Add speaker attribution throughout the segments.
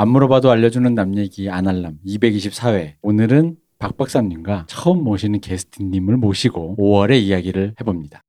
Speaker 1: 안 물어봐도 알려주는 남 얘기 아날람 224회. 오늘은 박 박사님과 처음 모시는 게스트님을 모시고 5월의 이야기를 해봅니다.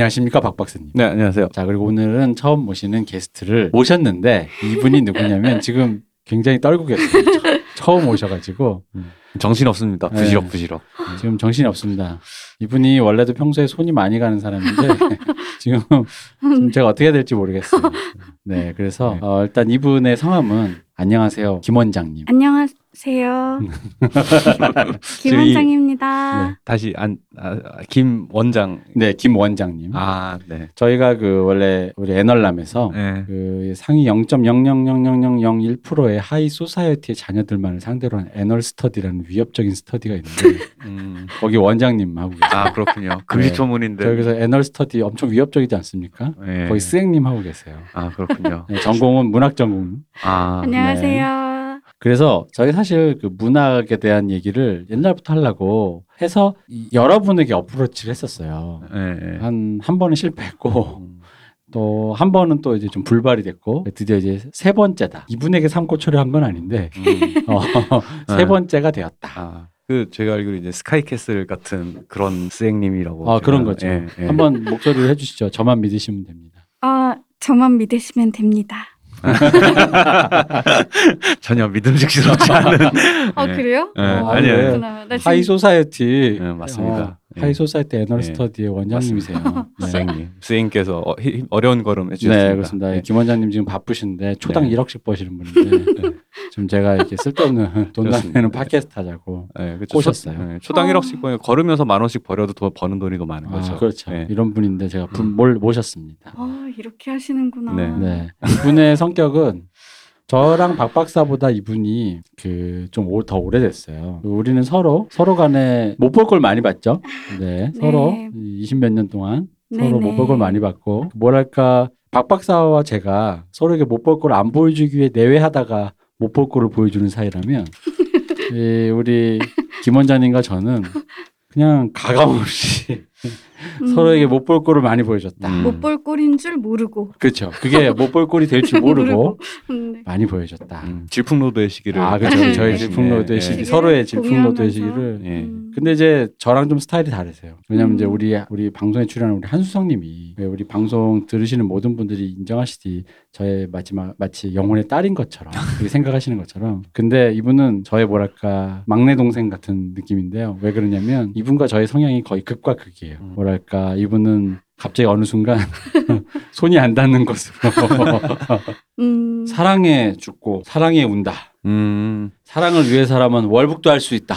Speaker 1: 안녕하십니까 박 박사님.
Speaker 2: 네, 안녕하세요.
Speaker 1: 자 그리고 오늘은 처음 모시는 게스트를 모셨는데 이분이 누구냐면 지금 굉장히 떨고 계세요. 처- 처음 오셔가지고
Speaker 2: 정신 없습니다.
Speaker 1: 네.
Speaker 2: 부시럭 부시럭.
Speaker 1: 지금 정신이 없습니다. 이분이 원래도 평소에 손이 많이 가는 사람인데 지금, 지금 제가 어떻게 해야 될지 모르겠어요. 네, 그래서
Speaker 2: 네.
Speaker 1: 어, 일단 이분의 성함은 안녕하세요 김 원장님.
Speaker 3: 안녕하 세요. 김
Speaker 1: 저희-
Speaker 3: 원장입니다.
Speaker 1: 네.
Speaker 2: 다시 안, 아, 김 원장.
Speaker 1: 네, 김 원장님.
Speaker 2: 아, 네.
Speaker 1: 저희가 그 원래 우리 애널람에서
Speaker 2: 네.
Speaker 1: 그 상위 0.0000001%의 high society의 자녀들만을 상대로 한 anal 스터디라는 위협적인 스터디가 있는데
Speaker 2: 음.
Speaker 1: 거기 원장님 하고 계세요.
Speaker 2: 아, 그렇군요. 금시초문인데.
Speaker 1: 저기서 anal 스터디 엄청 위협적이지 않습니까?
Speaker 2: 네.
Speaker 1: 거기 스앵님 하고 계세요.
Speaker 2: 아, 그렇군요.
Speaker 1: 네, 전공은 문학 전공.
Speaker 2: 아,
Speaker 3: 안녕하세요.
Speaker 1: 그래서 저희 사실 그 문학에 대한 얘기를 옛날부터 하려고 해서 이- 여러분에게 어프로치를 했었어요.
Speaker 2: 네. 네.
Speaker 1: 한한 번은 실패했고
Speaker 2: 음.
Speaker 1: 또한 번은 또 이제 좀 불발이 됐고 드디어 이제 세 번째다. 이분에게 삼고 처리한 건 아닌데
Speaker 2: 음.
Speaker 1: 어, 세
Speaker 2: 네.
Speaker 1: 번째가 되었다.
Speaker 2: 아, 그 제가 알기로 이제 스카이캐슬 같은 그런 스앵님이라고.
Speaker 1: 아 그런 거죠.
Speaker 2: 예, 예.
Speaker 1: 한번 목소리를 해주시죠. 저만 믿으시면 됩니다.
Speaker 3: 아, 저만 믿으시면 됩니다.
Speaker 2: 전혀 믿음직스럽지 않은.
Speaker 3: 아,
Speaker 2: 네.
Speaker 3: 그래요?
Speaker 2: 네,
Speaker 3: 어,
Speaker 2: 아니에요.
Speaker 3: 그렇구나. 나 지금
Speaker 1: high society
Speaker 2: 네, 맞습니다.
Speaker 1: 어,
Speaker 2: 예.
Speaker 1: high society anal
Speaker 2: 예.
Speaker 1: 스터디의 원장님이세요. 네.
Speaker 2: 스앵님. 스앵께서 어, 히- 어려운 걸음 해주셨습니다.
Speaker 1: 네, 그렇습니다.
Speaker 2: 네.
Speaker 1: 김 원장님 지금 바쁘신데 초당
Speaker 2: 네.
Speaker 1: 1억씩 버시는 분인데 네. 지금 제가 이렇게 쓸데없는 돈
Speaker 2: 그렇습니다.
Speaker 1: 안 내는 팟캐스트 하자고.
Speaker 2: 네, 그렇죠.
Speaker 1: 꼬셨어요.
Speaker 2: 초, 네, 초당
Speaker 3: 어.
Speaker 2: 1억씩 번 걸으면서 만 원씩 버려도 더 버는 돈이 더 많은
Speaker 1: 아,
Speaker 2: 거죠.
Speaker 1: 그렇죠.
Speaker 2: 네.
Speaker 1: 이런 분인데 제가 분,
Speaker 2: 음.
Speaker 1: 몰 모셨습니다.
Speaker 3: 아, 이렇게 하시는구나.
Speaker 2: 네.
Speaker 1: 네. 이분의 성격은 저랑 박 박사보다 이분이 그 좀 더 오래됐어요. 우리는 서로 서로 간에 못 볼 걸 많이 봤죠. 네, 서로
Speaker 3: 네.
Speaker 1: 20 몇 년 동안 서로. 못 볼 걸 많이 봤고 뭐랄까 박 박사와 제가 서로에게 못 볼 걸 안 보여주기 위해 내외하다가 못 볼 거를 보여주는 사이라면 이 우리 김 원장님과 저는 그냥 가감 없이
Speaker 3: 음,
Speaker 1: 서로에게 못볼 거를 많이 보여줬다.
Speaker 2: 음.
Speaker 3: 못 볼 꼴인 줄 모르고.
Speaker 1: 그렇죠. 그게 못 볼 꼴이 될 줄 모르고
Speaker 3: 음, 네.
Speaker 1: 많이 보여줬다.
Speaker 2: 음, 질풍노도의 시기를
Speaker 1: 아, 그렇죠.
Speaker 3: 네.
Speaker 1: 저희
Speaker 3: 네.
Speaker 1: 질풍노도의
Speaker 2: 네.
Speaker 1: 시기, 서로의 질풍노도의. 시기를.
Speaker 2: 예.
Speaker 3: 음.
Speaker 1: 근데 이제 저랑 좀 스타일이 다르세요. 왜냐면
Speaker 3: 음.
Speaker 1: 이제 우리 우리 방송에 출연한 우리 한수성님이 왜 우리 방송 들으시는 모든 분들이 인정하시지 저의 마지막 마치 영혼의 딸인 것처럼 그렇게 생각하시는 것처럼. 근데 이분은 저의 뭐랄까 막내 동생 같은 느낌인데요. 왜 그러냐면 이분과 저의 성향이 거의 극과 극이에요.
Speaker 2: 음.
Speaker 1: 뭐랄까 이분은 갑자기 어느 순간 손이 안 닿는 것으로
Speaker 3: 음,
Speaker 1: 사랑에 죽고 사랑에 운다.
Speaker 2: 음,
Speaker 1: 사랑을 위해서라면 월북도 할 수 있다.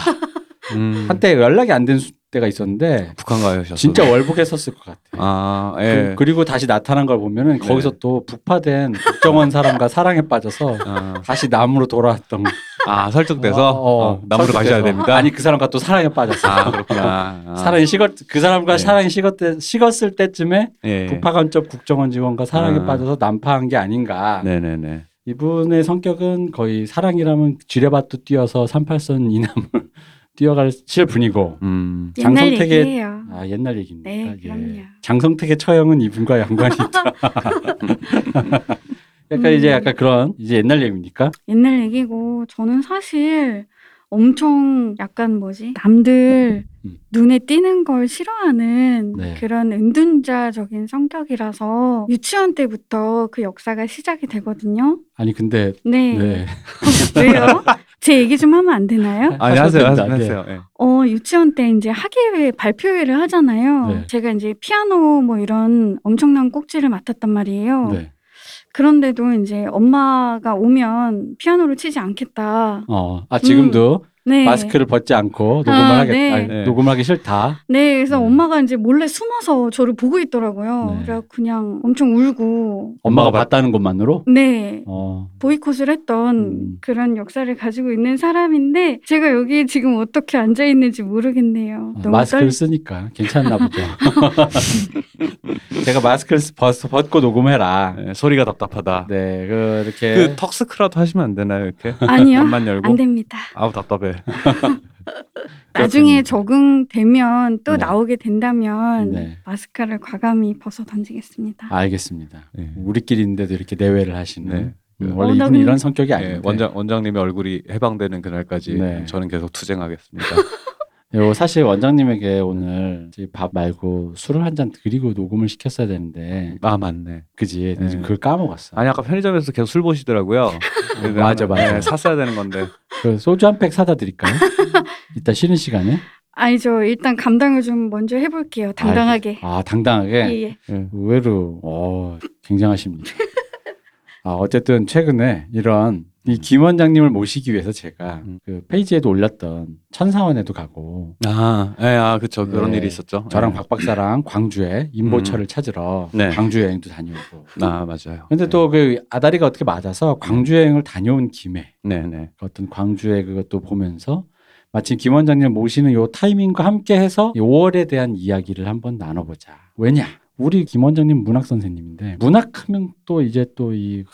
Speaker 2: 음.
Speaker 1: 한때 연락이 안 된 때가 있었는데
Speaker 2: 북한 가셨어요.
Speaker 1: 진짜 월북했었을 것 같아요.
Speaker 2: 아, 예.
Speaker 1: 그, 리고 다시 나타난 걸 보면은
Speaker 2: 네.
Speaker 1: 거기서 또 북파된 국정원 사람과 사랑에 빠져서
Speaker 2: 아,
Speaker 1: 다시 남으로 돌아왔던
Speaker 2: 아, 설득돼서
Speaker 1: 어, 어,
Speaker 2: 어, 남으로 가셔야. 됩니다.
Speaker 1: 아니 그 사람과 또 사랑에 빠졌어.
Speaker 2: 아, 그렇구나. 아,
Speaker 1: 사랑이 식었 그 사람과
Speaker 2: 네.
Speaker 1: 사랑이 식었 때 식었을 때쯤에
Speaker 2: 예.
Speaker 1: 북파 간첩 국정원 직원과 사랑에
Speaker 2: 아.
Speaker 1: 빠져서 난파한 게 아닌가.
Speaker 2: 네네네.
Speaker 1: 이분의 성격은 거의 사랑이라면 지뢰밭도 뛰어서 38선 이남을 뛰어가실 분이고
Speaker 2: 음,
Speaker 3: 옛날
Speaker 1: 장성택의-
Speaker 3: 얘기예요.
Speaker 1: 아 옛날 얘기입니다.
Speaker 3: 네, 그럼요.
Speaker 1: 장성택의 처형은 이분과 연관이 있다. 약간 이제
Speaker 3: 음.
Speaker 1: 약간 그런 이제 옛날 얘기입니까?
Speaker 3: 옛날 얘기고 저는 사실 엄청 약간 뭐지 남들
Speaker 1: 음.
Speaker 3: 눈에 띄는 걸 싫어하는
Speaker 1: 네.
Speaker 3: 그런 은둔자적인 성격이라서 유치원 때부터 그 역사가 시작이 되거든요.
Speaker 1: 아니 근데
Speaker 3: 네.
Speaker 1: 네.
Speaker 3: 왜요? 제 얘기 좀 하면 안 되나요?
Speaker 2: 아니
Speaker 1: 하셔도
Speaker 2: 하세요,
Speaker 1: 됩니다.
Speaker 2: 하세요. 예.
Speaker 3: 어, 유치원 때 이제 학예회 발표회를 하잖아요.
Speaker 1: 네.
Speaker 3: 제가 이제 피아노 뭐 이런 엄청난 꼭지를 맡았단 말이에요.
Speaker 1: 네.
Speaker 3: 그런데도 이제 엄마가 오면 피아노를 치지 않겠다.
Speaker 1: 어. 아 지금도
Speaker 3: 네.
Speaker 1: 마스크를 벗지 않고 녹음을
Speaker 3: 아,
Speaker 1: 하겠다.
Speaker 3: 네.
Speaker 1: 아니,
Speaker 2: 네.
Speaker 1: 녹음하기 싫다.
Speaker 3: 네, 그래서
Speaker 1: 네.
Speaker 3: 엄마가 이제 몰래 숨어서 저를 보고 있더라고요.
Speaker 1: 네.
Speaker 3: 그래서 그냥 엄청 울고,
Speaker 1: 엄마가 봤다는 것만으로.
Speaker 3: 네,
Speaker 1: 어.
Speaker 3: 보이콧을 했던
Speaker 1: 음.
Speaker 3: 그런 역사를 가지고 있는 사람인데, 제가 여기 지금 어떻게 앉아 있는지 모르겠네요.
Speaker 1: 어,
Speaker 3: 너무
Speaker 1: 마스크를
Speaker 3: 떨...
Speaker 1: 쓰니까 괜찮나 보죠. 제가 마스크를 쓰- 벗, 벗고 녹음해라.
Speaker 2: 네, 소리가 답답하다.
Speaker 1: 네, 그 이렇게
Speaker 2: 그 턱스크라도 하시면 안 되나요 이렇게?
Speaker 3: 아니요. 안 됩니다.
Speaker 2: 아우 답답해.
Speaker 3: 나중에 적응되면 또
Speaker 1: 네.
Speaker 3: 나오게 된다면
Speaker 1: 네.
Speaker 3: 마스크를 과감히 벗어 던지겠습니다.
Speaker 1: 알겠습니다.
Speaker 2: 네.
Speaker 1: 우리끼리인데도 이렇게 내외를 하시는.
Speaker 2: 네.
Speaker 1: 음,
Speaker 2: 그-
Speaker 1: 원래
Speaker 3: 어, 나
Speaker 1: 이분이 이런 성격이 아닌데.
Speaker 2: 예, 원장 원장님의 얼굴이 해방되는 그날까지
Speaker 1: 네.
Speaker 2: 저는 계속 투쟁하겠습니다.
Speaker 1: 요 사실 원장님에게 오늘 밥 말고 술을 한 잔 드리고 녹음을 시켰어야 되는데
Speaker 2: 아 맞네.
Speaker 1: 그지
Speaker 2: 네.
Speaker 1: 그걸 까먹었어.
Speaker 2: 아니 아까 편의점에서 계속 술 보시더라고요.
Speaker 1: 맞아, 맞아.
Speaker 2: 네, 샀어야 되는 건데.
Speaker 1: 그 소주 한 팩 사다 드릴까요? 이따 쉬는 시간에.
Speaker 3: 아니죠. 일단 감당을 좀 먼저 해볼게요. 당당하게.
Speaker 1: 아 당당하게.
Speaker 3: 예, 예.
Speaker 2: 예.
Speaker 1: 의외로 어, 굉장하십니다. 아 어쨌든 최근에 이런 이김 원장님을 모시기 위해서 제가
Speaker 2: 음.
Speaker 1: 그 페이지에도 올렸던 천사원에도 가고
Speaker 2: 아, 예, 아 그쵸 그런
Speaker 1: 네.
Speaker 2: 일이 있었죠.
Speaker 1: 저랑
Speaker 2: 예.
Speaker 1: 박 박사랑 광주에 임보철을 찾으러
Speaker 2: 네.
Speaker 1: 광주 여행도 다녀오고.
Speaker 2: 아 맞아요.
Speaker 1: 근데 또 그 아다리가 어떻게 맞아서 광주 여행을 다녀온 김에
Speaker 2: 네네.
Speaker 1: 어떤 광주의 그것도 보면서 마침 김 원장님 모시는 요 타이밍과 함께 해서 5월에 대한 이야기를 한번 나눠보자. 왜냐? 우리 김 원장님 문학 선생님인데 문학하면 또 이제 또 이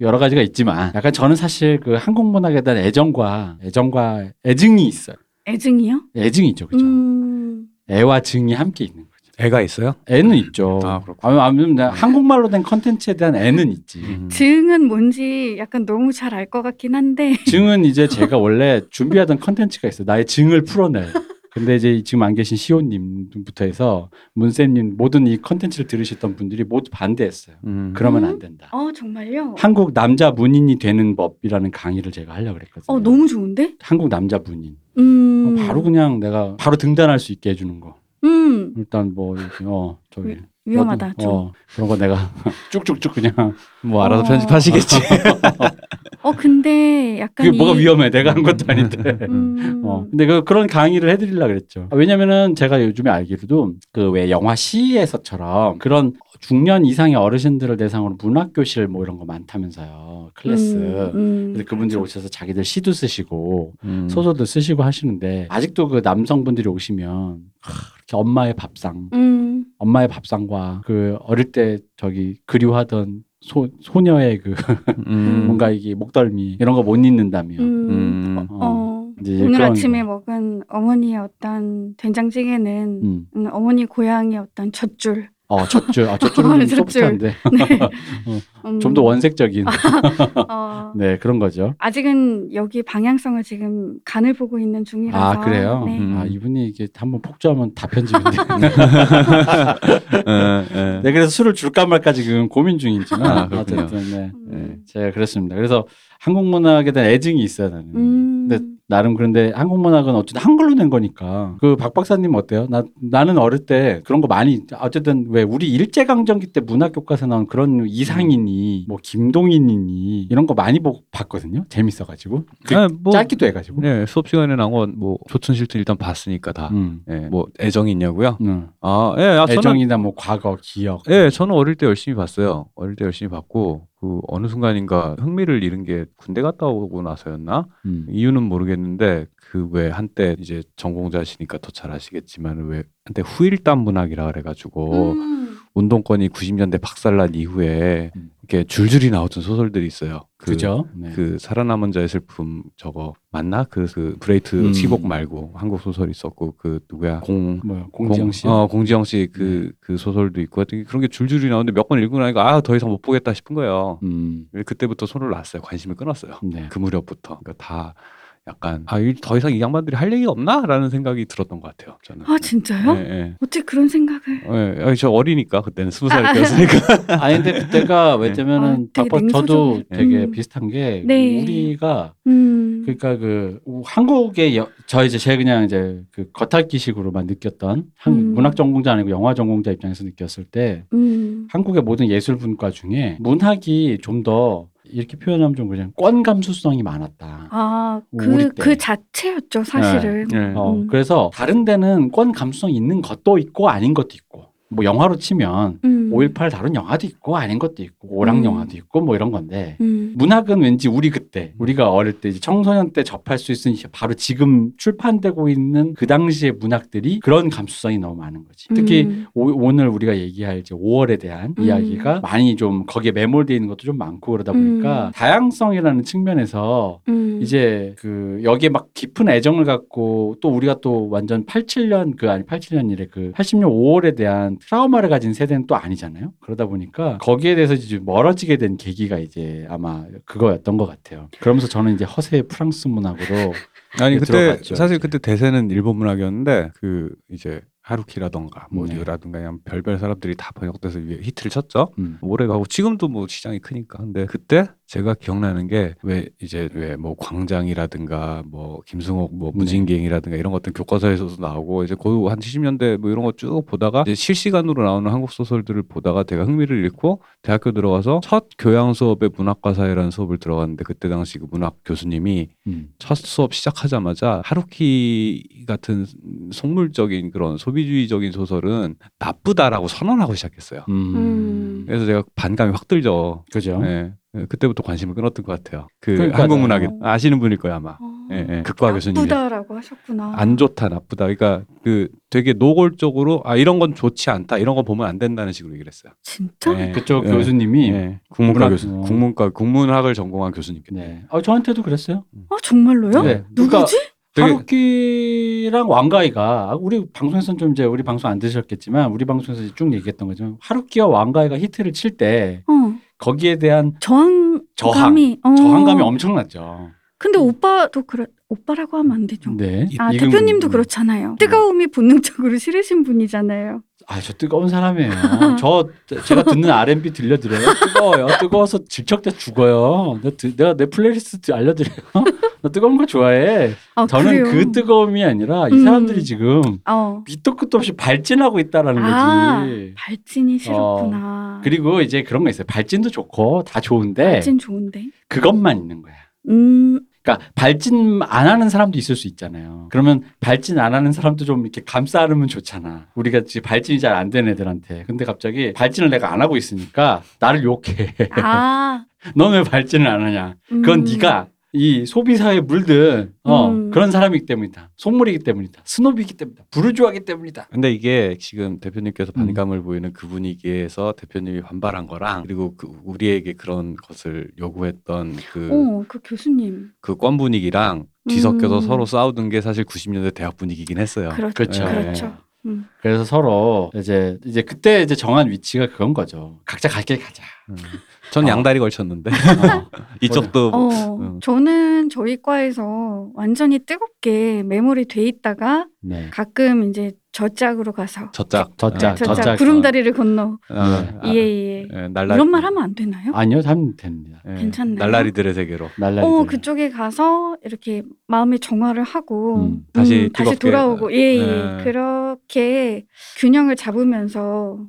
Speaker 1: 여러 가지가 있지만 약간 저는 사실 그 한국 문학에 대한 애정과 애정과 애증이 있어요.
Speaker 3: 애증이요?
Speaker 1: 애증이죠, 그죠?
Speaker 3: 음,
Speaker 1: 애와 증이 함께 있는 거죠.
Speaker 2: 애가 있어요?
Speaker 1: 애는 있죠.
Speaker 2: 아, 그렇구나.
Speaker 1: 아, 아니면 한국말로 된 컨텐츠에 대한 애는 있지.
Speaker 2: 음.
Speaker 3: 증은 뭔지 약간 너무 잘 알 것 같긴 한데.
Speaker 1: 증은 이제 제가 원래 준비하던 컨텐츠가 있어요. 나의 증을 풀어낼. 근데 이제 지금 안 계신 시호님부터 해서 문쌤님 모든 이 컨텐츠를 들으셨던 분들이 모두 반대했어요.
Speaker 2: 음.
Speaker 1: 그러면
Speaker 3: 음?
Speaker 1: 안 된다.
Speaker 3: 어, 정말요?
Speaker 1: 한국 남자 문인이 되는 법이라는 강의를 제가 하려고 그랬거든요.
Speaker 3: 어, 너무 좋은데?
Speaker 1: 한국 남자 문인.
Speaker 3: 음.
Speaker 1: 어, 바로 그냥 내가 바로 등단할 수 있게 해주는 거.
Speaker 3: 음,
Speaker 1: 일단 뭐 이렇게 어 저기
Speaker 3: 위험하다.
Speaker 1: 너도,
Speaker 3: 좀.
Speaker 1: 어, 그런 거 내가 쭉쭉쭉 그냥
Speaker 2: 뭐 알아서
Speaker 3: 어.
Speaker 2: 편집하시겠지.
Speaker 3: 어, 근데 약간.
Speaker 1: 그게 뭐가
Speaker 3: 이-
Speaker 1: 위험해? 내가 한 것도 아닌데.
Speaker 3: 음.
Speaker 1: 어, 근데 그, 그런 강의를 해드리려고 그랬죠. 아, 왜냐면은 제가 요즘에 알기로도 그 왜 영화 시에서처럼 그런 중년 이상의 어르신들을 대상으로 문학 교실 뭐 이런 거 많다면서요. 클래스.
Speaker 3: 음, 음.
Speaker 1: 그분들이 오셔서 자기들 시도 쓰시고
Speaker 2: 음.
Speaker 1: 소설도 쓰시고 하시는데 아직도 그 남성분들이 오시면 하, 이렇게 엄마의 밥상,
Speaker 3: 음.
Speaker 1: 엄마의 밥상과 그 어릴 때 저기 그리워하던 소, 소녀의 그
Speaker 2: 음.
Speaker 1: 뭔가 이게 목덜미 이런 거 못 잊는다며.
Speaker 3: 음.
Speaker 2: 음.
Speaker 1: 어,
Speaker 3: 어.
Speaker 1: 이제
Speaker 3: 오늘
Speaker 1: 그런
Speaker 3: 아침에
Speaker 1: 거.
Speaker 3: 먹은 어머니의 어떤 된장찌개는
Speaker 1: 음.
Speaker 3: 음, 어머니 고향의 어떤 젖줄.
Speaker 1: 어, 젖줄. 아, 젖줄은 좀
Speaker 3: 젖줄.
Speaker 1: 소프트한데.
Speaker 3: 네. 음,
Speaker 1: 좀 더 원색적인.
Speaker 3: 어,
Speaker 1: 네, 그런 거죠.
Speaker 3: 아직은 여기 방향성을 지금 간을 보고 있는 중이라서.
Speaker 1: 아, 그래요?
Speaker 3: 네.
Speaker 2: 음.
Speaker 1: 아, 이분이 이게 한번 폭주하면 다 편집인데.
Speaker 2: 예, 예.
Speaker 1: 네, 그래서 술을 줄까 말까 지금 고민 중이지만.
Speaker 2: 아, 그렇군요.
Speaker 1: 어쨌든, 네.
Speaker 3: 음.
Speaker 1: 네, 제가 그렇습니다. 그래서 한국 문학에 대한 애증이 있어요, 나는.
Speaker 3: 음.
Speaker 1: 근데 나름 그런데 한국 문학은 어쨌든 한글로 낸 거니까. 그 박 박사님 어때요? 나, 나는 어릴 때 그런 거 많이, 어쨌든 왜 우리 일제 강점기 때 문학 교과서 나온 그런 이상인이, 뭐 김동인이니 이런 거 많이 보, 봤거든요. 재밌어 가지고. 그
Speaker 2: 아, 뭐,
Speaker 1: 짧기도 해가지고.
Speaker 2: 네, 수업 시간에 나온 건뭐 좋든 싫든 일단 봤으니까 다.
Speaker 1: 음.
Speaker 2: 예, 뭐 애정이 있냐고요?
Speaker 1: 음.
Speaker 2: 아, 예, 아, 저는
Speaker 1: 애정이나 뭐 과거, 기억.
Speaker 2: 예, 저는 어릴 때 열심히 봤어요. 어릴 때 열심히 봤고 그 어느 순간인가 흥미를 잃은 게 군대 갔다 오고 나서였나?
Speaker 1: 음.
Speaker 2: 이유는 모르겠는데 그 왜 한때 이제 전공자시니까 더 잘 아시겠지만 왜 한때 후일담 문학이라 그래가지고
Speaker 3: 음.
Speaker 2: 운동권이 90년대 박살난 이후에
Speaker 1: 음.
Speaker 2: 이렇게 줄줄이 나오던 소설들이 있어요. 그,
Speaker 1: 그죠? 네.
Speaker 2: 그 살아남은 자의 슬픔 저거 맞나? 그, 그 브레히트
Speaker 1: 음.
Speaker 2: 시곡 말고 한국 소설 있었고 그 누구야 공
Speaker 1: 뭐야, 공지영 씨. 네.
Speaker 2: 공, 어, 공지영 씨그그 소설도 있고 하여튼 그런 게 줄줄이 나오는데 몇번 읽고 나니까 아 더 이상 못 보겠다 싶은 거예요.
Speaker 1: 음.
Speaker 2: 그때부터 손을 놨어요. 관심을 끊었어요.
Speaker 1: 네.
Speaker 2: 그 무렵부터. 그러니까 다 약간 아, 이- 더 이상 이 양반들이 할 얘기가 없나라는 생각이 들었던 것 같아요. 저는.
Speaker 3: 아, 진짜요?
Speaker 2: 예, 예.
Speaker 3: 어떻게 그런 생각을.
Speaker 2: 예, 아니, 저 어리니까 그때는 스무 살이었으니까.
Speaker 1: 아니 근데 그때가
Speaker 3: 아,
Speaker 1: 왜냐면은
Speaker 3: 되게
Speaker 1: 박- 저도. 되게
Speaker 3: 음.
Speaker 1: 비슷한 게
Speaker 3: 네.
Speaker 1: 우리가
Speaker 3: 음.
Speaker 1: 그러니까 그 한국의 여, 저 이제 제가 그냥 이제 그 겉핥기식으로만 느꼈던 한,
Speaker 3: 음.
Speaker 1: 문학 전공자 아니고 영화 전공자 입장에서 느꼈을 때
Speaker 3: 음.
Speaker 1: 한국의 모든 예술 분과 중에 문학이 좀더 이렇게 표현하면 좀 그냥 권 감수성이 많았다.
Speaker 3: 아,
Speaker 1: 우리
Speaker 3: 그,
Speaker 1: 때.
Speaker 3: 그 자체였죠, 사실은.
Speaker 2: 네.
Speaker 1: 어,
Speaker 3: 음.
Speaker 1: 그래서 다른 데는 권 감수성 있는 것도 있고 아닌 것도 있고 뭐 영화로 치면
Speaker 3: 음.
Speaker 1: 5.18 다룬 영화도 있고 아닌 것도 있고 오락
Speaker 3: 음.
Speaker 1: 영화도 있고 뭐 이런 건데
Speaker 3: 음.
Speaker 1: 문학은 왠지 우리 그때 우리가 어릴 때 이제 청소년 때 접할 수 있는 바로 지금 출판되고 있는 그 당시의 문학들이 그런 감수성이 너무 많은 거지. 특히
Speaker 3: 음.
Speaker 1: 오, 늘 우리가 얘기할 이제 5월에 대한
Speaker 3: 음.
Speaker 1: 이야기가 많이 좀 거기에 매몰되어 있는 것도 좀 많고 그러다 보니까
Speaker 3: 음.
Speaker 1: 다양성이라는 측면에서
Speaker 3: 음.
Speaker 1: 이제 그 여기에 막 깊은 애정을 갖고 또 우리가 또 완전 87년 그 아니 87년 이래 그 80년 5월에 대한 트라우마를 가진 세대는 또 아니잖아요. 그러다 보니까 거기에 대해서 이제 멀어지게 된 계기가 이제 아마 그거였던 것 같아요. 그러면서 저는 이제 허세의 프랑스 문학으로
Speaker 2: 아니
Speaker 1: 네,
Speaker 2: 그때
Speaker 1: 들어갔죠,
Speaker 2: 사실
Speaker 1: 이제.
Speaker 2: 그때 대세는 일본 문학이었는데 그 이제 하루키라던가 뭐
Speaker 1: 네.
Speaker 2: 리오라든가 그냥 별별 사람들이 다 번역돼서 위에 히트를 쳤죠.
Speaker 1: 음.
Speaker 2: 오래 가고 지금도 뭐 시장이 크니까 근데 그때 제가 기억나는 게 왜 이제 왜 뭐 광장이라든가 뭐 김승옥 뭐
Speaker 1: 네.
Speaker 2: 무진갱이라든가 이런 것들 교과서에서도 나오고 이제 거의 한 70년대 뭐 이런 거 쭉 보다가 이제 실시간으로 나오는 한국 소설들을 보다가 제가 흥미를 잃고 대학교 들어가서 첫 교양 수업에 문학과 사회라는 수업을 들어갔는데 그때 당시 그 문학 교수님이
Speaker 1: 음.
Speaker 2: 첫 수업 시작하자마자 하루키 같은 속물적인 그런 소비 주의적인 소설은 나쁘다라고 선언하고 시작했어요.
Speaker 1: 음.
Speaker 3: 음.
Speaker 2: 그래서 제가 반감이 확 들죠.
Speaker 1: 그죠?
Speaker 2: 예. 예, 그때부터 관심을 끊었던 것 같아요. 그
Speaker 1: 그러니까요.
Speaker 2: 한국 문학에 아시는 분일 거예요 아마.
Speaker 3: 어.
Speaker 2: 예, 예. 극과 교수님이
Speaker 3: 나쁘다라고 하셨구나.
Speaker 2: 안 좋다 나쁘다. 그러니까 그 되게 노골적으로 아 이런 건 좋지 않다. 이런 거 보면 안 된다는 식으로 얘기를 했어요.
Speaker 3: 진짜?
Speaker 2: 예.
Speaker 1: 그쪽
Speaker 2: 예.
Speaker 1: 교수님이
Speaker 2: 예. 국문과
Speaker 1: 문학-
Speaker 2: 교수, 국문과 국문학을 전공한 교수님께.
Speaker 1: 네. 아, 저한테도 그랬어요.
Speaker 3: 아 정말로요?
Speaker 1: 네. 그러니까
Speaker 3: 누구지?
Speaker 1: 하루키랑 왕가위가 우리 방송에서는 좀 이제 우리 방송 안 들으셨겠지만 우리 방송에서 쭉 얘기했던 거지만 하루키와 왕가위가 히트를 칠때
Speaker 3: 어
Speaker 1: 거기에 대한
Speaker 3: 저항
Speaker 1: 저항,
Speaker 3: 감이 어.
Speaker 1: 저항감이 엄청났죠.
Speaker 3: 근데 오빠도 그래 오빠라고 하면 안 되죠.
Speaker 1: 네.
Speaker 3: 아 대표님도 그렇잖아요. 뜨거움이 본능적으로 싫으신 분이잖아요.
Speaker 1: 아, 저 뜨거운 사람이에요. 저 제가 듣는 R&B 들려드려요. 뜨거워요. 뜨거워서 질척대 죽어요. 내가, 드- 내가 내 플레이리스트 알려드려요. 나 뜨거운 거 좋아해.
Speaker 3: 아
Speaker 1: 저는
Speaker 3: 그래요.
Speaker 1: 그 뜨거움이 아니라 이
Speaker 3: 음.
Speaker 1: 사람들이 지금
Speaker 3: 어.
Speaker 1: 밑도 끝도 없이 발진하고 있다라는
Speaker 3: 아
Speaker 1: 거지.
Speaker 3: 발진이 싫었구나.
Speaker 1: 그리고 이제 그런 거 있어요. 발진도 좋고 다 좋은데
Speaker 3: 발진 좋은데.
Speaker 1: 그것만 있는 거야.
Speaker 3: 음
Speaker 1: 그러니까 발진 안 하는 사람도 있을 수 있잖아요. 그러면 발진 안 하는 사람도 좀 이렇게 감싸 안으면 좋잖아. 우리가 지금 발진이 잘 안 되는 애들한테. 근데 갑자기 발진을 내가 안 하고 있으니까 나를 욕해.
Speaker 3: 아.
Speaker 1: 넌왜 발진을 안 하냐? 그건
Speaker 3: 음.
Speaker 1: 네가 이 소비사에 물든 어,
Speaker 3: 음.
Speaker 1: 그런 사람이기 때문이다. 속물이기 때문이다. 스노비이기 때문이다. 부르주아기 때문이다.
Speaker 2: 근데 이게 지금 대표님께서
Speaker 1: 음.
Speaker 2: 반감을 보이는 그 분위기에서 대표님이 반발한 거랑 그리고 그 우리에게 그런 것을 요구했던 그,
Speaker 3: 어, 그 교수님.
Speaker 2: 그 권 분위기랑 뒤섞여서
Speaker 3: 음.
Speaker 2: 서로 싸우던 게 사실 90년대 대학 분위기긴 했어요.
Speaker 3: 그렇죠.
Speaker 1: 그렇죠.
Speaker 3: 그렇죠. 음.
Speaker 1: 그래서 서로 이제 이제 그때 이제 정한 위치가 그건 거죠. 각자 갈 길 가자.
Speaker 2: 음. 전
Speaker 1: 어.
Speaker 2: 양다리 걸쳤는데
Speaker 1: 어.
Speaker 2: 이쪽도
Speaker 3: 어,
Speaker 2: 음.
Speaker 3: 저는 저희 과에서 완전히 뜨겁게 메모리 돼 있다가
Speaker 1: 네.
Speaker 3: 가끔 이제 저짝으로 가서
Speaker 2: 저짝
Speaker 1: 저짝,
Speaker 2: 어,
Speaker 3: 저짝,
Speaker 1: 저짝.
Speaker 3: 구름다리를 건너
Speaker 2: 아, 아,
Speaker 3: 예 예
Speaker 2: 예, 날라
Speaker 3: 이런 말 하면 안 되나요?
Speaker 1: 아니요, 하면 됩니다.
Speaker 2: 예,
Speaker 3: 괜찮나요?
Speaker 2: 날라리들의 세계로
Speaker 1: 날라리.
Speaker 3: 어 그쪽에 가서 이렇게 마음의 정화를 하고
Speaker 1: 음,
Speaker 2: 다시
Speaker 3: 음, 다시. 돌아오고 예예
Speaker 2: 네.
Speaker 3: 그렇게 균형을 잡으면서 어,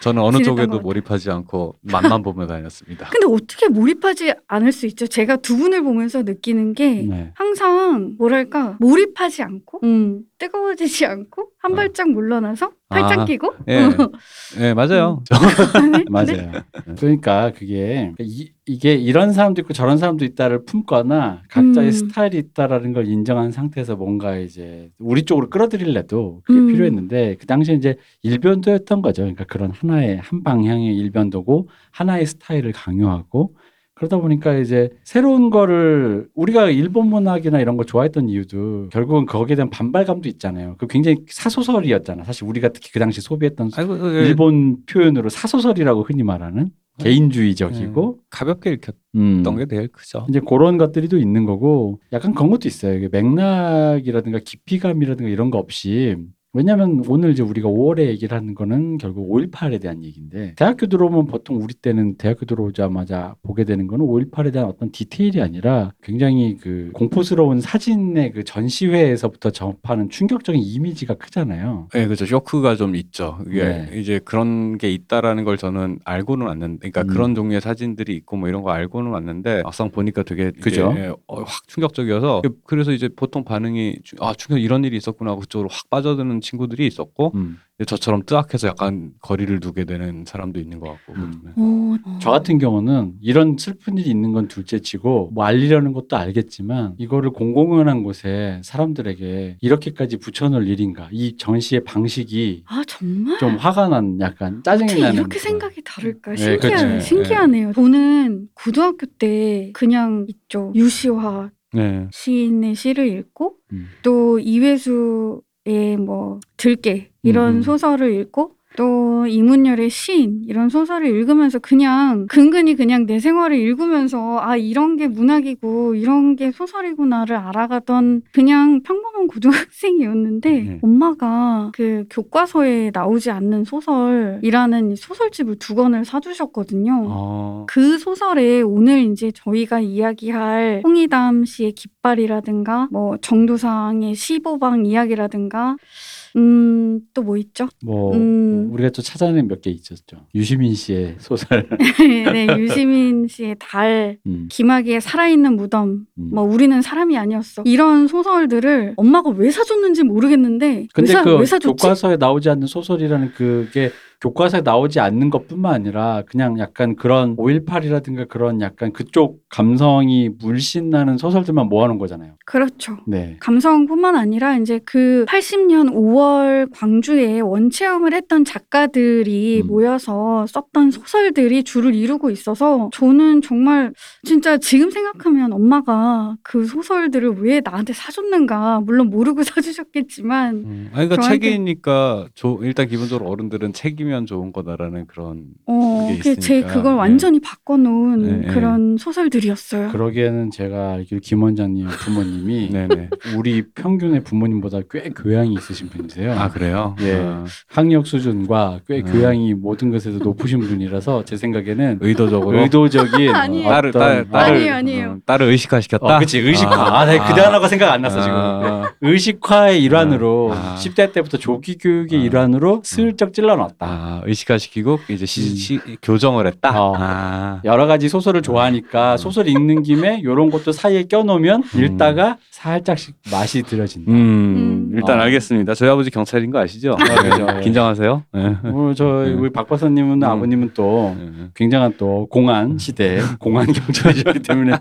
Speaker 2: 저는 어느 쪽에도. 몰입하지 않고 맛만 보며 다녔습니다.
Speaker 3: 근데 어떻게 몰입하지 않을 수 있죠? 제가 두 분을 보면서 느끼는 게
Speaker 1: 네.
Speaker 3: 항상 뭐랄까 몰입하지 않고 음, 뜨거워지지 않고 한
Speaker 2: 어.
Speaker 3: 발짝 물러나서 팔짱
Speaker 2: 아,
Speaker 3: 끼고
Speaker 2: 예, 예 맞아요.
Speaker 3: 네?
Speaker 1: 맞아요. 그러니까 그게 이, 이게 이런 사람도 있고 저런 사람도 있다를 품거나 각자의
Speaker 3: 음.
Speaker 1: 스타일이 있다라는 걸 인정한 상태에서 뭔가 이제 우리 쪽으로 끌어들일래도 그게
Speaker 3: 음.
Speaker 1: 필요했는데 그 당시에 이제 일변도였던 거죠. 그러니까 그런 하나의 한 방향의 일변도고 하나의 스타일을 강요하고 그러다 보니까 이제 새로운 거를 우리가 일본 문학이나 이런 걸 좋아했던 이유도 결국은 거기에 대한 반발감도 있잖아요. 그 굉장히 사소설이었잖아. 사실 우리가 특히 그 당시 소비했던
Speaker 2: 아이고 예,
Speaker 1: 일본 표현으로 사소설이라고 흔히 말하는 개인주의적이고
Speaker 2: 가볍게 읽혔던
Speaker 1: 음.
Speaker 2: 게 제일 크죠.
Speaker 1: 이제 그런 것들이도 있는 거고 약간 그런 것도 있어요. 맥락이라든가 깊이감이라든가 이런 거 없이 왜냐하면 오늘 이제 우리가 5월에 얘기를 하는 거는 결국 5.18에 대한 얘기인데 대학교 들어오면 보통 우리 때는 대학교 들어오자마자 보게 되는 거는 5.18에 대한 어떤 디테일이 아니라 굉장히 그 공포스러운 사진의 그 전시회에서부터 접하는 충격적인 이미지가 크잖아요.
Speaker 2: 네, 그렇죠. 쇼크가 좀 있죠. 이게
Speaker 1: 네.
Speaker 2: 이제 그런 게 있다라는 걸 저는 알고는 왔는데, 그러니까
Speaker 1: 음.
Speaker 2: 그런 종류의 사진들이 있고 뭐 이런 거 알고는 왔는데 막상 보니까 되게
Speaker 1: 그죠?
Speaker 2: 예, 어, 확 충격적이어서 그래서 이제 보통 반응이 주- 아 충격 이런 일이 있었구나 하고 그쪽으로 확 빠져드는 친구들이 있었고
Speaker 1: 음.
Speaker 2: 저처럼 뜨악해서 약간 거리를 두게 되는 사람도 있는 것 같고.
Speaker 1: 음.
Speaker 2: 네.
Speaker 3: 어,
Speaker 1: 저 같은 경우는 이런 슬픈 일이 있는 건 둘째치고 뭐 알리려는 것도 알겠지만 이거를 공공연한 곳에 사람들에게 이렇게까지 붙여놓을 일인가 이 전시의 방식이
Speaker 3: 아 정말
Speaker 1: 좀 화가 난 약간 짜증이
Speaker 3: 어떻게
Speaker 1: 나는
Speaker 3: 이렇게
Speaker 1: 그런-
Speaker 3: 생각이 다를까
Speaker 1: 네,
Speaker 3: 신기하네
Speaker 1: 그치.
Speaker 3: 신기하네요. 저는 고등학교 때 그냥 있죠 유시화
Speaker 2: 네.
Speaker 3: 시인의 시를 읽고
Speaker 1: 음.
Speaker 3: 또 이회수 의뭐 들깨 이런
Speaker 1: 음.
Speaker 3: 소설을 읽고 또 이문열의 시인 이런 소설을 읽으면서 그냥 근근히 그냥 내 생활을 읽으면서 아 이런 게 문학이고 이런 게 소설이구나를 알아가던 그냥 평범한 고등학생이었는데
Speaker 2: 네.
Speaker 3: 엄마가 그 교과서에 나오지 않는 소설이라는 이 소설집을 두 권을 사주셨거든요.
Speaker 2: 어,
Speaker 3: 그 소설에 오늘 이제 저희가 이야기할 홍의담 씨의 깃발이라든가 뭐 정두상의 시보방 이야기라든가 음 또 뭐 있죠?
Speaker 1: 뭐
Speaker 3: 음.
Speaker 1: 우리가 또 찾아낸 몇 개 있었죠 유시민 씨의 소설
Speaker 3: 네, 유시민 씨의 달,
Speaker 1: 음,
Speaker 3: 김학의의 살아있는 무덤,
Speaker 1: 음.
Speaker 3: 뭐 우리는 사람이 아니었어. 이런 소설들을 엄마가 왜 사줬는지 모르겠는데
Speaker 1: 근데
Speaker 3: 왜, 사,
Speaker 1: 그
Speaker 3: 왜 사줬지?
Speaker 1: 교과서에 나오지 않는 소설이라는 그게 교과서에 나오지 않는 것뿐만 아니라 그냥 약간 그런 5.18이라든가 그런 약간 그쪽 감성이 물씬 나는 소설들만 모아놓은 거잖아요.
Speaker 3: 그렇죠.
Speaker 1: 네.
Speaker 3: 감성뿐만 아니라 이제 그 80년 5월 광주에 원체험을 했던 작가들이
Speaker 1: 음.
Speaker 3: 모여서 썼던 소설들이 줄을 이루고 있어서 저는 정말 진짜 지금 생각하면 엄마가 그 소설들을 왜 나한테 사줬는가 물론 모르고 사주셨겠지만
Speaker 2: 음. 아니, 그러니까 책이니까 조, 일단 기본적으로 어른들은 책이면 좋은 거다라는 그런
Speaker 3: 어,
Speaker 2: 그게
Speaker 3: 그제
Speaker 2: 있으니까.
Speaker 3: 그걸
Speaker 2: 네.
Speaker 3: 완전히 바꿔놓은
Speaker 2: 네, 네.
Speaker 3: 그런 소설들이었어요.
Speaker 1: 그러기에는 제가 알기로 김 원장님 부모님이
Speaker 2: 네네.
Speaker 1: 우리 평균의 부모님보다 꽤 교양이 있으신 분이세요.
Speaker 2: 아 그래요?
Speaker 1: 예.
Speaker 2: 아,
Speaker 1: 학력 수준과 꽤
Speaker 2: 음.
Speaker 1: 교양이 모든 것에서 높으신 분이라서 제 생각에는
Speaker 2: 의도적으로
Speaker 1: 의도적인
Speaker 3: 아니에요.
Speaker 2: 딸을 딸, 딸을
Speaker 3: 아니에요, 아니에요.
Speaker 2: 어, 딸을 의식화 시켰다.
Speaker 1: 어, 그치 의식화. 아, 네, 그 단어가 생각 안 났어 지금.
Speaker 2: 아,
Speaker 1: 의식화의 일환으로
Speaker 2: 아.
Speaker 1: 10대 때부터 조기 교육의
Speaker 2: 아.
Speaker 1: 일환으로 슬쩍 찔러놨다.
Speaker 2: 아, 의식화시키고 이제 시,
Speaker 1: 음.
Speaker 2: 시, 교정을 했다.
Speaker 1: 어.
Speaker 2: 아.
Speaker 1: 여러 가지 소설을 좋아하니까
Speaker 2: 음.
Speaker 1: 소설 읽는 김에 요런 것도 사이에 껴놓으면 읽다가 살짝씩 맛이 들어진다.
Speaker 2: 음,
Speaker 3: 음.
Speaker 2: 일단
Speaker 1: 어.
Speaker 2: 알겠습니다. 저희 아버지 경찰인 거 아시죠?
Speaker 1: 그죠.
Speaker 2: 네. 긴장하세요. 네.
Speaker 1: 어, 저
Speaker 2: 음.
Speaker 1: 우리 박 박사님은
Speaker 2: 음.
Speaker 1: 아버님은 또
Speaker 2: 네.
Speaker 1: 굉장한 또 공안 시대 공안 경찰이셨기 때문에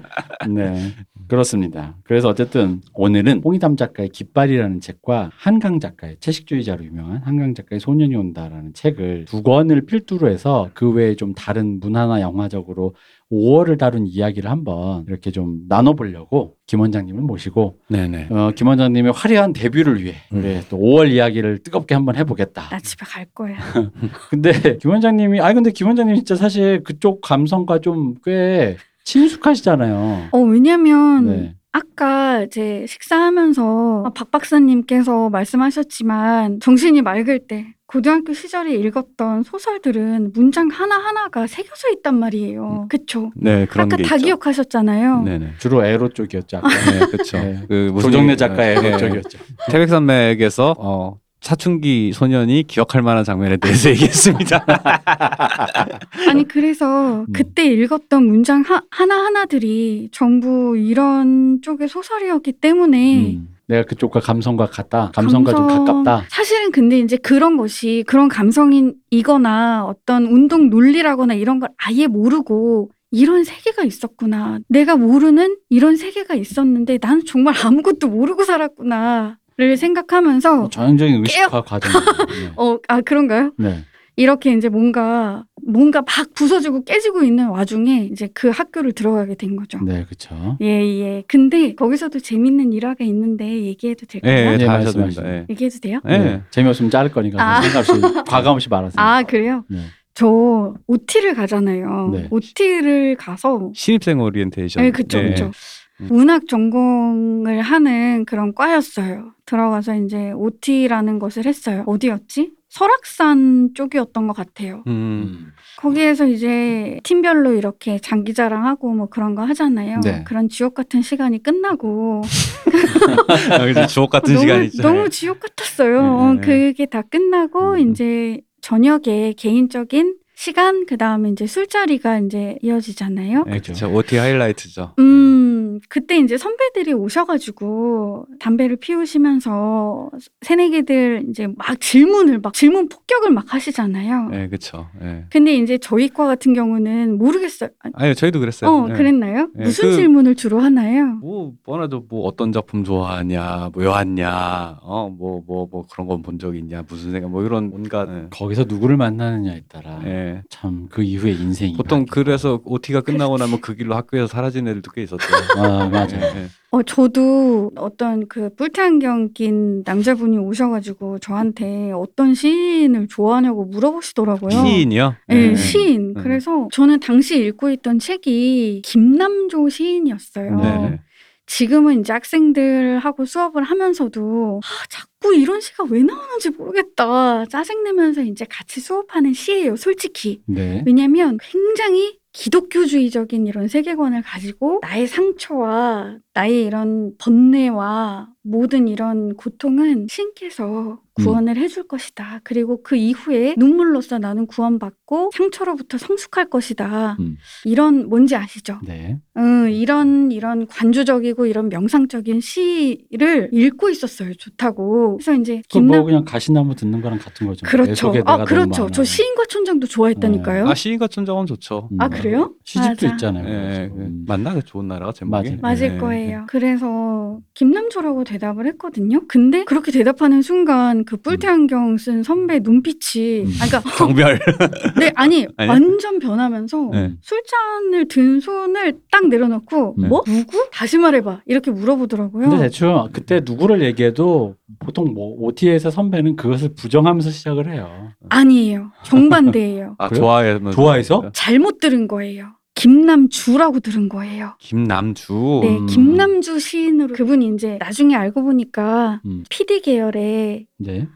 Speaker 1: 네 그렇습니다. 그래서 어쨌든 오늘은 홍의담 작가의 깃발이라는 책과 한강 작가의 채식주의자로 유명한 한강 작가의 소년이 온다라는 책을 두 권을 필두로 해서 그 외에 좀 다른 문화나 영화적으로 5월을 다룬 이야기를 한번 이렇게 좀 나눠보려고 김 원장님을 모시고
Speaker 2: 네네.
Speaker 1: 어, 김 원장님의 화려한 데뷔를 위해
Speaker 2: 음.
Speaker 1: 우리 또 5월 이야기를 뜨겁게 한번 해보겠다.
Speaker 3: 나 집에 갈 거야.
Speaker 1: 근데 김 원장님이 아니 근데 김 원장님 진짜 사실 그쪽 감성과 좀 꽤 친숙하시잖아요.
Speaker 3: 어 왜냐면
Speaker 1: 네.
Speaker 3: 아까 이제 식사하면서 박 박사님께서 말씀하셨지만 정신이 맑을 때 고등학교 시절에 읽었던 소설들은 문장 하나하나가 새겨져 있단 말이에요. 그쵸?
Speaker 2: 네 그런
Speaker 3: 아까
Speaker 2: 게
Speaker 3: 다
Speaker 2: 있죠.
Speaker 3: 기억하셨잖아요.
Speaker 2: 네네.
Speaker 1: 주로 에로 쪽이었죠. 아까.
Speaker 2: 네, 그렇죠.
Speaker 1: 네.
Speaker 2: 그 무슨
Speaker 1: 조정래
Speaker 2: 얘기-
Speaker 1: 작가의
Speaker 2: 네.
Speaker 1: 에로 쪽이었죠.
Speaker 2: 태백산맥에서 어, 사춘기 소년이 기억할 만한 장면에 대해서 얘기했습니다.
Speaker 3: 아니 그래서
Speaker 1: 음.
Speaker 3: 그때 읽었던 문장 하, 하나하나들이 전부 이런 쪽의 소설이었기 때문에
Speaker 1: 음. 내가 그쪽과 감성과 같다. 감성과 좀
Speaker 3: 감성-
Speaker 1: 가깝다.
Speaker 3: 사실은 근데 이제 그런 것이 그런 감성이거나 어떤 운동 논리라거나 이런 걸 아예 모르고 이런 세계가 있었구나. 내가 모르는 이런 세계가 있었는데 나는 정말 아무것도 모르고 살았구나 를 생각하면서
Speaker 1: 뭐 전형적인 의식화 과정이에요.
Speaker 3: 어, 아 그런가요?
Speaker 1: 네. 네.
Speaker 3: 이렇게 이제 뭔가 뭔가 막 부서지고 깨지고 있는 와중에 이제 그 학교를 들어가게 된 거죠.
Speaker 1: 네, 그렇죠.
Speaker 3: 예, 예. 근데 거기서도 재밌는 일화가 있는데 얘기해도 될까요?
Speaker 2: 네,
Speaker 1: 네,
Speaker 2: 다 하셔도
Speaker 1: 말씀하시죠.
Speaker 2: 됩니다. 예.
Speaker 3: 얘기해도 돼요?
Speaker 2: 네.
Speaker 1: 네. 재미없으면 자를 거니까
Speaker 3: 아.
Speaker 1: 생각 없이 과감 없이 말하세요.
Speaker 3: 아, 그래요?
Speaker 1: 네.
Speaker 3: 저 OT를 가잖아요.
Speaker 1: 네.
Speaker 3: OT를 가서
Speaker 2: 신입생 오리엔테이션.
Speaker 3: 네, 그쵸,
Speaker 2: 네.
Speaker 3: 그쵸.
Speaker 2: 음.
Speaker 3: 문학 전공을 하는 그런 과였어요. 들어가서 이제 OT라는 것을 했어요. 어디였지? 설악산 쪽이었던 것 같아요.
Speaker 2: 음.
Speaker 3: 거기에서 이제 팀별로 이렇게 장기 자랑하고 뭐 그런 거 하잖아요.
Speaker 1: 네.
Speaker 3: 그런 지옥 같은 시간이 끝나고
Speaker 2: 아, 주옥 같은
Speaker 3: 너무,
Speaker 2: 시간이죠.
Speaker 3: 너무 지옥 같았어요.
Speaker 2: 네,
Speaker 3: 어,
Speaker 2: 네, 네.
Speaker 3: 그게 다 끝나고
Speaker 2: 음.
Speaker 3: 이제 저녁에 개인적인 시간 그 다음에 이제 술자리가 이제 이어지잖아요.
Speaker 2: 네, 그렇죠. OT 하이라이트죠.
Speaker 3: 음, 그때 이제 선배들이 오셔가지고 담배를 피우시면서 새내기들 이제 막 질문을 막 질문 폭격을 막 하시잖아요.
Speaker 2: 네, 그렇죠. 네.
Speaker 3: 근데 이제 저희 과 같은 경우는 모르겠어요. 아,
Speaker 2: 아니요, 저희도 그랬어요.
Speaker 3: 어,
Speaker 2: 네.
Speaker 3: 그랬나요?
Speaker 2: 네,
Speaker 3: 무슨
Speaker 2: 그-
Speaker 3: 질문을 주로 하나요?
Speaker 2: 뭐 뻔하죠. 뭐 어떤 작품 좋아하냐, 뭐 여왔냐, 어, 뭐뭐 뭐 그런 건 본 적 있냐, 무슨 생각, 뭐 이런 온갖. 네.
Speaker 1: 거기서 누구를 만나느냐에 따라
Speaker 2: 네.
Speaker 1: 참그 이후에 인생이
Speaker 2: 보통
Speaker 1: 바뀌고.
Speaker 2: 그래서 OT가 끝나고 나면 그 길로 학교에서 사라진 애들도 꽤 있었죠.
Speaker 1: 아 맞아.
Speaker 2: 네, 네.
Speaker 3: 어, 저도 어떤 그 뿔테 안경 낀 남자분이 오셔가지고 저한테 어떤 시인을 좋아하냐고 물어보시더라고요.
Speaker 2: 시인이요?
Speaker 3: 네, 시인.
Speaker 2: 네.
Speaker 3: 그래서 저는 당시 읽고 있던 책이 김남조 시인이었어요.
Speaker 2: 네, 네.
Speaker 3: 지금은 이제 학생들하고 수업을 하면서도 아, 자꾸 이런 시가 왜 나오는지 모르겠다. 짜증내면서 이제 같이 수업하는 시예요, 솔직히.
Speaker 1: 네.
Speaker 3: 왜냐면 굉장히 기독교주의적인 이런 세계관을 가지고 나의 상처와 나의 이런 번뇌와 모든 이런 고통은 신께서 구원을 해줄 것이다. 그리고 그 이후에 눈물로써 나는 구원받고 상처로부터 성숙할 것이다.
Speaker 1: 음.
Speaker 3: 이런 뭔지 아시죠?
Speaker 1: 네.
Speaker 3: 음, 이런 이런 관조적이고 이런 명상적인 시를 읽고 있었어요. 좋다고. 그래서 이제
Speaker 1: 그뭐
Speaker 3: 김남
Speaker 1: 그냥 가시나무 듣는 거랑 같은 거죠. 내
Speaker 3: 그렇죠. 아 그렇죠. 저 시인과 촌장도 좋아했다니까요.
Speaker 2: 아 시인과 천장은 좋죠.
Speaker 1: 음.
Speaker 3: 아, 그래요?
Speaker 1: 시집도
Speaker 3: 맞아.
Speaker 1: 있잖아요.
Speaker 2: 예,
Speaker 1: 그래서.
Speaker 2: 그
Speaker 1: 음.
Speaker 2: 맞나 그 좋은 나라가 제목이?
Speaker 1: 맞아요.
Speaker 3: 맞을
Speaker 2: 예,
Speaker 3: 거예요. 그래서 김남조라고 대답을 했거든요. 근데 그렇게 대답하는 순간 그 뿔테 안경 쓴 선배 눈빛이
Speaker 1: 음.
Speaker 3: 아 그러니까
Speaker 2: 예. 경별.
Speaker 3: 네 아니
Speaker 2: 아니?
Speaker 3: 완전 변하면서
Speaker 2: 네.
Speaker 3: 술잔을 든 손을 딱 내려놓고
Speaker 1: 네.
Speaker 3: 뭐 누구? 다시 말해봐 이렇게 물어보더라고요.
Speaker 1: 근데 대충 그때 누구를 얘기해도 보통 뭐 OT에서 선배는 그것을 부정하면서 시작을 해요.
Speaker 3: 아니에요. 정반대예요.
Speaker 2: 아
Speaker 1: 그래요?
Speaker 2: 좋아해서
Speaker 1: 좋아해서?
Speaker 3: 잘못 들은 거예요. 김남주라고 들은 거예요.
Speaker 2: 김남주.
Speaker 3: 네,
Speaker 1: 음.
Speaker 3: 김남주 시인으로 그분이 이제 나중에 알고 보니까
Speaker 1: 음.
Speaker 3: PD 계열의
Speaker 1: 네.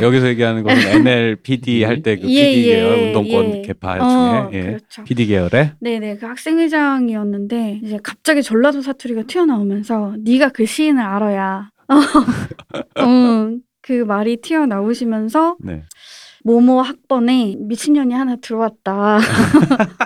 Speaker 2: 여기서 얘기하는 것은 NLPD 할 때그
Speaker 3: 예,
Speaker 2: PD 계열
Speaker 3: 예,
Speaker 2: 운동권
Speaker 3: 예.
Speaker 2: 개파
Speaker 3: 어,
Speaker 2: 중에 예.
Speaker 3: 그렇죠.
Speaker 2: PD 계열에
Speaker 3: 네네 그 학생회장이었는데 이제 갑자기 전라도 사투리가 튀어나오면서 네가 그 시인을 알아야 어, 그 말이 튀어나오시면서
Speaker 2: 네.
Speaker 3: 모모 학번에 미친년이 하나 들어왔다.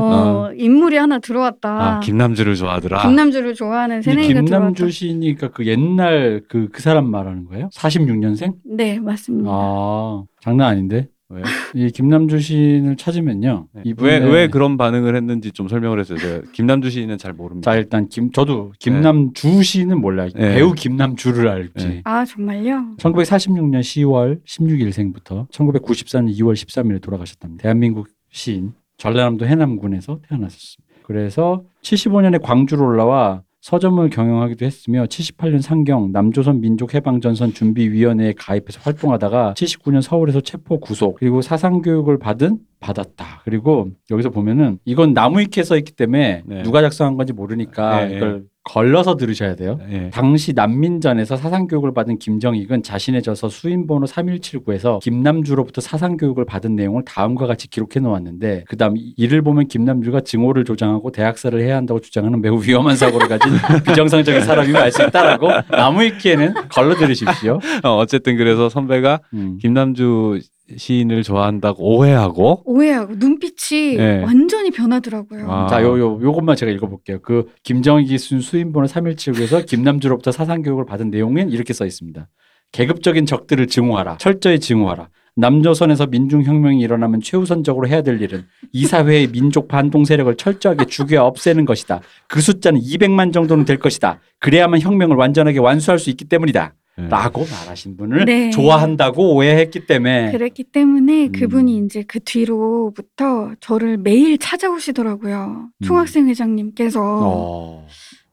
Speaker 3: 어, 인물이 하나 들어왔다.
Speaker 2: 아 김남주를 좋아하더라.
Speaker 3: 김남주를 좋아하는 새내기가
Speaker 1: 김남주
Speaker 3: 들어왔다.
Speaker 1: 시니까 그 옛날 그 그 사람 말하는 거예요? 46년생?
Speaker 3: 네 맞습니다.
Speaker 1: 아 장난 아닌데.
Speaker 2: 왜요?
Speaker 1: 이 김남주 시인을 찾으면요.
Speaker 2: 네.
Speaker 1: 이분의
Speaker 2: 왜, 왜 그런 반응을 했는지 좀 설명을 해주세요. 제가 김남주 시인은 잘 모릅니다.
Speaker 1: 자 일단 김 저도 김남주 시인은 몰라요.
Speaker 2: 네.
Speaker 1: 배우 김남주를 알지.
Speaker 2: 네.
Speaker 3: 아 정말요?
Speaker 1: 1946년 10월 16일생부터 1994년 2월 13일에 돌아가셨답니다. 대한민국 시인 전라남도 해남군에서 태어나셨습니다. 그래서 75년에 광주로 올라와 서점을 경영하기도 했으며 78년 상경 남조선 민족해방전선 준비위원회에 가입해서 활동하다가 79년 서울에서 체포 구속 그리고 사상 교육을 받은 받았다. 그리고 여기서 보면은 이건 나무위키에 써 있기 때문에
Speaker 2: 네.
Speaker 1: 누가 작성한 건지 모르니까
Speaker 2: 네,
Speaker 1: 이걸 걸러서 들으셔야 돼요.
Speaker 2: 예.
Speaker 1: 당시 난민전에서 사상교육을 받은 김정익은 자신의 저서 수인번호 3179에서 김남주로부터 사상교육을 받은 내용을 다음과 같이 기록해 놓았는데 그 다음 이를 보면 김남주가 증오를 조장하고 대학살을 해야 한다고 주장하는 매우 위험한 사고를 가진 비정상적인 사람임을 알 수 있다라고 나무 위키에는 걸러 들으십시오.
Speaker 2: 어, 어쨌든 그래서 선배가
Speaker 1: 음.
Speaker 2: 김남주 시인을 좋아한다고 오해하고
Speaker 3: 오해하고 눈빛이
Speaker 2: 네.
Speaker 3: 완전히 변하더라고요.
Speaker 2: 아.
Speaker 1: 자, 요, 요, 요것만 제가 읽어볼게요. 그 김정익이 쓴 수인번호 3179에서 김남주로부터 사상교육을 받은 내용은 이렇게 써 있습니다. 계급적인 적들을 증오하라. 철저히 증오하라. 남조선에서 민중혁명이 일어나면 최우선적으로 해야 될 일은 이 사회의 민족 반동 세력을 철저하게 죽여 없애는 것이다. 그 숫자는 200만 정도는 될 것이다. 그래야만 혁명을 완전하게 완수할 수 있기 때문이다.
Speaker 2: 예.
Speaker 1: 라고 말하신 분을
Speaker 3: 네.
Speaker 1: 좋아한다고 오해했기 때문에
Speaker 3: 그랬기 때문에
Speaker 1: 음.
Speaker 3: 그분이 이제 그 뒤로부터 저를 매일 찾아오시더라고요.
Speaker 1: 음.
Speaker 3: 총학생 회장님께서.
Speaker 1: 어,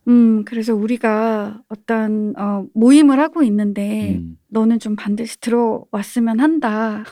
Speaker 3: 음, 그래서 우리가 어떤 어, 모임을 하고 있는데
Speaker 1: 음,
Speaker 3: 너는 좀 반드시 들어왔으면 한다.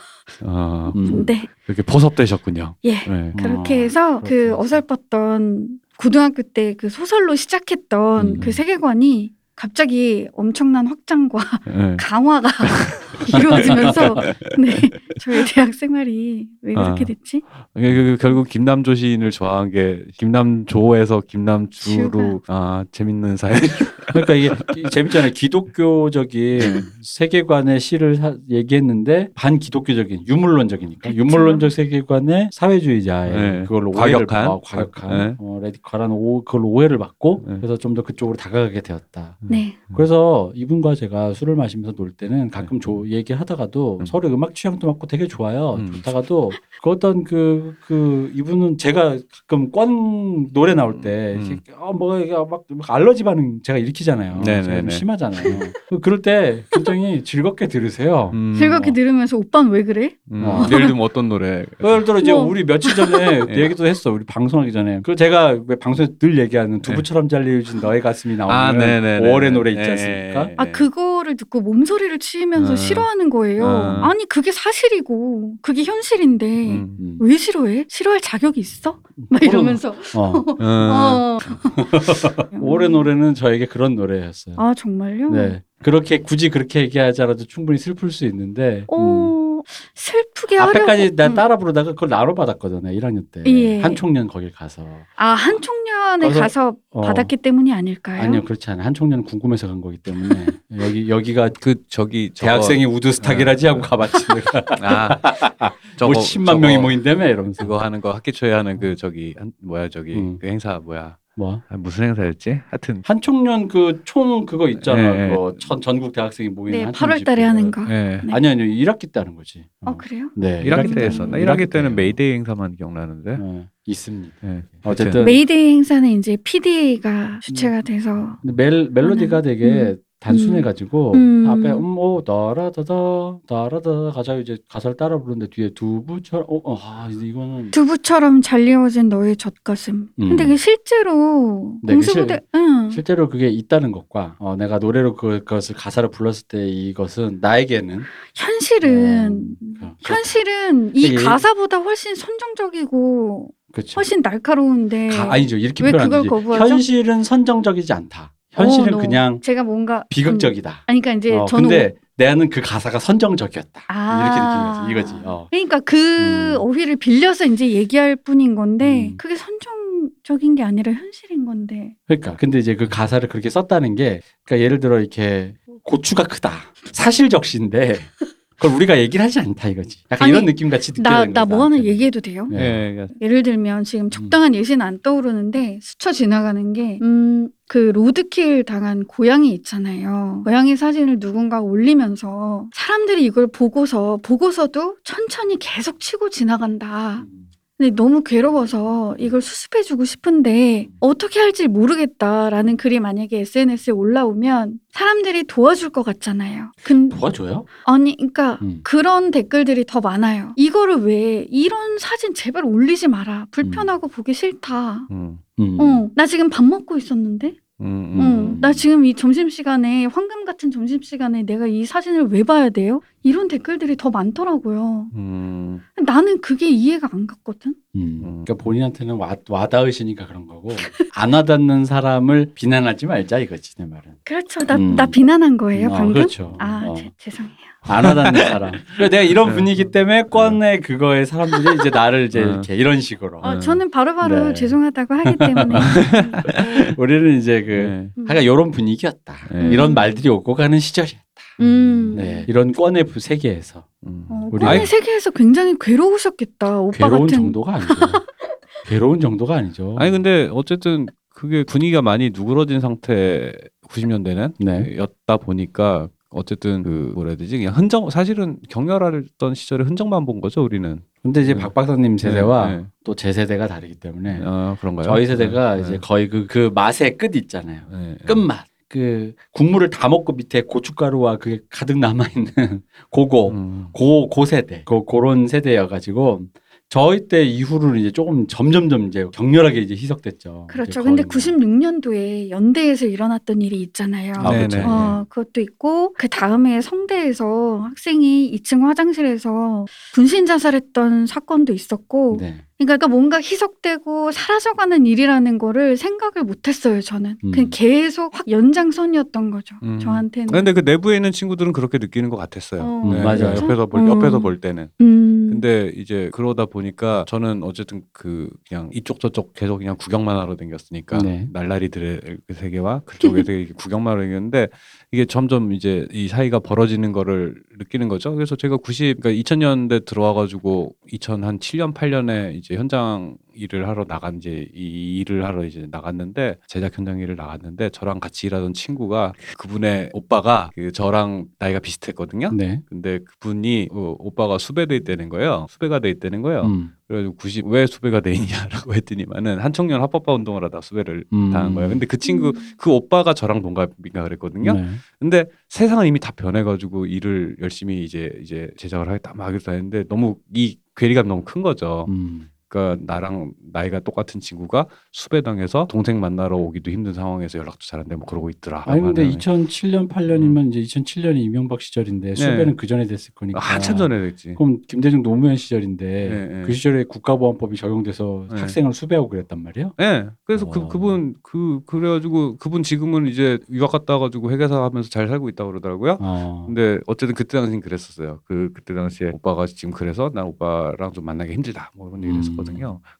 Speaker 2: 어,
Speaker 1: 음.
Speaker 3: 네,
Speaker 2: 이렇게 포섭되셨군요.
Speaker 3: 예.
Speaker 2: 네.
Speaker 3: 그렇게
Speaker 1: 아,
Speaker 3: 해서 그
Speaker 1: 그렇구나.
Speaker 3: 어설펐던 고등학교 때 그 소설로 시작했던
Speaker 1: 음.
Speaker 3: 그 세계관이 갑자기 엄청난 확장과
Speaker 2: 네.
Speaker 3: 강화가 이루어지면서 네 저희 대학 생활이 왜 그렇게
Speaker 2: 아.
Speaker 3: 됐지?
Speaker 2: 이게 그- 결국 김남조 시인을 좋아한 게 김남조에서 김남주로. 아 재밌는 사연.
Speaker 1: 그러니까 이게 기- 재밌잖아요. 기독교적인 세계관의 시를 사- 얘기했는데 반기독교적인 유물론적이니까
Speaker 3: 그쵸.
Speaker 1: 유물론적 세계관의 사회주의자의
Speaker 2: 네.
Speaker 1: 그걸로 오해를
Speaker 2: 과격한.
Speaker 1: 어, 과격한
Speaker 2: 네.
Speaker 1: 어, 레디컬한 오 그걸로 오해를 받고
Speaker 2: 네.
Speaker 1: 그래서 좀 더 그쪽으로 다가가게 되었다.
Speaker 3: 네.
Speaker 1: 그래서 이분과 제가 술을 마시면서 놀 때는 가끔 조, 얘기하다가도
Speaker 2: 음.
Speaker 1: 서로 음악 취향도 맞고 되게 좋아요.
Speaker 2: 음.
Speaker 1: 좋다가도 그 어떤 그, 그 이분은 제가 가끔 권 노래 나올 때
Speaker 2: 음.
Speaker 1: 어, 뭐 이게 막, 막 알러지 반응 제가 일으키잖아요.
Speaker 2: 네네네.
Speaker 1: 제가 좀 심하잖아요. 그- 그럴 때 굉장히 즐겁게 들으세요.
Speaker 2: 음,
Speaker 3: 즐겁게
Speaker 1: 어.
Speaker 3: 들으면서 오빠는 왜 그래?
Speaker 2: 음,
Speaker 1: 어.
Speaker 2: 예를 들면 어떤 노래?
Speaker 1: 예를 들어 이제
Speaker 3: 뭐.
Speaker 1: 우리 며칠 전에
Speaker 2: 예.
Speaker 1: 얘기도 했어. 우리 방송하기 전에. 그 제가 왜 방송에서 늘 얘기하는 두부처럼 잘려진 너의 가슴이 나오는
Speaker 2: 아, 네네네.
Speaker 1: 5월의 노래 있지
Speaker 2: 예,
Speaker 1: 않습니까?
Speaker 2: 예,
Speaker 3: 아
Speaker 2: 예.
Speaker 3: 그거를 듣고 몸소리를 치면서
Speaker 2: 어.
Speaker 3: 싫어하는 거예요.
Speaker 2: 어.
Speaker 3: 아니 그게 사실 이고 그게 현실인데
Speaker 2: 음.
Speaker 1: 음.
Speaker 3: 왜 싫어해? 싫어할 자격이 있어? 막
Speaker 1: 그럼-
Speaker 3: 이러면서
Speaker 1: 어.
Speaker 2: 음.
Speaker 3: 어.
Speaker 1: 5월의 노래는 저에게 그런 노래였어요.
Speaker 3: 아 정말요?
Speaker 1: 네. 그렇게 굳이 그렇게 얘기하지 않아도 충분히 슬플 수 있는데 음.
Speaker 3: 어 슬프게 하려고
Speaker 1: 앞에까지 나
Speaker 3: 음.
Speaker 1: 따라 부르다가 그걸 나로 받았거든 요. 1학년 때
Speaker 3: 예.
Speaker 1: 한총련 거길 가서
Speaker 3: 아 한총련에
Speaker 1: 그래서-
Speaker 3: 가서
Speaker 1: 어.
Speaker 3: 받았기 때문이 아닐까요?
Speaker 1: 아니요 그렇지 않아요. 한총련은 궁금해서 간 거기 때문에 여기 여기가
Speaker 2: 그 저기 저거-
Speaker 1: 대학생이 우드스탁이라지 하고 가봤지 내가 아뭐
Speaker 2: 저거
Speaker 1: 10만
Speaker 2: 저거
Speaker 1: 명이 모인다며 이러면서
Speaker 2: 그거 하는 거 학기 초에 하는 그 저기 한, 뭐야 저기
Speaker 1: 음.
Speaker 2: 그 행사 뭐야
Speaker 1: 뭐
Speaker 2: 아, 무슨 행사였지? 하여튼
Speaker 1: 한총련 그 총 그거 있잖아.
Speaker 2: 예, 예.
Speaker 1: 그거 전, 전국 대학생이 모이는
Speaker 3: 네,
Speaker 1: 한총련
Speaker 3: 8월 달에
Speaker 1: 집회.
Speaker 3: 하는 거.
Speaker 2: 예.
Speaker 3: 네.
Speaker 1: 아니 아니요 1학기 때 하는 거지.
Speaker 3: 어 그래요?
Speaker 1: 네.
Speaker 2: 1학기
Speaker 1: 때때
Speaker 2: 했었나?
Speaker 1: 하는
Speaker 2: 1학기 때는
Speaker 1: 때예요.
Speaker 2: 메이데이 행사만 기억나는데.
Speaker 1: 어, 있습니다.
Speaker 2: 예.
Speaker 1: 어쨌든
Speaker 3: 메이데이 행사는 이제 PD가 주체가 돼서
Speaker 1: 근데 멜, 멜로디가 되게 단순해가지고
Speaker 3: 음.
Speaker 1: 앞에 음오 따라다다 따라다다 가자 이제 가사를 따라 부르는데 뒤에 두부처럼 어, 어 아, 이거는
Speaker 3: 두부처럼 잘리워진 너의 젖가슴.
Speaker 1: 음.
Speaker 3: 근데 그게 실제로
Speaker 1: 네,
Speaker 3: 공수부대, 응.
Speaker 1: 실제로 그게 있다는 것과 어, 내가 노래로 그, 그것을 가사를 불렀을 때 이것은 나에게는
Speaker 3: 현실은
Speaker 1: 그,
Speaker 3: 현실은 이
Speaker 1: 이게-
Speaker 3: 가사보다 훨씬 선정적이고
Speaker 1: 그렇죠.
Speaker 3: 훨씬 날카로운데
Speaker 1: 가, 아니죠 이렇게
Speaker 3: 왜
Speaker 1: 표현
Speaker 3: 그걸. 거부하죠?
Speaker 1: 현실은 선정적이지 않다. 현실은
Speaker 3: 어, 너-
Speaker 1: 그냥
Speaker 3: 제가 뭔가
Speaker 1: 비극적이다.
Speaker 3: 음, 아니 그러니까 이제
Speaker 1: 어,
Speaker 3: 저는
Speaker 1: 근데 나는 그 가사가 선정적이었다.
Speaker 3: 아.
Speaker 1: 이렇게 느끼는 거지. 이거지. 어.
Speaker 3: 그러니까 그
Speaker 1: 음.
Speaker 3: 어휘를 빌려서 이제 얘기할 뿐인 건데
Speaker 1: 음.
Speaker 3: 그게 선정적인 게 아니라 현실인 건데
Speaker 1: 그러니까 근데 이제 그 가사를 그렇게 썼다는 게 그러니까 예를 들어 이렇게 고추가 크다 사실적시인데 그걸 우리가 얘기를 하지 않다 이거지 약간
Speaker 3: 아니,
Speaker 1: 이런 느낌 같이
Speaker 3: 나
Speaker 1: 느껴지는
Speaker 3: 나. 뭐 하나 얘기해도 돼요?
Speaker 1: 네.
Speaker 2: 예. 그러니까
Speaker 3: 예를 들면 지금 적당한 예시는 안 떠오르는데 스쳐 지나가는 게, 음, 그 로드킬 당한 고양이 있잖아요. 고양이 사진을 누군가 올리면서 사람들이 이걸 보고서, 보고서도 천천히 계속 치고 지나간다.
Speaker 1: 음.
Speaker 3: 근데 너무 괴로워서 이걸 수습해주고 싶은데 어떻게 할지 모르겠다라는 글이 만약에 SNS에 올라오면 사람들이 도와줄 것 같잖아요. 근
Speaker 1: 도와줘요?
Speaker 3: 아니, 그러니까
Speaker 1: 음.
Speaker 3: 그런 댓글들이 더 많아요. 이거를 왜 이런 사진 제발 올리지 마라. 불편하고 보기 싫다.
Speaker 2: 음.
Speaker 1: 음.
Speaker 3: 어, 나 지금 밥 먹고 있었는데.
Speaker 2: 음, 음.
Speaker 3: 어, 나 지금 이 점심 시간에 황금 같은 점심 시간에 내가 이 사진을 왜 봐야 돼요? 이런 댓글들이 더 많더라고요.
Speaker 2: 음.
Speaker 3: 나는 그게 이해가 안 갔거든.
Speaker 1: 음.
Speaker 2: 음.
Speaker 1: 그러니까 본인한테는 와, 와닿으시니까 그런 거고 안 와닿는 사람을 비난하지 말자 이거지 내 말은
Speaker 3: 그렇죠. 나,
Speaker 1: 음.
Speaker 3: 나 비난한 거예요,
Speaker 1: 어,
Speaker 3: 방금?
Speaker 1: 그렇죠.
Speaker 3: 아,
Speaker 1: 어.
Speaker 3: 제- 죄송해요.
Speaker 1: 안 와닿는 사람 그래 내가 이런
Speaker 2: 네.
Speaker 1: 분위기 때문에 권의 그거에 사람들이 이제 나를 이제
Speaker 2: 어.
Speaker 1: 이렇게 이런 식으로
Speaker 3: 어,
Speaker 2: 음.
Speaker 3: 저는 바로바로
Speaker 1: 네.
Speaker 3: 죄송하다고 하기 때문에.
Speaker 1: 우리는 이제 그
Speaker 2: 예.
Speaker 1: 하여간 이런 분위기였다
Speaker 2: 네.
Speaker 1: 이런 말들이 오고 가는 시절이었다
Speaker 3: 음.
Speaker 1: 네, 이런 권의 부- 세계에서
Speaker 2: 음.
Speaker 3: 어, 권의 세계에서 굉장히 괴로우셨겠다. 오빠
Speaker 1: 괴로운
Speaker 3: 같은.
Speaker 1: 정도가 아니죠. 괴로운 정도가 아니죠.
Speaker 2: 아니 근데 어쨌든 그게 분위기가 많이 누그러진 상태 90년대는
Speaker 1: 네.
Speaker 2: 였다 보니까 어쨌든 그 뭐라 해야 되지 그냥 흔적 사실은 격렬했던 시절에 흔적만 본 거죠 우리는
Speaker 1: 근데 이제
Speaker 2: 네.
Speaker 1: 박 박사님 세대와
Speaker 2: 네, 네.
Speaker 1: 또 제 세대가 다르기 때문에
Speaker 2: 아 그런가요?
Speaker 1: 저희 세대가
Speaker 2: 네,
Speaker 1: 이제
Speaker 2: 네.
Speaker 1: 거의 그, 그 맛의 끝 있잖아요.
Speaker 2: 네, 네.
Speaker 1: 끝맛. 그 국물을 다 먹고 밑에 고춧가루와 그게 가득 남아 있는 고거
Speaker 2: 음.
Speaker 1: 고, 고 세대, 고, 그런 세대여 가지고 저희 때 이후로는 이제 조금 점점점 이제 격렬하게 이제 희석됐죠.
Speaker 3: 그렇죠. 근데
Speaker 1: 거리나.
Speaker 3: 96년도에 연대에서 일어났던 일이 있잖아요.
Speaker 1: 아. 그렇죠.
Speaker 3: 어, 그것도 있고 그 다음에 성대에서 학생이 2층 화장실에서 분신 자살했던 사건도 있었고
Speaker 1: 네.
Speaker 3: 그러니까 뭔가 희석되고 사라져가는 일이라는 거를 생각을 못했어요 저는
Speaker 1: 음.
Speaker 3: 그냥 계속 확 연장선이었던 거죠
Speaker 2: 음.
Speaker 3: 저한테는
Speaker 2: 근데 그 내부에 있는 친구들은 그렇게 느끼는 것 같았어요.
Speaker 3: 어,
Speaker 1: 음, 맞아요.
Speaker 2: 옆에서 볼
Speaker 3: 어.
Speaker 2: 옆에서 볼 때는.
Speaker 3: 음.
Speaker 2: 근데 이제 그러다 보니까 저는 어쨌든 그 그냥 이쪽 저쪽 계속 그냥 구경만 하러 다녔으니까
Speaker 1: 네.
Speaker 2: 날라리들의 그 세계와 그쪽에 되게 구경만 하러 다녔는데 이게 점점 이제 이 사이가 벌어지는 거를 느끼는 거죠. 그래서 제가 90 그러니까 2000년대 들어와 가지고 2000한 7년 8년에 이제 현장 일을 하러 나간 이제 이 일을 하러 이제 나갔는데 제작 현장 일을 나갔는데 저랑 같이 일하던 친구가 그분의 오빠가 그 저랑 나이가 비슷했거든요.
Speaker 1: 네.
Speaker 2: 근데 그분이 어, 오빠가 수배돼 있다는 거예요. 수배가 돼 있다는 거예요.
Speaker 1: 음.
Speaker 2: 그래가지고 90 왜 수배가 돼 있냐라고 했더니만은 한청년 합법화 운동을 하다 수배를
Speaker 1: 음.
Speaker 2: 당한 거예요. 근데 그 친구 그 오빠가 저랑 동갑인가 그랬거든요.
Speaker 1: 네.
Speaker 2: 근데 세상은 이미 다 변해가지고 일을 열심히 이제 이제 제작을 하겠다 막 하겠다 했는데 너무 이 괴리감이 너무 큰 거죠.
Speaker 1: 음.
Speaker 2: 그러니까 나랑 나이가 똑같은 친구가 수배당해서 동생 만나러 오기도 힘든 상황에서 연락도 잘 안 되고 뭐 그러고 있더라.
Speaker 1: 아니 근데
Speaker 2: 하면은
Speaker 1: 2007년 8년이면 이제 2007년이 이명박 시절인데 수배는 그 전에 됐을 거니까.
Speaker 2: 네. 한참 전에 됐지.
Speaker 1: 그럼 김대중 노무현 시절인데
Speaker 2: 네, 네.
Speaker 1: 그 시절에 국가보안법이 적용돼서
Speaker 2: 네.
Speaker 1: 학생을 수배하고 그랬단 말이에요.
Speaker 2: 예. 그래서 그
Speaker 1: 어.
Speaker 2: 그분 그 그래가지고 그분 지금은 이제 유학 갔다 와가지고 회계사 하면서 잘 살고 있다고 그러더라고요.
Speaker 1: 어.
Speaker 2: 근데 어쨌든 그때 당시엔 그랬었어요. 그 그때 당시에 오빠가 지금 그래서 난 오빠랑 좀 만나기 힘들다 뭐 이런 얘기를
Speaker 1: 음.
Speaker 2: 했었거든요.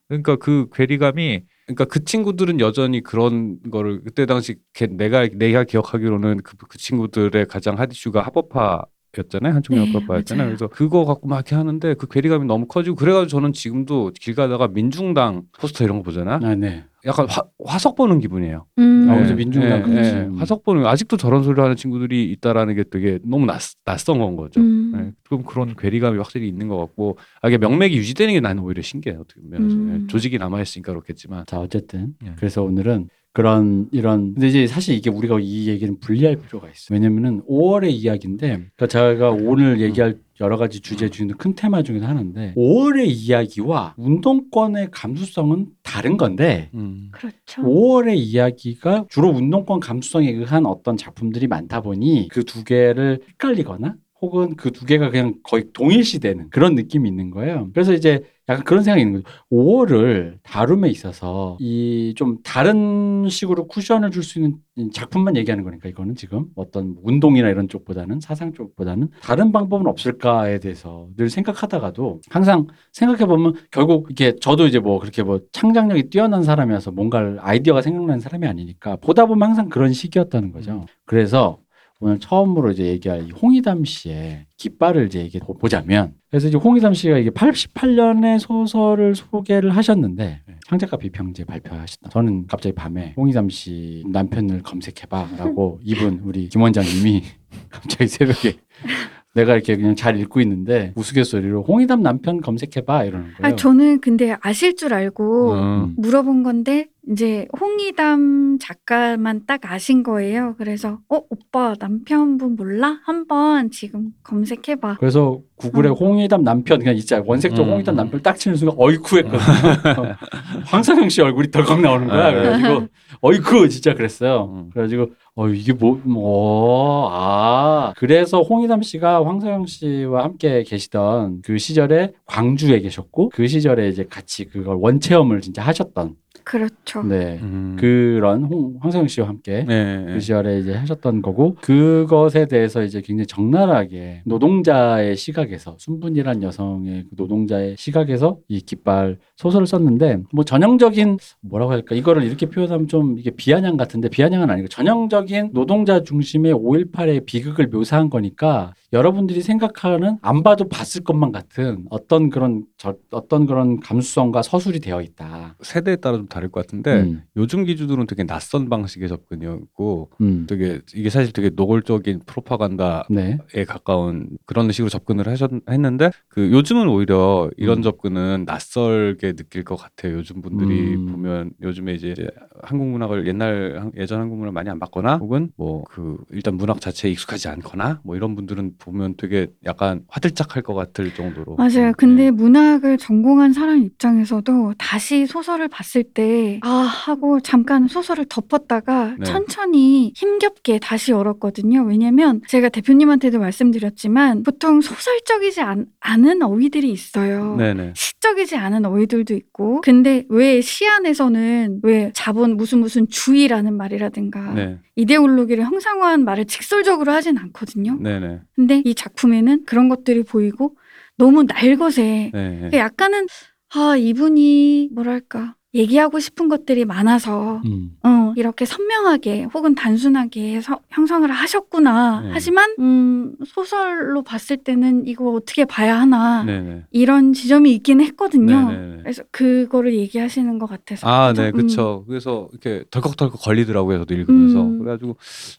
Speaker 2: 그러니까 그 괴리감이 그러니까 그 친구들은 여전히 그런 거를 그때 당시 걔- 내가 내가 기억하기로는 그, 그 친구들의 가장 핫 이슈가 합법화 였잖아요. 한총련
Speaker 3: 네. 맞아요.
Speaker 2: 그래서 그거 갖고 막 이렇게 하는데 그 괴리감이 너무 커지고 그래가지고 저는 지금도 길 가다가 민중당 포스터 이런 거 보잖아.
Speaker 1: 아, 네.
Speaker 2: 약간 화, 화석 보는 기분이에요.
Speaker 3: 음.
Speaker 1: 아,
Speaker 2: 예,
Speaker 1: 그죠. 민중당
Speaker 2: 예,
Speaker 1: 그렇지.
Speaker 2: 예. 화석 보는 아직도 저런 소리를 하는 친구들이 있다라는 게 되게 너무 낯, 낯선 건 거죠.
Speaker 3: 음.
Speaker 2: 예, 좀 그런 괴리감이 확실히 있는 것 같고 아, 이게 명맥이 유지되는 게 나는 오히려 신기해 어떻게 보면
Speaker 3: 음.
Speaker 2: 예, 조직이 남아 있으니까 그렇겠지만
Speaker 1: 자 어쨌든
Speaker 2: 예.
Speaker 1: 그래서 오늘은 그런 이런 근데 이제 사실 이게 우리가 이 얘기는 분리할 필요가 있어요. 왜냐면은 5월의 이야기인데 그러니까 제가 오늘 얘기할 여러 가지 주제 중에 큰 테마 중에서 하나인데 5월의 이야기와 운동권의 감수성은 다른 건데
Speaker 2: 음.
Speaker 3: 그렇죠.
Speaker 1: 5월의 이야기가 주로 운동권 감수성에 의한 어떤 작품들이 많다 보니 그 두 개를 헷갈리거나 혹은 그 두 개가 그냥 거의 동일시되는 그런 느낌이 있는 거예요. 그래서 이제 약간 그런 생각이 있는 거죠. 5월을 다룸에 있어서 이 좀 다른 식으로 쿠션을 줄 수 있는 작품만 얘기하는 거니까 이거는 지금 어떤 운동이나 이런 쪽보다는 사상 쪽보다는 다른 방법은 없을까에 대해서 늘 생각하다가도 항상 생각해 보면 결국 이게 저도 이제 뭐 그렇게 뭐 창작력이 뛰어난 사람이어서 뭔가를 아이디어가 생각나는 사람이 아니니까 보다 보면 항상 그런 시기였다는 거죠. 그래서 오늘 처음으로 이제 얘기할 이 홍희담 씨의 깃발을 이제 얘기해 보자면 그래서 이제 홍희담 씨가 이게 88년에 소설을 소개를 하셨는데 창작가 비평제 발표하셨다. 저는 갑자기 밤에 홍희담 씨 남편을 검색해봐라고 이분 우리 김 원장님이 갑자기 새벽에 내가 이렇게 그냥 잘 읽고 있는데 우스갯소리로 홍희담 남편 검색해봐 이러는 거예요.
Speaker 3: 아, 저는 근데 아실 줄 알고
Speaker 2: 음.
Speaker 3: 물어본 건데 이제 홍희담 작가만 딱 아신 거예요. 그래서 어 오빠 남편분 몰라? 한번 지금 검색해 봐.
Speaker 1: 그래서 구글에
Speaker 3: 음.
Speaker 1: 홍희담 남편 그냥 진짜 원색적
Speaker 2: 음.
Speaker 1: 홍희담 남편 딱 치는 순간 어이쿠 했거든요. 황상영 씨 얼굴이 덜컥 나오는 거야.
Speaker 2: 아,
Speaker 1: 그래 가지고 어이쿠 진짜 그랬어요.
Speaker 2: 음.
Speaker 1: 그래 가지고 어 이게 뭐 뭐 아 그래서 홍희담 씨가 황상영 씨와 함께 계시던 그 시절에 광주에 계셨고 그 시절에 이제 같이 그걸 원체험을 진짜 하셨던
Speaker 3: 그렇죠.
Speaker 1: 네
Speaker 2: 음.
Speaker 1: 그런 홍, 황상영 씨와 함께
Speaker 2: 네,
Speaker 1: 그 시절에 이제 하셨던 거고 그것에 대해서 이제 굉장히 적나라하게 노동자의 시각에서 순분이란 여성의 그 노동자의 시각에서 이 깃발 소설을 썼는데 뭐 전형적인 뭐라고 할까 이거를 이렇게 표현하면 좀 이게 비아냥 같은데 비아냥은 아니고 전형적인 노동자 중심의 5.18의 비극을 묘사한 거니까 여러분들이 생각하는 안 봐도 봤을 것만 같은 어떤 그런 저, 어떤 그런 감수성과 서술이 되어 있다.
Speaker 2: 세대에 따라 좀 다를 것 같은데
Speaker 1: 음,
Speaker 2: 요즘 기준으로는 되게 낯선 방식의 접근이었고
Speaker 1: 음,
Speaker 2: 되게 이게 사실 되게 노골적인 프로파간다
Speaker 1: 네.
Speaker 2: 에 가까운 그런 식으로 접근을 하셨 했는데 그 요즘은 오히려 이런
Speaker 1: 음.
Speaker 2: 접근은 낯설게 느낄 것 같아요. 요즘 분들이
Speaker 1: 음.
Speaker 2: 보면 요즘에 이제 한국 문학을 옛날 한- 예전 한국 문학을 많이 안 봤거나 혹은 뭐 그 일단 문학 자체에 익숙하지 않거나 뭐 이런 분들은 보면 되게 약간 화들짝할 것 같을 정도로.
Speaker 3: 맞아요.
Speaker 2: 네.
Speaker 3: 근데 문학을 전공한 사람 입장에서도 다시 소설을 봤을 때, 아, 하고 잠깐 소설을 덮었다가
Speaker 2: 네.
Speaker 3: 천천히 힘겹게 다시 열었거든요. 왜냐면 제가 대표님한테도 말씀드렸지만 보통 소설적이지 않, 않은 어휘들이 있어요.
Speaker 2: 네네.
Speaker 3: 시적이지 않은 어휘들도 있고. 근데 왜 시 안에서는 왜 자본 무슨 무슨 주의라는 말이라든가
Speaker 2: 네.
Speaker 3: 이데올로기를 형상화한 말을 직설적으로 하진 않거든요.
Speaker 2: 네네.
Speaker 3: 근데 이 작품에는 그런 것들이 보이고 너무 날것에
Speaker 2: 네.
Speaker 3: 약간은 아 이분이 뭐랄까 얘기하고 싶은 것들이 많아서
Speaker 1: 음.
Speaker 3: 어 이렇게 선명하게 혹은 단순하게 서- 형성을 하셨구나
Speaker 2: 네.
Speaker 3: 하지만 음 소설로 봤을 때는 이거 어떻게 봐야 하나
Speaker 2: 네네.
Speaker 3: 이런 지점이 있긴 했거든요.
Speaker 2: 네네네.
Speaker 3: 그래서 그거를 얘기하시는 것 같아서
Speaker 2: 아? 네,
Speaker 3: 음.
Speaker 2: 그렇죠. 그래서 이렇게 덜컥덜컥 걸리더라고요. 저도 읽으면서.
Speaker 3: 음.
Speaker 2: 그래가지고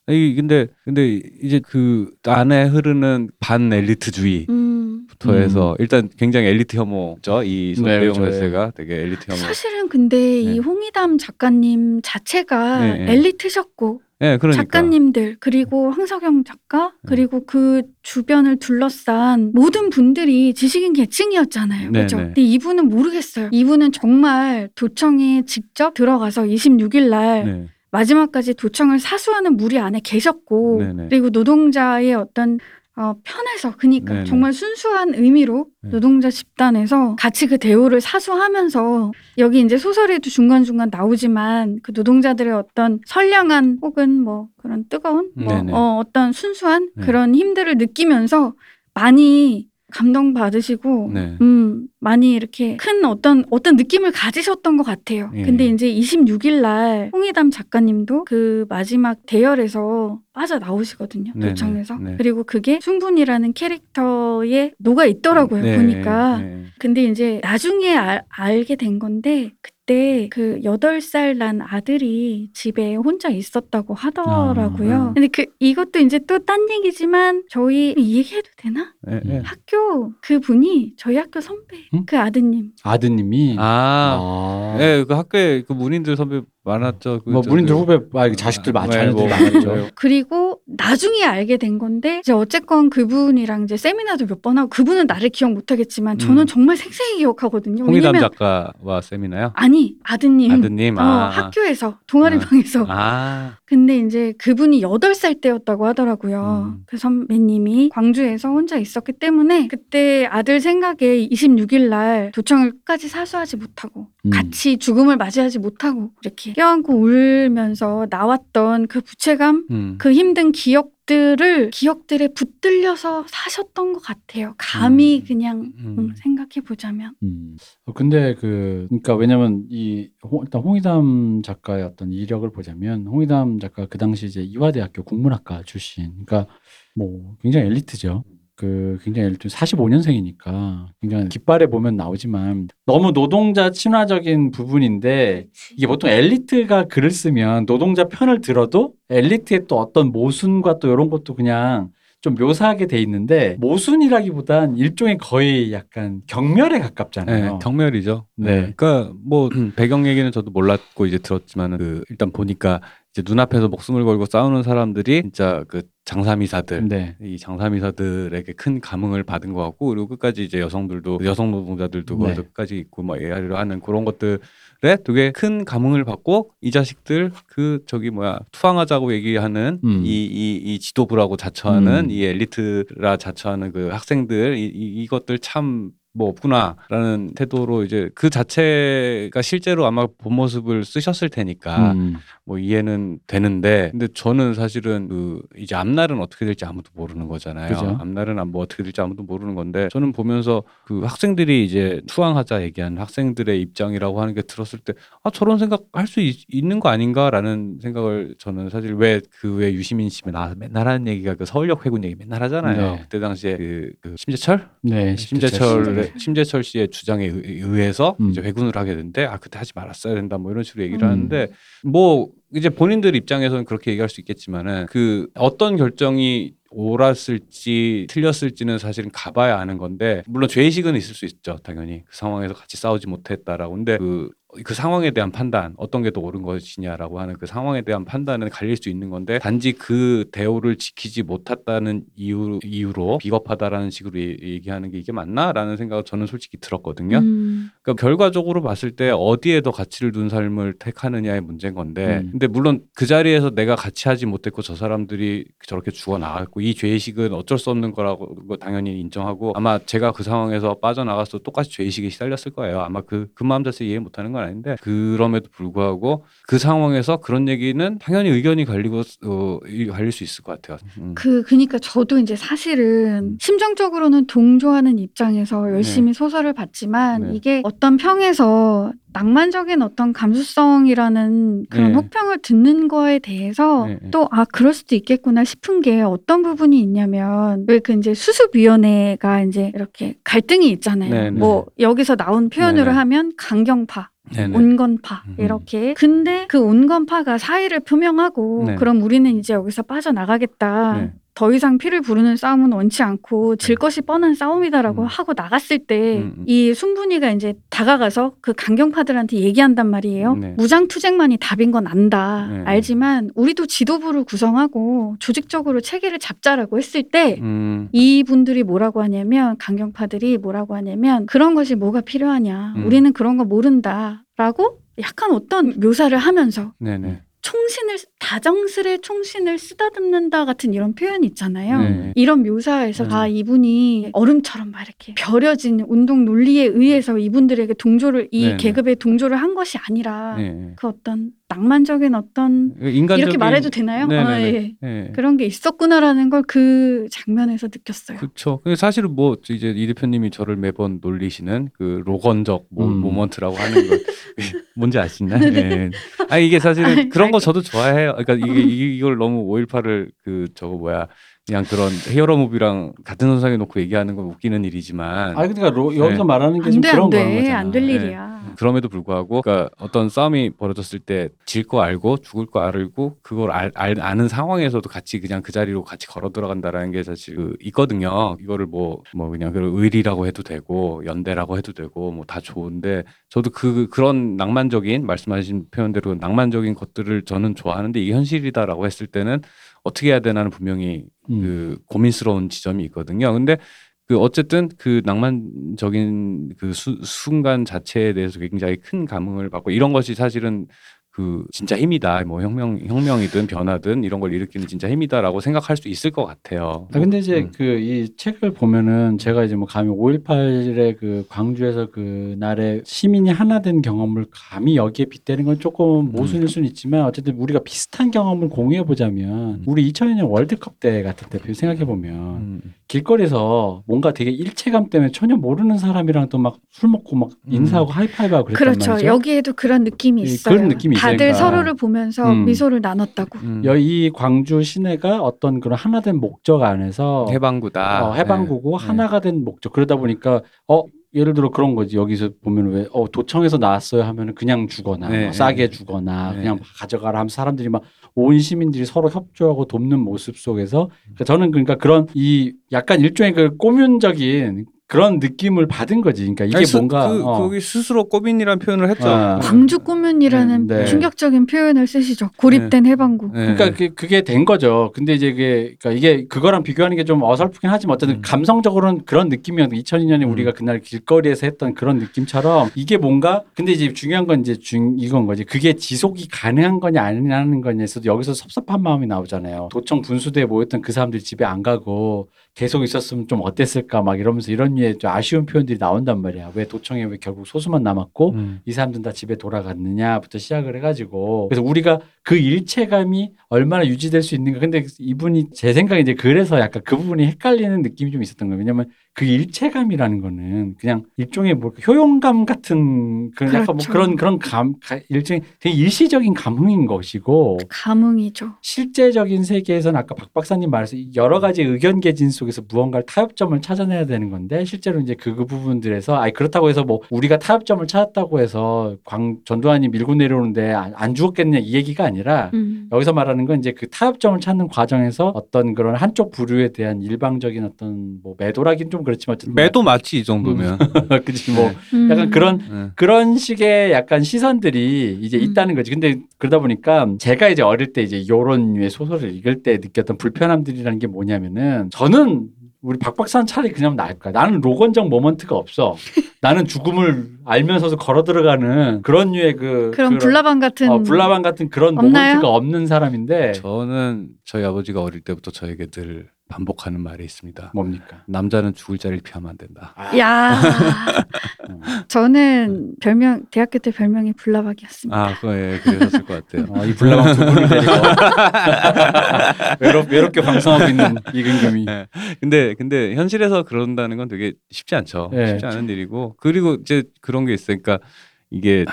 Speaker 2: 이 근데 근데 이제 그 안에 흐르는 반 엘리트주의.
Speaker 3: 음.
Speaker 2: 부터
Speaker 1: 음.
Speaker 2: 해서 일단 굉장히 엘리트 혐오죠. 이
Speaker 1: 네,
Speaker 2: 내용
Speaker 1: 그렇죠.
Speaker 2: 자체가 되게 엘리트 혐오.
Speaker 3: 사실은 근데 이
Speaker 2: 네.
Speaker 3: 홍의담 작가님 자체가
Speaker 2: 네, 네.
Speaker 3: 엘리트셨고
Speaker 2: 네, 그러니까.
Speaker 3: 작가님들 그리고 황석영 작가
Speaker 2: 네.
Speaker 3: 그리고 그 주변을 둘러싼 모든 분들이 지식인 계층이었잖아요.
Speaker 2: 네,
Speaker 3: 그렇죠?
Speaker 2: 네.
Speaker 3: 근데 이분은 모르겠어요. 이분은 정말 도청에 직접 들어가서 26일 날
Speaker 2: 네.
Speaker 3: 마지막까지 도청을 사수하는 무리 안에 계셨고
Speaker 2: 네, 네.
Speaker 3: 그리고 노동자의 어떤 어, 편에서 그니까
Speaker 2: 네, 네.
Speaker 3: 정말 순수한 의미로
Speaker 2: 네.
Speaker 3: 노동자 집단에서 같이 그 대우를 사수하면서 여기 이제 소설에도 중간중간 나오지만 그 노동자들의 어떤 선량한 혹은 뭐 그런 뜨거운 뭐
Speaker 2: 네, 네.
Speaker 3: 어, 어떤 순수한
Speaker 2: 네.
Speaker 3: 그런 힘들을 느끼면서 많이 감동 받으시고
Speaker 2: 네.
Speaker 3: 음 많이 이렇게 큰 어떤 어떤 느낌을 가지셨던 것 같아요.
Speaker 2: 예.
Speaker 3: 근데 이제 26일 날 홍희담 작가님도 그 마지막 대열에서 빠져 나오시거든요.
Speaker 2: 네네.
Speaker 3: 도청에서.
Speaker 2: 네.
Speaker 3: 그리고 그게 순분이라는 캐릭터에 녹아 있더라고요.
Speaker 2: 네,
Speaker 3: 보니까.
Speaker 2: 네.
Speaker 3: 근데 이제 나중에 알, 알게 된 건데 그때 그 8살 난 아들이 집에 혼자 있었다고 하더라고요.
Speaker 2: 아.
Speaker 3: 근데 그 이것도 이제 또 딴 얘기지만 저희 이 얘기해도 되나?
Speaker 2: 네, 네.
Speaker 3: 학교 그 분이 저희 학교 선배
Speaker 1: 응?
Speaker 3: 그 아드님
Speaker 1: 아드님이
Speaker 2: 아,
Speaker 1: 아.
Speaker 2: 네, 그 학교에 그 문인들 선배 많았죠. 그
Speaker 1: 뭐
Speaker 2: 저-
Speaker 1: 문인들
Speaker 2: 그-
Speaker 1: 후배 아, 이게 자식들 많
Speaker 2: 네,
Speaker 1: 자녀들
Speaker 2: 뭐,
Speaker 1: 많았죠.
Speaker 2: 네.
Speaker 3: 그리고 나중에 알게 된 건데 이제 어쨌건 그분이랑 이제 세미나도 몇 번 하고 그분은 나를 기억 못하겠지만 저는
Speaker 2: 음.
Speaker 3: 정말 생생히 기억하거든요.
Speaker 2: 홍희담
Speaker 3: 왜냐면
Speaker 2: 작가와 세미나요?
Speaker 3: 아니 아드님,
Speaker 2: 아드님,
Speaker 3: 어,
Speaker 2: 아,
Speaker 3: 학교에서 동아리방에서
Speaker 2: 아,
Speaker 3: 근데 이제 그분이 8살 때였다고 하더라고요.
Speaker 2: 음.
Speaker 3: 그 선배님이 광주에서 혼자 있었기 때문에 그때 아들 생각에 26일 날 도청을 끝까지 사수하지 못하고
Speaker 1: 음.
Speaker 3: 같이 죽음을 맞이하지 못하고 이렇게 껴안고 울면서 나왔던 그 부채감,
Speaker 2: 음.
Speaker 3: 그 힘든 기억들을 기억들에 붙들려서 사셨던 것 같아요. 감히
Speaker 2: 음.
Speaker 3: 그냥
Speaker 2: 음.
Speaker 3: 음, 생각해 보자면.
Speaker 1: 음. 어, 근데 그 그러니까 왜냐면 이 홍, 일단 홍희담 작가의 어떤 이력을 보자면 홍희담 작가 그 당시 이제 이화대학교 국문학과 출신. 그러니까 뭐 굉장히 엘리트죠. 그 굉장히 엘리트 45년생이니까 굉장히 깃발에 보면 나오지만 너무 노동자 친화적인 부분인데 이게 보통 엘리트가 글을 쓰면 노동자 편을 들어도 엘리트의 또 어떤 모순과 또 이런 것도 그냥 좀 묘사하게 돼 있는데 모순이라기보단 일종의 거의 약간 경멸에 가깝잖아요.
Speaker 2: 네, 경멸이죠.
Speaker 1: 네.
Speaker 2: 그러니까 뭐 배경 얘기는 저도 몰랐고 이제 들었지만은 그 일단 보니까 이제 눈앞에서 목숨을 걸고 싸우는 사람들이 진짜 그 장사미사들
Speaker 1: 네.
Speaker 2: 이 장사미사들에게 큰 감흥을 받은 것 같고 그리고 끝까지 이제 여성들도 여성 노동자들도
Speaker 1: 네.
Speaker 2: 끝까지 있고 막 얘기를 하는 그런 것들에 되게 큰 감흥을 받고 이 자식들 그 저기 뭐야 투항하자고 얘기하는
Speaker 1: 음.
Speaker 2: 이이이 지도부라고 자처하는
Speaker 1: 음.
Speaker 2: 이 엘리트라 자처하는 그 학생들 이, 이 이것들 참 뭐 없구나라는 태도로 이제 그 자체가 실제로 아마 본 모습을 쓰셨을 테니까
Speaker 1: 음.
Speaker 2: 뭐 이해는 되는데 근데 저는 사실은 그 이제 앞날은 어떻게 될지 아무도 모르는 거잖아요.
Speaker 1: 그죠.
Speaker 2: 앞날은 뭐 어떻게 될지 아무도 모르는 건데 저는 보면서 그 학생들이 이제 투항하자 얘기하는 학생들의 입장이라고 하는 게 들었을 때 아 저런 생각 할 수 있는 거 아닌가라는 생각을 저는 사실 왜 그 왜 유시민 씨나 맨날 하는 얘기가 그 서울역 회군 얘기 맨날 하잖아요.
Speaker 1: 네.
Speaker 2: 그때 당시에 그, 그 심재철
Speaker 1: 네.
Speaker 2: 심재철 심재철 씨의 주장에 의- 의해서
Speaker 1: 음.
Speaker 2: 이제 회군을 하게 되는데 아 그때 하지 말았어야 된다. 뭐 이런 식으로 얘기를
Speaker 3: 음.
Speaker 2: 하는데 뭐 이제 본인들 입장에서는 그렇게 얘기할 수 있겠지만은 그 어떤 결정이 옳았을지 틀렸을지는 사실은 가봐야 아는 건데 물론 죄의식은 있을 수 있죠. 당연히 그 상황에서 같이 싸우지 못했다라고. 근데 그 그 상황에 대한 판단 어떤 게 더 옳은 것이냐라고 하는 그 상황에 대한 판단은 갈릴 수 있는 건데 단지 그 대우를 지키지 못했다는 이유 이유로 비겁하다라는 식으로 얘- 얘기하는 게 이게 맞나라는 생각을 저는 솔직히 들었거든요.
Speaker 3: 음.
Speaker 2: 그러니까 결과적으로 봤을 때 어디에 더 가치를 둔 삶을 택하느냐의 문제인 건데
Speaker 1: 음.
Speaker 2: 근데 물론 그 자리에서 내가 같이 하지 못했고 저 사람들이 저렇게 죽어 나갔고 이 죄의식은 어쩔 수 없는 거라고 당연히 인정하고 아마 제가 그 상황에서 빠져나가서 똑같이 죄의식에 시달렸을 거예요 아마 그, 그 마음 자체 이해 못하는 건 아닌데 그럼에도 불구하고 그 상황에서 그런 얘기는 당연히 의견이 갈리고 어, 이- 갈릴 수 있을 것 같아요 음.
Speaker 3: 그 그니까 저도 이제 사실은 심정적으로는 동조하는 입장에서 열심히 소설을 봤지만
Speaker 2: 네.
Speaker 3: 이게 어떤 평에서 낭만적인 어떤 감수성이라는 그런
Speaker 2: 네.
Speaker 3: 혹평을 듣는 거에 대해서
Speaker 2: 네, 네.
Speaker 3: 또아 그럴 수도 있겠구나 싶은 게 어떤 부분이 있냐면 왜 그 이제 수습위원회가 이제 이렇게 갈등이 있잖아요.
Speaker 2: 네, 네.
Speaker 3: 뭐 여기서 나온 표현으로
Speaker 2: 네, 네.
Speaker 3: 하면 강경파,
Speaker 2: 네네.
Speaker 3: 온건파
Speaker 2: 음.
Speaker 3: 이렇게 근데 그 온건파가 사의를 표명하고
Speaker 2: 네.
Speaker 3: 그럼 우리는 이제 여기서 빠져나가겠다
Speaker 2: 네.
Speaker 3: 더 이상 피를 부르는 싸움은 원치 않고 질
Speaker 2: 음.
Speaker 3: 것이 뻔한 싸움이다라고
Speaker 2: 음.
Speaker 3: 하고 나갔을 때
Speaker 2: 음, 음.
Speaker 3: 이 순분이가 이제 다가가서 그 강경파들한테 얘기한단 말이에요.
Speaker 2: 네.
Speaker 3: 무장 투쟁만이 답인 건 안다.
Speaker 2: 네.
Speaker 3: 알지만 우리도 지도부를 구성하고 조직적으로 체계를 잡자라고 했을 때
Speaker 2: 음,
Speaker 3: 이분들이 뭐라고 하냐면 강경파들이 뭐라고 하냐면 그런 것이 뭐가 필요하냐.
Speaker 2: 음.
Speaker 3: 우리는 그런 거 모른다라고 약간 어떤 묘사를 하면서
Speaker 2: 네네
Speaker 3: 총신을 다정스레 총신을 쓰다듬는다 같은 이런 표현이 있잖아요.
Speaker 2: 네.
Speaker 3: 이런 묘사에서
Speaker 2: 네.
Speaker 3: 아 이분이 얼음처럼 막 이렇게 벼려진 운동 논리에 의해서 이분들에게 동조를 이
Speaker 2: 네, 네.
Speaker 3: 계급에 동조를 한 것이 아니라
Speaker 2: 네.
Speaker 3: 그 어떤 낭만적인 어떤
Speaker 2: 인간적인
Speaker 3: 이렇게 말해도 되나요?
Speaker 2: 네네네.
Speaker 3: 아, 예.
Speaker 2: 네.
Speaker 3: 그런 게 있었구나라는 걸 그 장면에서 느꼈어요.
Speaker 2: 그렇죠. 근데 사실은 뭐 이제 이 대표님이 저를 매번 놀리시는 그 로건적 모,
Speaker 1: 음.
Speaker 2: 모먼트라고 하는 거 뭔지 아시나요? 네. 아 이게 사실은
Speaker 3: 아이,
Speaker 2: 그런 거 저도 좋아해요. 그러니까 이게 이- 이걸 너무 5.18을 그 저거 뭐야 그냥 그런 히어로 무비랑 같은 선상에 놓고 얘기하는 건 웃기는 일이지만
Speaker 1: 아 그러니까 로, 여기서
Speaker 2: 네.
Speaker 1: 말하는 게
Speaker 3: 안
Speaker 1: 지금
Speaker 3: 돼,
Speaker 1: 그런
Speaker 3: 안
Speaker 1: 거는
Speaker 3: 돼.
Speaker 1: 거잖아.
Speaker 3: 안될
Speaker 2: 네.
Speaker 3: 일이야.
Speaker 2: 그럼에도 불구하고 그러니까 어떤 싸움이 벌어졌을 때 질 거 알고 죽을 거 알고 그걸 알, 알, 아는 상황에서도 같이 그냥 그 자리로 같이 걸어 들어간다라는 게 사실 그 있거든요. 이거를 뭐 뭐 그냥 그 의리라고 해도 되고 연대라고 해도 되고 뭐 다 좋은데 저도 그 그런 낭만적인 말씀하신 표현대로 낭만적인 것들을 저는 좋아하는데 이게 현실이다라고 했을 때는 어떻게 해야 되나는 분명히
Speaker 1: 음.
Speaker 2: 그 고민스러운 지점이 있거든요. 근데 그 어쨌든 그 낭만적인 그 수, 순간 자체에 대해서 굉장히 큰 감흥을 받고 이런 것이 사실은 그 진짜 힘이다. 뭐 혁명 혁명이든 변화든 이런 걸 일으키는 진짜 힘이다라고 생각할 수 있을 것 같아요.
Speaker 1: 아 근데 이제
Speaker 2: 음.
Speaker 1: 그이 책을 보면은 제가 이제 뭐 감히 5.18의 그 광주에서 그 날에 시민이 하나 된 경험을 감히 여기에 빗대는 건 조금 모순일 수는 있지만 어쨌든 우리가 비슷한 경험을 공유해 보자면 우리 2002년 월드컵 때 같은 때 생각해 보면
Speaker 2: 음.
Speaker 1: 길거리에서 뭔가 되게 일체감 때문에 전혀 모르는 사람이랑 또 막 술 먹고 막
Speaker 2: 음.
Speaker 1: 인사하고 하이파이브하고 그랬단
Speaker 3: 그렇죠.
Speaker 1: 말이죠.
Speaker 3: 여기에도 그런 느낌이
Speaker 1: 예,
Speaker 3: 있어요.
Speaker 1: 그런 느낌이
Speaker 3: 다들. 서로를 보면서
Speaker 1: 음.
Speaker 3: 미소를 나눴다고.
Speaker 2: 음.
Speaker 1: 여- 이 광주 시내가 어떤 그런 하나된 목적 안에서
Speaker 2: 해방구다.
Speaker 1: 어, 해방구고
Speaker 2: 네.
Speaker 1: 하나가 된 목적. 그러다 보니까 어 예를 들어 그런 거지. 여기서 보면 왜 어, 도청에서 나왔어요 하면은 그냥 주거나
Speaker 2: 네,
Speaker 1: 뭐 싸게
Speaker 2: 네.
Speaker 1: 주거나
Speaker 2: 네.
Speaker 1: 그냥 가져가라 하면 사람들이 막 온 시민들이 서로 협조하고 돕는 모습 속에서 그러니까 저는 그러니까 그런 이 약간 일종의 그 꼬뮌적인 그런 느낌을 받은 거지. 그러니까 이게
Speaker 2: 아니, 스-
Speaker 1: 뭔가
Speaker 2: 그,
Speaker 1: 어,
Speaker 2: 거기 스스로 꼬빈이라는 표현을 했죠.
Speaker 1: 아.
Speaker 3: 광주 꾸면이라는
Speaker 1: 네, 네.
Speaker 3: 충격적인 표현을 쓰시죠. 고립된 해방구.
Speaker 2: 네.
Speaker 1: 그러니까 그, 그게 된 거죠. 근데 이제 그게 그러니까 이게 그거랑 비교하는 게 좀 어설프긴 하지만 어쨌든
Speaker 2: 음.
Speaker 1: 감성적으로는 그런 느낌이었는데 2002년에
Speaker 2: 음.
Speaker 1: 우리가 그날 길거리에서 했던 그런 느낌처럼 이게 뭔가 근데 이제 중요한 건 이제 중 이건 거지. 그게 지속이 가능한 거냐 아니냐는 거냐에서도 여기서 섭섭한 마음이 나오잖아요. 도청 분수대에 모였던 그 사람들이 집에 안 가고 계속 있었으면 좀 어땠을까 막 이러면서 이런 류의 좀 아쉬운 표현들이 나온단 말이야. 왜 도청에 왜 결국 소수만 남았고
Speaker 2: 음.
Speaker 1: 이 사람들은 다 집에 돌아갔느냐부터 시작을 해가지고 그래서 우리가 그 일체감이 얼마나 유지될 수 있는가 근데 이분이 제 생각에 이제 그래서 약간 그 부분이 헷갈리는 느낌이 좀 있었던 거예요 왜냐면 그 일체감이라는 거는 그냥 일종의 뭐 효용감 같은 그런 약간 뭐
Speaker 3: 그렇죠.
Speaker 1: 그런 그런 감 가- 일종의 되게 일시적인 감흥인 것이고
Speaker 3: 감흥이죠.
Speaker 1: 실제적인 세계에서는 아까 박 박사님 말해서 여러 가지 의견 개진 속에서 무언가를 타협점을 찾아내야 되는 건데 실제로 이제 그, 그 부분들에서 아니 그렇다고 해서 뭐 우리가 타협점을 찾았다고 해서 광 전두환이 밀고 내려오는데 안, 안 죽었겠냐 이 얘기가 아니라
Speaker 3: 음.
Speaker 1: 여기서 말하는 건 이제 그 타협점을 찾는 과정에서 어떤 그런 한쪽 부류에 대한 일방적인 어떤 뭐 매도라기는 좀 그렇지만 어쨌든
Speaker 2: 매도 맞지 이 정도면.
Speaker 1: 그지 뭐
Speaker 2: 네.
Speaker 3: 음.
Speaker 1: 약간 그런
Speaker 2: 네.
Speaker 1: 그런 식의 약간 시선들이 이제
Speaker 3: 음.
Speaker 1: 있다는 거지. 근데 그러다 보니까 제가 이제 어릴 때 이제 요런 류의 소설을 읽을 때 느꼈던 불편함들이라는 게 뭐냐면은 저는 우리 박 박사는 차라리 그냥 나을 거야. 나는 로건정 모먼트가 없어. 나는 죽음을 알면서도 걸어 들어가는 그런 류의 그
Speaker 3: 그런 불나방 같은
Speaker 1: 어, 불나방 같은 그런
Speaker 3: 없나요?
Speaker 1: 모먼트가 없는 사람인데
Speaker 2: 저는 저희 아버지가 어릴 때부터 저에게 늘 반복하는 말이 있습니다.
Speaker 1: 뭡니까?
Speaker 2: 남자는 죽을 자리를 피하면 안 된다.
Speaker 3: 야
Speaker 1: 음.
Speaker 3: 저는 별명 대학교 때 별명이 불나방이었습니다.
Speaker 2: 아, 그거 예, 그러셨을 것 같아요.
Speaker 1: 어, 이 불나방 두 분을 데리고 외롭, 외롭게 방송하고 있는 이근겸이
Speaker 2: 네. 근데 근데 현실에서 그런다는 건 되게 쉽지 않죠.
Speaker 1: 네.
Speaker 2: 쉽지 않은 일이고 그리고 이제 그런 게 있으니까 이게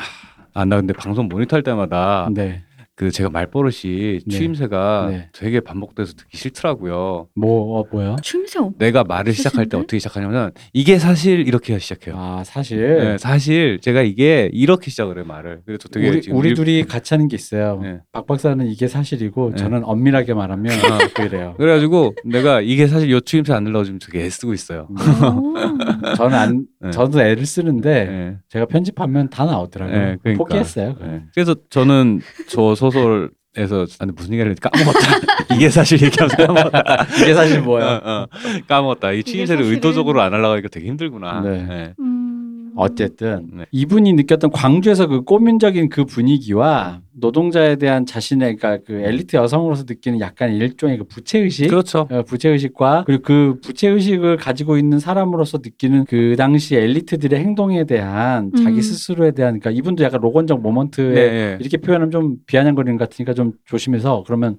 Speaker 2: 아 나 근데 방송 모니터할 때마다
Speaker 1: 네.
Speaker 2: 그 제가 말버릇이
Speaker 1: 네.
Speaker 2: 추임새가
Speaker 1: 네.
Speaker 2: 되게 반복돼서 듣기 싫더라고요.
Speaker 1: 뭐 어, 뭐야?
Speaker 3: 추임새 없.
Speaker 2: 내가 말을 시작할 때? 어떻게 시작하냐면 이게 사실 이렇게 시작해요.
Speaker 1: 아 사실
Speaker 2: 네, 사실 제가 이게 이렇게 시작을 해요 말을. 그래서 되게
Speaker 1: 우리,
Speaker 2: 지금
Speaker 1: 우리
Speaker 2: 일-
Speaker 1: 둘이 같이 하는 게 있어요.
Speaker 2: 네.
Speaker 1: 박 박사는 이게 사실이고
Speaker 2: 네.
Speaker 1: 저는 엄밀하게 말하면
Speaker 2: 아.
Speaker 1: 그래요.
Speaker 2: 그래가지고 내가 이게 사실 요 추임새 안 넣으려고 지금 되게 애쓰고 있어요.
Speaker 3: 오.
Speaker 1: 저는 안
Speaker 2: 네.
Speaker 1: 저도 애를 쓰는데
Speaker 2: 네.
Speaker 1: 제가 편집하면 다 나오더라고요.
Speaker 2: 네, 그러니까.
Speaker 1: 포기했어요.
Speaker 2: 네. 그래서 저는 저 소설에서 아니 무슨 얘기를 했지 까먹었다. 이게 사실 얘기하면서 까먹었다.
Speaker 1: 이게 사실 뭐야?
Speaker 2: 어, 어. 까먹었다. 이
Speaker 3: 이게
Speaker 2: 추임새를
Speaker 3: 사실은-
Speaker 2: 의도적으로 안 하려고 하니까 되게 힘들구나.
Speaker 1: 네.
Speaker 2: 네.
Speaker 3: 음.
Speaker 1: 어쨌든
Speaker 2: 네.
Speaker 1: 이분이 느꼈던 광주에서 그 꼬민적인 그 분위기와 노동자에 대한 자신의 그러니까 그 엘리트 여성으로서 느끼는 약간 일종의 그 부채 의식
Speaker 2: 그렇죠.
Speaker 1: 어, 부채 의식과 그리고 그 부채 의식을 가지고 있는 사람으로서 느끼는 그 당시 엘리트들의 행동에 대한
Speaker 3: 음.
Speaker 1: 자기 스스로에 대한 그러니까 이분도 약간 로건적 모먼트에
Speaker 2: 네.
Speaker 1: 이렇게 표현하면 좀 비아냥거리는 것 같으니까 좀 조심해서 그러면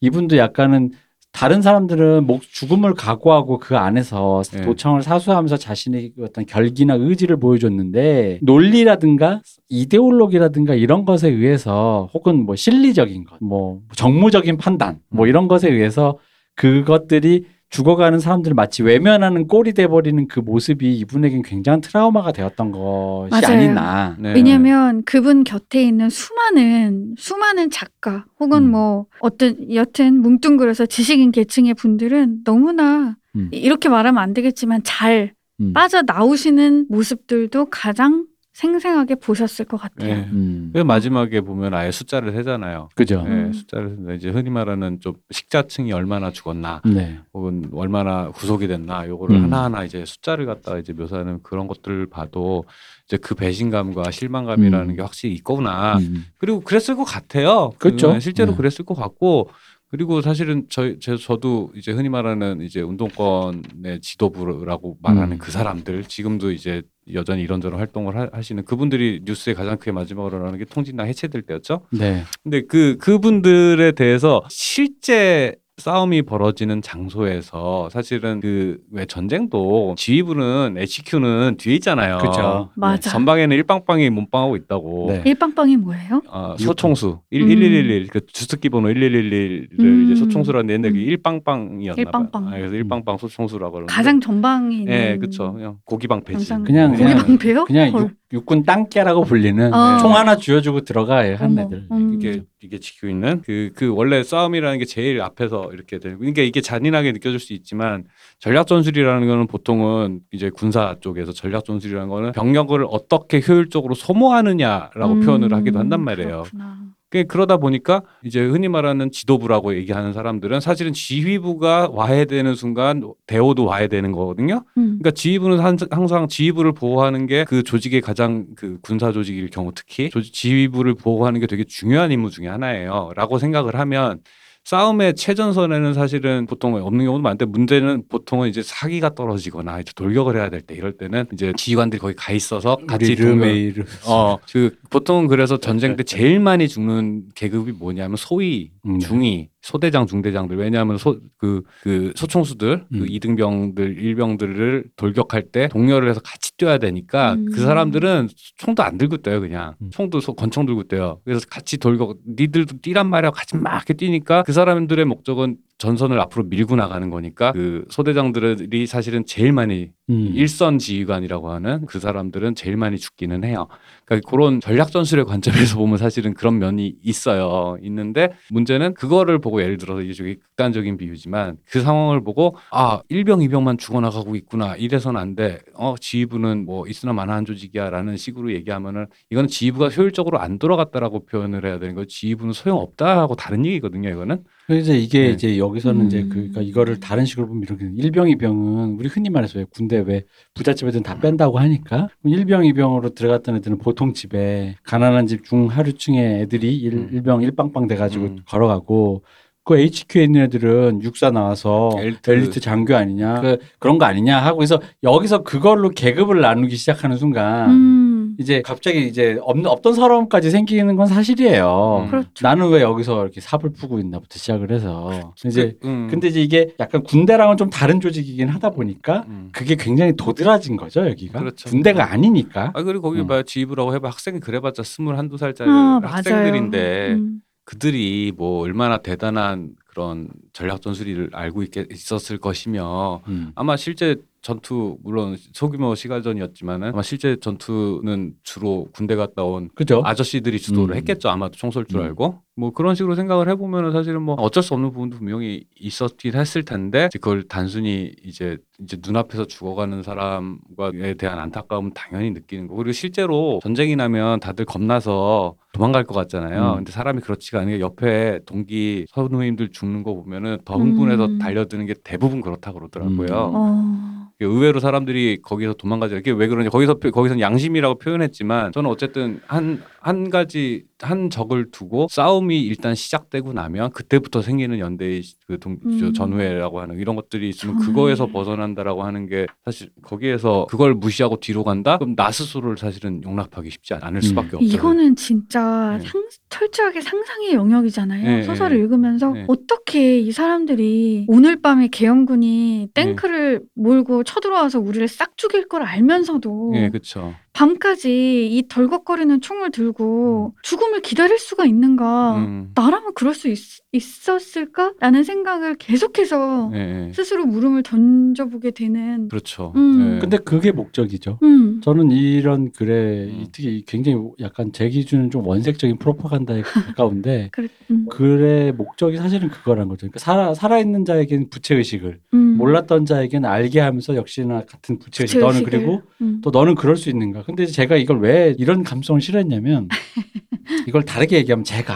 Speaker 1: 이분도 약간은 다른 사람들은 목 죽음을 각오하고 그 안에서
Speaker 2: 네.
Speaker 1: 도청을 사수하면서 자신의 그 어떤 결기나 의지를 보여줬는데 논리라든가 이데올로기라든가 이런 것에 의해서 혹은 뭐 실리적인 것, 뭐 정무적인 판단, 뭐 이런 것에 의해서 그것들이 죽어가는 사람들을 마치 외면하는 꼴이 돼버리는 그 모습이 이분에겐 굉장한 트라우마가 되었던 것이
Speaker 3: 맞아요.
Speaker 1: 아니나.
Speaker 2: 네.
Speaker 3: 왜냐하면 그분 곁에 있는 수많은 수많은 작가 혹은
Speaker 1: 음.
Speaker 3: 뭐 어떤 여튼 뭉뚱그려서 지식인 계층의 분들은 너무나
Speaker 1: 음.
Speaker 3: 이렇게 말하면 안 되겠지만 잘
Speaker 1: 음.
Speaker 3: 빠져 나오시는 모습들도 가장 생생하게 보셨을 것 같아요.
Speaker 2: 네.
Speaker 1: 음.
Speaker 2: 그 마지막에 보면 아예 숫자를 세잖아요.
Speaker 1: 그죠.
Speaker 2: 네,
Speaker 3: 음.
Speaker 2: 숫자를 세는데 이제 흔히 말하는 좀 식자층이 얼마나 죽었나
Speaker 1: 네.
Speaker 2: 혹은 얼마나 구속이 됐나 요거를
Speaker 1: 음.
Speaker 2: 하나하나 이제 숫자를 갖다가 이제 묘사하는 그런 것들을 봐도 이제 그 배신감과 실망감이라는
Speaker 1: 음.
Speaker 2: 게 확실히 있거나
Speaker 1: 음.
Speaker 2: 그리고 그랬을 것 같아요.
Speaker 1: 그렇죠.
Speaker 2: 그 실제로
Speaker 1: 네.
Speaker 2: 그랬을 것 같고 그리고 사실은 저희 제 저도 이제 흔히 말하는 이제 운동권의 지도부라고 말하는
Speaker 1: 음.
Speaker 2: 그 사람들 지금도 이제 여전히 이런저런 활동을 하, 하시는 그분들이 뉴스에 가장 크게 마지막으로 나오는 게 통진당 해체될 때였죠.
Speaker 1: 네.
Speaker 2: 근데 그 그분들에 대해서 실제 싸움이 벌어지는 장소에서 사실은 그 왜 전쟁도 지휘부는 HQ는 뒤에 있잖아요.
Speaker 1: 그렇죠.
Speaker 3: 맞아.
Speaker 2: 전방에는 일방방이 몸빵하고 있다고.
Speaker 1: 네.
Speaker 3: 일빵빵이 뭐예요?
Speaker 2: 아, 소총수
Speaker 3: 음.
Speaker 2: 1111, 그 주특기 번호 1111을
Speaker 3: 음.
Speaker 2: 이제 소총수라는 옛날 그
Speaker 3: 음.
Speaker 2: 일빵빵이었나
Speaker 3: 일빵빵.
Speaker 2: 봐요. 아, 그래서 일빵빵 소총수라고 그러는데.
Speaker 3: 가장 전방에 있는
Speaker 2: 예, 그렇죠. 그냥 고기방패지.
Speaker 3: 항상
Speaker 1: 그냥-
Speaker 3: 고기 방패요?
Speaker 1: 그냥
Speaker 3: 헐.
Speaker 1: 육, 육군 땅깨라고 불리는
Speaker 3: 어.
Speaker 1: 총 하나 쥐어주고 들어가요 한
Speaker 3: 어머,
Speaker 1: 애들.
Speaker 3: 음.
Speaker 2: 이게 이게 지키고 있는 그 그 원래 싸움이라는 게 제일 앞에서 이렇게 되고 그러니까 이게 잔인하게 느껴질 수 있지만 전략 전술이라는 거는 보통은 이제 군사 쪽에서 전략 전술이라는 거는 병력을 어떻게 효율적으로 소모하느냐라고
Speaker 3: 음,
Speaker 2: 표현을 하기도 한단 말이에요.
Speaker 3: 그렇구나.
Speaker 2: 그 그러다 보니까 이제 흔히 말하는 지도부라고 얘기하는 사람들은 사실은 지휘부가 와해되는 순간 대오도 와해되는 거거든요.
Speaker 3: 음.
Speaker 2: 그러니까 지휘부는 한- 항상 지휘부를 보호하는 게 그 조직의 가장 그 군사 조직일 경우 특히 조- 지휘부를 보호하는 게 되게 중요한 임무 중에 하나예요.라고 생각을 하면 싸움의 최전선에는 사실은 보통 없는 경우도 많은데 문제는 보통은 이제 사기가 떨어지거나 이제 돌격을 해야 될 때 이럴 때는 이제 지휘관들이 거기 가 있어서 같이
Speaker 1: 르메이르.
Speaker 2: 어, 그 보통은 그래서 전쟁 때 제일 많이 죽는 계급이 뭐냐면 소위,
Speaker 1: 음.
Speaker 2: 중위, 소대장, 중대장들. 왜냐하면 소그그 소총수들,
Speaker 1: 음.
Speaker 2: 그 이등병들, 일병들을 돌격할 때 동료를 해서 같이 뛰어야 되니까
Speaker 3: 음.
Speaker 2: 그 사람들은 총도 안 들고 뛰어요, 그냥.
Speaker 1: 음.
Speaker 2: 총도 소- 권총 들고 뛰어요. 그래서 같이 돌격, 니들도 뛰란 말이야. 같이 막 이렇게 뛰니까 그 사람들의 목적은 전선을 앞으로 밀고 나가는 거니까 그 소대장들이 사실은 제일 많이
Speaker 1: 음.
Speaker 2: 일선 지휘관이라고 하는 그 사람들은 제일 많이 죽기는 해요. 그러니까 그런 전략 전술의 관점에서 보면 사실은 그런 면이 있어요. 있는데 문제는 그거를 보고 예를 들어서 좀 극단적인 비유지만 그 상황을 보고 아 일병 이병만 죽어나가고 있구나 이래선 안 돼. 어 지휘부는 뭐 있으나 마나한 조직이야라는 식으로 얘기하면은 이거는 지휘부가 효율적으로 안 돌아갔다라고 표현을 해야 되는 거. 지휘부는 소용 없다하고 다른 얘기거든요. 이거는.
Speaker 1: 그래서 이게
Speaker 2: 네.
Speaker 1: 이제 여기서는
Speaker 3: 음.
Speaker 1: 이제 그러니까 이거를 다른 식으로 보면 이렇게 일병 이병은 우리 흔히 말해서 왜 군대 왜 부잣집 애들은 다 뺀다고 하니까 일병 이병으로 들어갔던 애들은 보통 집에 가난한 집 중하류층의 애들이 일,
Speaker 2: 음.
Speaker 1: 일병 일빵빵 돼가지고
Speaker 2: 음.
Speaker 1: 걸어가고 그 HQ에 있는 애들은 육사 나와서
Speaker 2: 엘리트.
Speaker 1: 엘리트, 장교 아니냐 그, 그런 거 아니냐 하고 해서 여기서 그걸로 계급을 나누기 시작하는 순간
Speaker 3: 음.
Speaker 1: 이제 갑자기 이제 없, 없던 서러움까지 생기는 건 사실이에요.
Speaker 2: 음.
Speaker 3: 그렇죠.
Speaker 1: 나는 왜 여기서 이렇게 삽을 푸고 있나부터 시작을 해서 이제
Speaker 2: 그, 음.
Speaker 1: 근데 이제 이게 약간 군대랑은 좀 다른 조직이긴 하다 보니까
Speaker 2: 음.
Speaker 1: 그게 굉장히 도드라진 거죠 여기가
Speaker 2: 그렇죠.
Speaker 1: 군대가 아니니까
Speaker 2: 아 그리고 거기
Speaker 1: 음.
Speaker 2: 봐 지휘부라고 해봐 학생이 그래봤자 스물 한두 살짜리
Speaker 3: 아,
Speaker 2: 학생들인데.
Speaker 3: 음.
Speaker 2: 그들이 뭐 얼마나 대단한 그런 전략 전술을 알고 있게 있었을 것이며
Speaker 1: 음.
Speaker 2: 아마 실제 전투 물론 소규모 시가전이었지만은 아마 실제 전투는 주로 군대 갔다 온
Speaker 1: 그죠
Speaker 2: 아저씨들이 주도를
Speaker 1: 음.
Speaker 2: 했겠죠 아마도 총 쏠 줄
Speaker 1: 음.
Speaker 2: 알고 뭐 그런 식으로 생각을 해보면은 사실은 뭐 어쩔 수 없는 부분도 분명히 있었긴 했을 텐데 그걸 단순히 이제 이제 눈앞에서 죽어가는 사람과에 대한 안타까움은 당연히 느끼는 거 그리고 실제로 전쟁이 나면 다들 겁나서 도망갈 것 같잖아요
Speaker 1: 음.
Speaker 2: 근데 사람이 그렇지가 않은 게 옆에 동기 선우님들 죽는 거 보면은 더 흥분해서
Speaker 3: 음.
Speaker 2: 달려드는 게 대부분 그렇다 그러더라고요.
Speaker 1: 음.
Speaker 3: 어.
Speaker 2: 의외로 사람들이 거기서 도망가지 이게 왜 그러냐 거기서 표- 거기서는 양심이라고 표현했지만 저는 어쨌든 한 한 가지 한 적을 두고 싸움이 일단 시작되고 나면 그때부터 생기는 연대의 그 동, 저
Speaker 3: 음.
Speaker 2: 전후회라고 하는 이런 것들이 있으면
Speaker 3: 전후회.
Speaker 2: 그거에서 벗어난다라고 하는 게 사실 거기에서 그걸 무시하고 뒤로 간다 그럼 나 스스로를 사실은 용납하기 쉽지 않을
Speaker 1: 음.
Speaker 2: 수밖에 없죠.
Speaker 3: 이거는 진짜
Speaker 2: 네.
Speaker 3: 상, 철저하게 상상의 영역이잖아요.
Speaker 2: 네,
Speaker 3: 소설을
Speaker 2: 네.
Speaker 3: 읽으면서
Speaker 2: 네.
Speaker 3: 어떻게 이 사람들이 오늘 밤에 계엄군이 탱크를 몰고 쳐들어와서 우리를 싹 죽일 걸 알면서도
Speaker 2: 예, 그렇죠.
Speaker 3: 밤까지 이 덜컥거리는 총을 들고 죽음을 기다릴 수가 있는가?
Speaker 2: 음.
Speaker 3: 나라면 그럴 수 있, 있었을까?라는 생각을 계속해서
Speaker 2: 예, 예.
Speaker 3: 스스로 물음을 던져보게 되는.
Speaker 2: 그렇죠.
Speaker 3: 음.
Speaker 2: 예.
Speaker 1: 근데 그게 목적이죠
Speaker 3: 음.
Speaker 1: 저는 이런 글에
Speaker 2: 음.
Speaker 1: 특히 굉장히 약간 제 기준은 좀 원색적인 프로파간다에 가까운데
Speaker 3: 그래, 음.
Speaker 1: 글의 목적이 사실은 그거란 거죠 그러니까 살아, 살아있는 자에게는 부채 의식을
Speaker 3: 음.
Speaker 1: 몰랐던 자에게는 알게 하면서 역시나 같은 부채 의식 너는
Speaker 3: 부채의식을.
Speaker 1: 그리고
Speaker 3: 음.
Speaker 1: 또 너는 그럴 수 있는가? 근데 제가 이걸 왜 이런 감성을 싫어했냐면 이걸 다르게 얘기하면 제가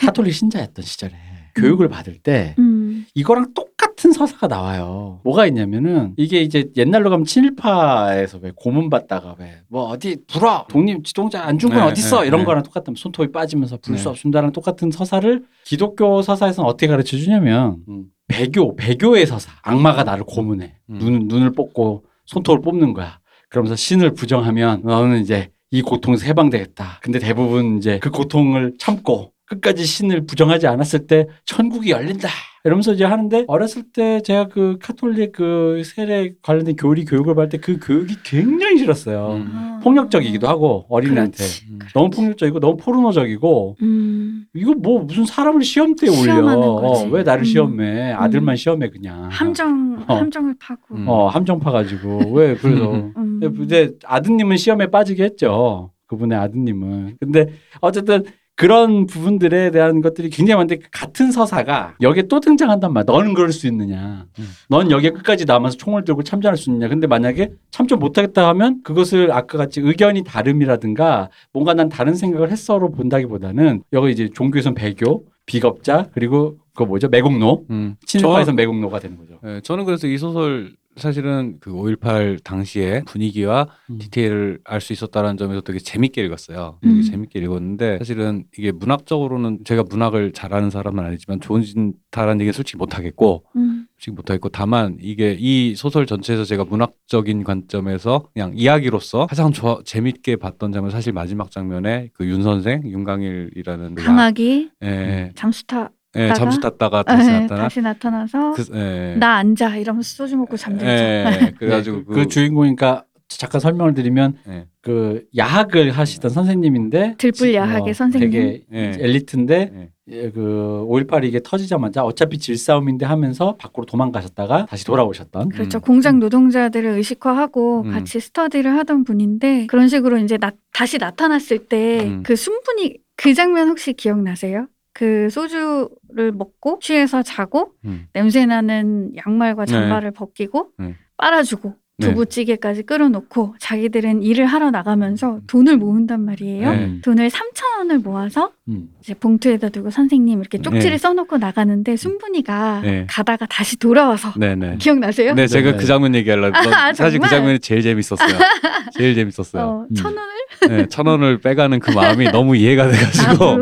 Speaker 1: 카톨릭 신자였던 시절에 교육을 받을 때
Speaker 3: 음.
Speaker 1: 이거랑 똑같은 서사가 나와요. 뭐가 있냐면은 이게 이제 옛날로 가면 친일파에서 왜 고문 받다가 왜 뭐 어디 불어 독립 지도자 안중근
Speaker 2: 네,
Speaker 1: 어딨어
Speaker 2: 네,
Speaker 1: 이런
Speaker 2: 네.
Speaker 1: 거랑 똑같은 손톱이 빠지면서 불 수
Speaker 2: 네.
Speaker 1: 없습니다랑 똑같은 서사를 기독교 서사에서는 어떻게 가르쳐 주냐면
Speaker 2: 음.
Speaker 1: 배교 배교의 서사 악마가 나를 고문해
Speaker 2: 음.
Speaker 1: 눈 눈을 뽑고 손톱을 뽑는 거야 그러면서 신을 부정하면 너는 이제 이 고통에서 해방되겠다. 근데 대부분 이제 그 고통을 참고 끝까지 신을 부정하지 않았을 때 천국이 열린다. 이러면서 이제 하는데 어렸을 때 제가 그 카톨릭 그 세례 관련된 교리 교육을 받을 때 그 교육이 굉장히 싫었어요.
Speaker 2: 음.
Speaker 3: 아.
Speaker 1: 폭력적이기도 하고 어린이한테
Speaker 3: 그렇지.
Speaker 2: 음.
Speaker 1: 너무 폭력적이고 너무 포르노적이고
Speaker 3: 음.
Speaker 1: 이거 뭐 무슨 사람을 시험대에 올려. 어, 왜 나를
Speaker 3: 음.
Speaker 1: 시험해 아들만
Speaker 3: 음.
Speaker 1: 시험해 그냥
Speaker 3: 함정
Speaker 1: 어.
Speaker 3: 함정을 파고.
Speaker 2: 음.
Speaker 1: 어 함정 파가지고 왜 그래서
Speaker 3: 음.
Speaker 1: 근데 아드님은 시험에 빠지게 했죠 그분의 아드님은 근데 어쨌든 그런 부분들에 대한 것들이 굉장히 많은데 같은 서사가 여기에 또 등장한단 말이야. 너는 그럴 수 있느냐.
Speaker 2: 음.
Speaker 1: 넌 여기에 끝까지 남아서 총을 들고 참전할 수 있느냐. 근데 만약에 참전 못하겠다 하면 그것을 아까 같이 의견이 다름이라든가 뭔가 난 다른 생각을 했어로 본다기보다는 여기 이제 종교에선 배교 비겁자 그리고 그 뭐죠? 매국노?
Speaker 2: 음.
Speaker 1: 친일파에선 매국노가 되는 거죠.
Speaker 2: 예, 저는 그래서 이 소설 사실은 그 5.18 당시의 분위기와
Speaker 1: 음.
Speaker 2: 디테일을 알 수 있었다는 점에서 되게 재밌게 읽었어요.
Speaker 3: 음.
Speaker 2: 되게 재밌게 읽었는데 사실은 이게 문학적으로는 제가 문학을 잘하는 사람은 아니지만 좋은다라는 얘기는 솔직히 못하겠고
Speaker 3: 음.
Speaker 2: 솔직히 못하겠고 다만 이게 이 소설 전체에서 제가 문학적인 관점에서 그냥 이야기로서 가장 좋아, 재밌게 봤던 장면 사실 마지막 장면에 그 윤 선생 윤강일이라는 그
Speaker 3: 강하기
Speaker 2: 야- 예,
Speaker 3: 잠수
Speaker 2: 예,
Speaker 3: 타 다가?
Speaker 2: 잠수 탔다가 다시
Speaker 3: 에,
Speaker 2: 나타나
Speaker 3: 다시 나타나서
Speaker 2: 그, 예.
Speaker 3: 나 앉아 이러면서 소주 먹고 잠들죠.
Speaker 2: 예, 그래가지고
Speaker 1: 네, 그, 그 주인공이니까 잠깐 설명을 드리면
Speaker 2: 네.
Speaker 1: 그 야학을 하시던 선생님인데
Speaker 3: 들불 야학의 선생님.
Speaker 1: 되게
Speaker 2: 네.
Speaker 1: 엘리트인데
Speaker 2: 네.
Speaker 1: 예, 그5.18 이게 터지자마자 어차피 질싸움인데 하면서 밖으로 도망가셨다가 다시 돌아오셨던
Speaker 3: 그렇죠.
Speaker 2: 음.
Speaker 3: 공장 노동자들을 의식화하고
Speaker 2: 음.
Speaker 3: 같이 스터디를 하던 분인데 그런 식으로 이제 나, 다시 나타났을 때
Speaker 2: 음.
Speaker 3: 그 순분이 그 장면 혹시 기억나세요? 그 소주를 먹고 취해서 자고
Speaker 2: 음.
Speaker 3: 냄새 나는 양말과
Speaker 2: 네.
Speaker 3: 잠바를 벗기고
Speaker 2: 네.
Speaker 3: 빨아주고
Speaker 2: 네.
Speaker 3: 두부찌개까지 끓여놓고 자기들은 일을 하러 나가면서 돈을 모은단 말이에요.
Speaker 2: 네.
Speaker 3: 돈을 3천 원을 모아서
Speaker 1: 음.
Speaker 3: 이제 봉투에다 두고 선생님 이렇게 쪽지를
Speaker 2: 네.
Speaker 3: 써놓고 나가는데 순분이가
Speaker 2: 네.
Speaker 3: 가다가 다시 돌아와서
Speaker 2: 네네.
Speaker 3: 기억나세요?
Speaker 2: 네, 제가
Speaker 1: 네.
Speaker 2: 그 장면 얘기하려고.
Speaker 3: 아,
Speaker 2: 사실 그? 장면이 제일 재밌었어요. 제일 재밌었어요.
Speaker 3: 어,
Speaker 1: 음.
Speaker 3: 천 원을
Speaker 2: 네, 천 원을 빼가는 그 마음이 너무 이해가 돼가지고.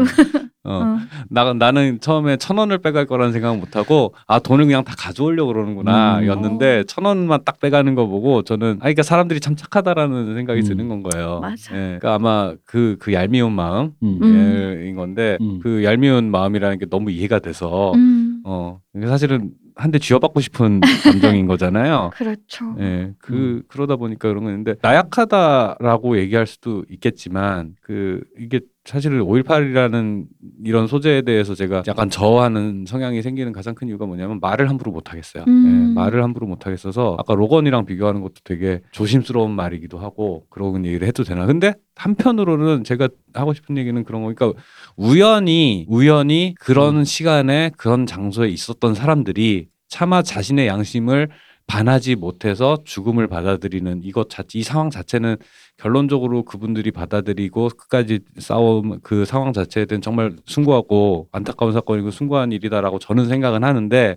Speaker 3: 아,
Speaker 2: 어,
Speaker 3: 어.
Speaker 2: 나, 나는 처음에 천 원을 빼갈 거라는 생각은 못하고, 아, 돈을 그냥 다 가져오려고 그러는구나,
Speaker 1: 음.
Speaker 2: 였는데, 천 원만 딱 빼가는 거 보고, 저는, 아, 그러니까 사람들이 참 착하다라는 생각이
Speaker 1: 음.
Speaker 2: 드는 건 거예요.
Speaker 3: 맞아.
Speaker 2: 예, 그러니까 아마 그, 그 얄미운 마음,
Speaker 1: 음.
Speaker 3: 음.
Speaker 2: 인 건데,
Speaker 1: 음.
Speaker 2: 그 얄미운 마음이라는 게 너무 이해가 돼서,
Speaker 3: 음,
Speaker 2: 어, 사실은 한대 쥐어받고 싶은 감정인 거잖아요.
Speaker 3: 그렇죠.
Speaker 2: 예, 그
Speaker 1: 음.
Speaker 2: 그러다 보니까 그런 거 있는데 나약하다라고 얘기할 수도 있겠지만 그 이게 사실은 5.18이라는 이런 소재에 대해서 제가 약간 저하는 성향이 생기는 가장 큰 이유가 뭐냐면 말을 함부로 못 하겠어요.
Speaker 3: 음.
Speaker 2: 예, 말을 함부로 못 하겠어서 아까 로건이랑 비교하는 것도 되게 조심스러운 말이기도 하고 그런 얘기를 해도 되나. 근데 한편으로는 제가 하고 싶은 얘기는 그런 거 그러니까 우연히 우연히 그런
Speaker 1: 음.
Speaker 2: 시간에 그런 장소에 있었던 사람들이 차마 자신의 양심을 반하지 못해서 죽음을 받아들이는 이것 자체 이 상황 자체는 결론적으로 그분들이 받아들이고 끝까지 싸움 그 상황 자체에 대한 정말 숭고하고 안타까운 사건이고 숭고한 일이다라고 저는 생각은 하는데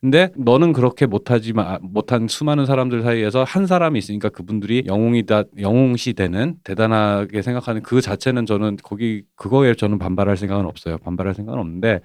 Speaker 2: 근데 너는 그렇게 못하지만 못한 수많은 사람들 사이에서 한 사람이 있으니까 그분들이 영웅이다 영웅시 되는 대단하게 생각하는 그 자체는 저는 거기 그거에 저는 반발할 생각은 없어요. 반발할 생각은 없는데